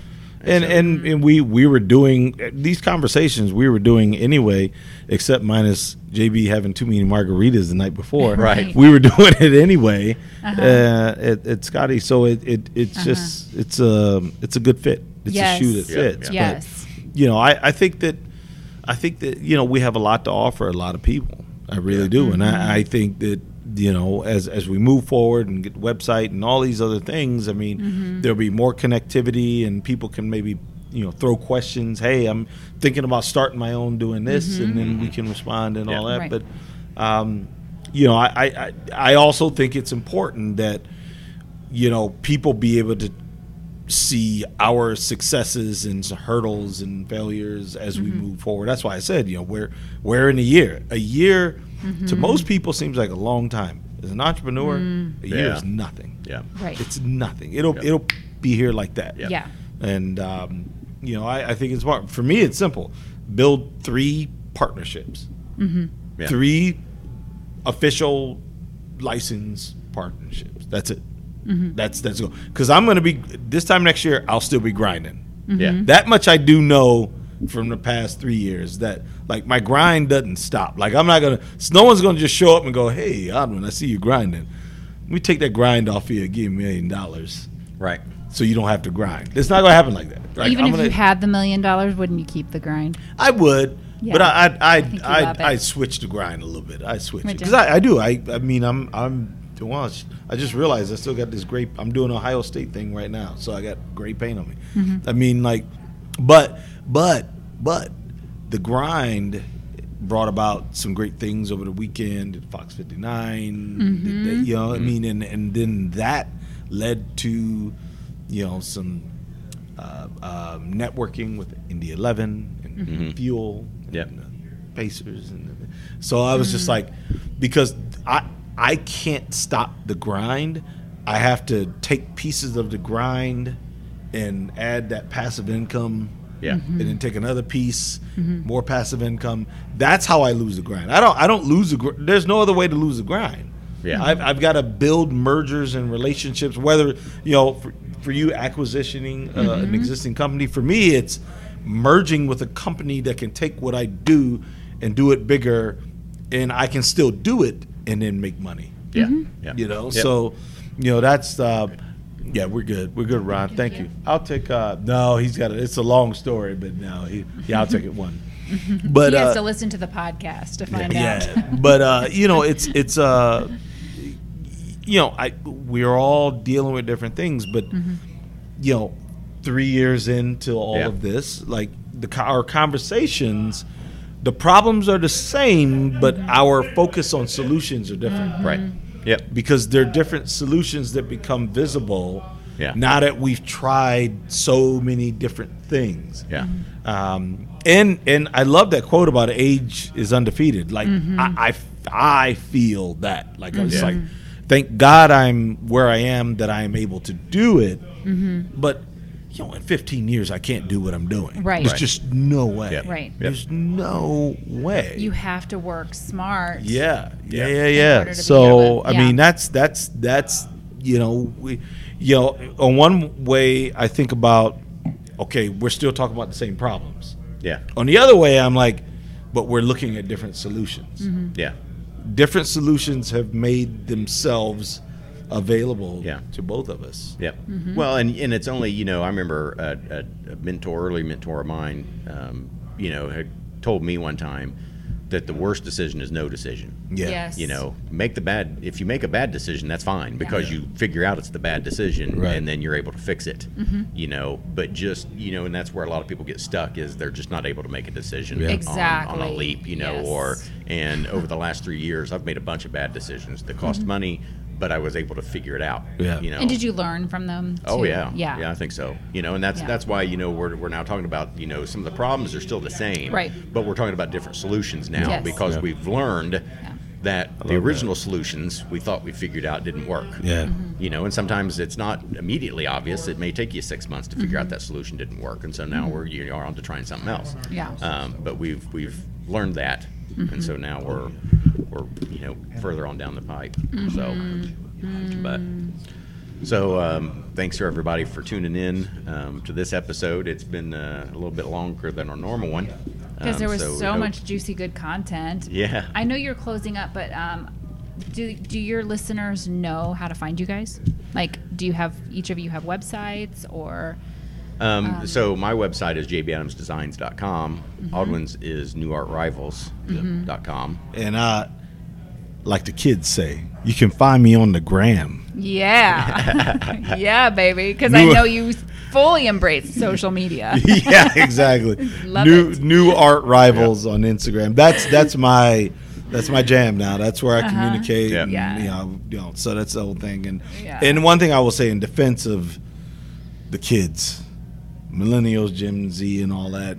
And, so- and and we we were doing these conversations we were doing anyway, except minus JB having too many margaritas the night before. [laughs] Right. We were doing it anyway Uh-huh. uh, at, at Scotty. So it, it it's just it's a it's a good fit. It's Yes. a shoe that Yeah, fits. yeah. But, Yes. you know, I, I think that I think that you know we have a lot to offer a lot of people. I really do, and I, mm-hmm. I think that you know as as we move forward and get the website and all these other things, I mean, mm-hmm. there'll be more connectivity and people can maybe you know throw questions. Hey, I'm thinking about starting my own doing this, and mm-hmm. then we can respond and all that. Right. But um, you know, I, I I I also think it's important that you know people be able to see our successes and hurdles and failures as we mm-hmm. move forward. That's why I said, you know, we're we're in a year. A year mm-hmm. to most people seems like a long time. As an entrepreneur, mm. a year Yeah. is nothing. Yeah. Right. It's nothing. It'll Yep. it'll be here like that. Yep. Yeah. And um, you know, I, I think it's smart. For me, it's simple. Build three partnerships. Mm-hmm. Yeah. Three official license partnerships. That's it. Mm-hmm. That's that's go. Because I'm going to be this time next year. I'll still be grinding. Mm-hmm. Yeah. That much I do know from the past three years that like my grind doesn't stop. Like I'm not gonna. No one's gonna just show up and go, "Hey, Audwin, I see you grinding. Let me take that grind off you. and Give you a million dollars." Right. So you don't have to grind. It's not gonna happen like that. Like, Even I'm if gonna- you had the million dollars, wouldn't you keep the grind? I would, Yeah. but I I I think you I. I, switch the grind a little bit. I switch it because? I, I do. I I mean I'm I'm well. I just realized I still got this great. I'm doing Ohio State thing right now, so I got great pain on me. Mm-hmm. I mean like, but but but the grind brought about some great things over the weekend at Fox 59. Mm-hmm. that- you know, I mean, and and then that led to you know some uh, um, networking with Indy 11 and Mhm. Fuel, Yep. and, uh, Pacers, and so I was just like, because I I can't stop the grind. I have to take pieces of the grind and add that passive income. Yeah. Mm-hmm. And then take another piece, mm-hmm. more passive income. That's how I lose the grind. I don't. I don't lose the. Gr- There's no other way to lose the grind. Yeah. I've, I've got to build mergers and relationships. Whether you know, for, for you acquisitioning uh, an mm-hmm. existing company, for me, it's merging with a company that can take what I do and do it bigger, and I can still do it and then make money. Yeah. Yeah. You know, Yep. so you know that's. Uh, yeah, we're good. We're good, Ron. Thank you. I'll take. Uh, no, he's got it. It's a long story, but no, he, yeah, I'll take it one. [laughs] But he has uh, to listen to the podcast to find out. yeah, [laughs] but uh, you know, it's it's uh, you know, I we're all dealing with different things, but you know, three years into all Yeah. of this, like the our conversations, the problems are the same, but our focus on solutions are different mm-hmm. Right. Yep. because they're different solutions that become visible. Yeah. Now that we've tried so many different things. Yeah. Um, and and I love that quote about age is undefeated. Like mm-hmm. I, I I feel that. Like I was mm-hmm. Yeah. like, thank God I'm where I am that I am able to do it. But you know, in 15 years I can't do what I'm doing. Right. There's Right. just no way. Yeah. Right. There's no way. You have to work smart. Yeah, yeah, Yeah. yeah, In yeah. to be So I yeah. mean, that's that's that's you know we, you know, on one way I think about, okay, we're still talking about the same problems. Yeah. On the other way, I'm like, but we're looking at different solutions. Mm-hmm. Yeah. Different solutions have made themselves available Yeah. to both of us. Yep. Mm-hmm. Well, and and it's only you know I remember a, a, a mentor, early mentor of mine, um, you know, had told me one time that the worst decision is no decision. Yeah. Yes. You know, make the bad. If you make a bad decision, that's fine because Yeah. you figure out it's the bad decision, Right. and then you're able to fix it. Mm-hmm. You know, but just you know, and that's where a lot of people get stuck is they're just not able to make a decision Yeah. on, on a leap. You know, Yes. or and over the last three years, I've made a bunch of bad decisions that cost money, but I was able to figure it out. Yeah. You know. And did you learn from them? Oh yeah, yeah, yeah. I think so. You know, and that's Yeah. that's why you know we're, we're now talking about you know some of the problems are still the same, Right. But we're talking about different solutions now Yes. because Yeah. we've learned that the love original solutions we thought we figured out didn't work. Yeah. Mm-hmm. You know, and sometimes it's not immediately obvious. It may take you six months to figure out that solution didn't work, and so now we're you are on to trying something else. Mm-hmm. Yeah. Um, but we've we've learned that, Mm-hmm. and so now we're we're you know further on down the pipe. Mm-hmm. So, but. So, um, thanks to everybody for tuning in um, to this episode. It's been uh, a little bit longer than our normal one. Because Um, there was so so much juicy, good content. Yeah. I know you're closing up, but um, do do your listeners know how to find you guys? Like, do you have each of you have websites or? Um, so, my website is jbadamsdesigns.com. Mm-hmm. Audwin's is newartrivals.com. And uh, like the kids say, you can find me on the gram. Yeah, [laughs] yeah, baby. Because I know you fully embrace social media. [laughs] yeah, exactly. [laughs] Love new it. new art rivals on Instagram. That's that's my that's my jam now. That's where I communicate. Yeah. and, Uh-huh. Yeah. You know, you know, so that's the whole thing. And Yeah. and one thing I will say in defense of the kids, millennials, Gen Z, and all that.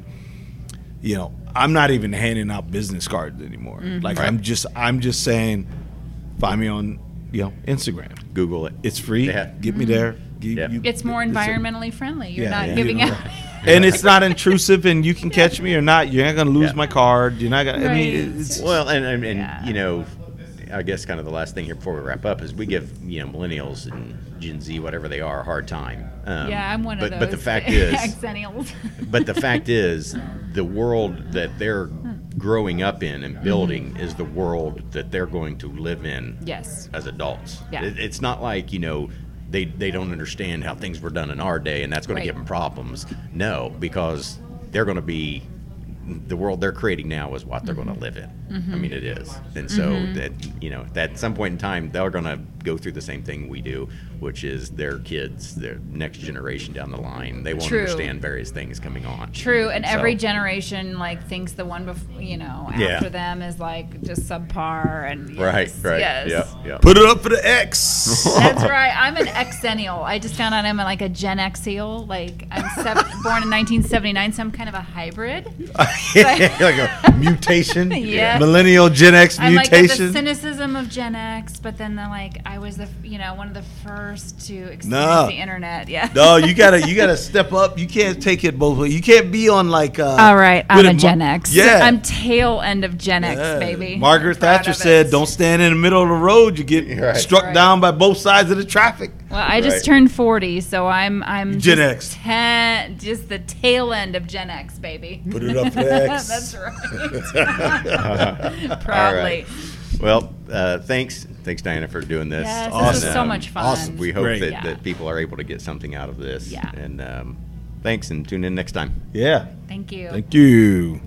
You know, I'm not even handing out business cards anymore. Mm-hmm. Like I'm just I'm just saying, find me on you know Instagram. Google it. It's free. Yeah. Get me there. You- Yeah. you- It's more a- environmentally friendly. You're Yeah, not yeah. giving You out. [laughs] and it's not intrusive, and you can catch me or not. You're not gonna lose Yeah. my card. You're not gonna. I mean, it's Well, and, and, and Yeah. you know, I guess kind of the last thing here before we wrap up is we give you know millennials and Gen Z whatever they are a hard time. Um, yeah, I'm one but, of those. But the fact is, [laughs] [laughs] but the fact is, the world that they're growing up in and building is the world that they're going to live in yes. as adults. Yeah. It, it's not like you know. They, they don't understand how things were done in our day, and that's going Right. to give them problems. No, because they're going to be the world they're creating now is what they're Mm-hmm. going to live in. I mean, it is, and so that you know, that at some point in time, they're going to go through the same thing we do, which is their kids, their next generation down the line. They won't True. understand various things coming on. True, and So- every generation like thinks the one before, you know, Yeah. after them is like just subpar and Right, yes, right, yes. yeah, yeah. put it up for the X. That's [laughs] right. I'm an Xennial. I just found out I'm like a Gen Xennial. Like I'm seven, born in 1979, so I'm kind of a hybrid. [laughs] like a mutation. [laughs] Yeah. Millennial Gen X I'm like the mutation. cynicism of Gen X, but then the like I was the you know one of the first to experience No. the internet. Yeah. no, you gotta you gotta [laughs] step up. You can't take it both ways. You can't be on like. Uh, All right, I'm with a Mar- Gen X. Yeah. I'm tail end of Gen X, Yeah. baby. Margaret Thatcher said, "Don't stand in the middle of the road. You get Right. struck Right. down by both sides of the traffic." Well, I just Right. turned 40, so I'm I'm Gen just X. ten, just the tail end of Gen X, baby. Put it up for X. [laughs] That's right. [laughs] Proudly. Well, uh, thanks, thanks Diana for doing this. Yes, this Awesome. was so much fun. Awesome. We hope Great. that, Yeah. that people are able to get something out of this. Yeah. And um, thanks, and tune in next time. Yeah. Thank you. Thank you.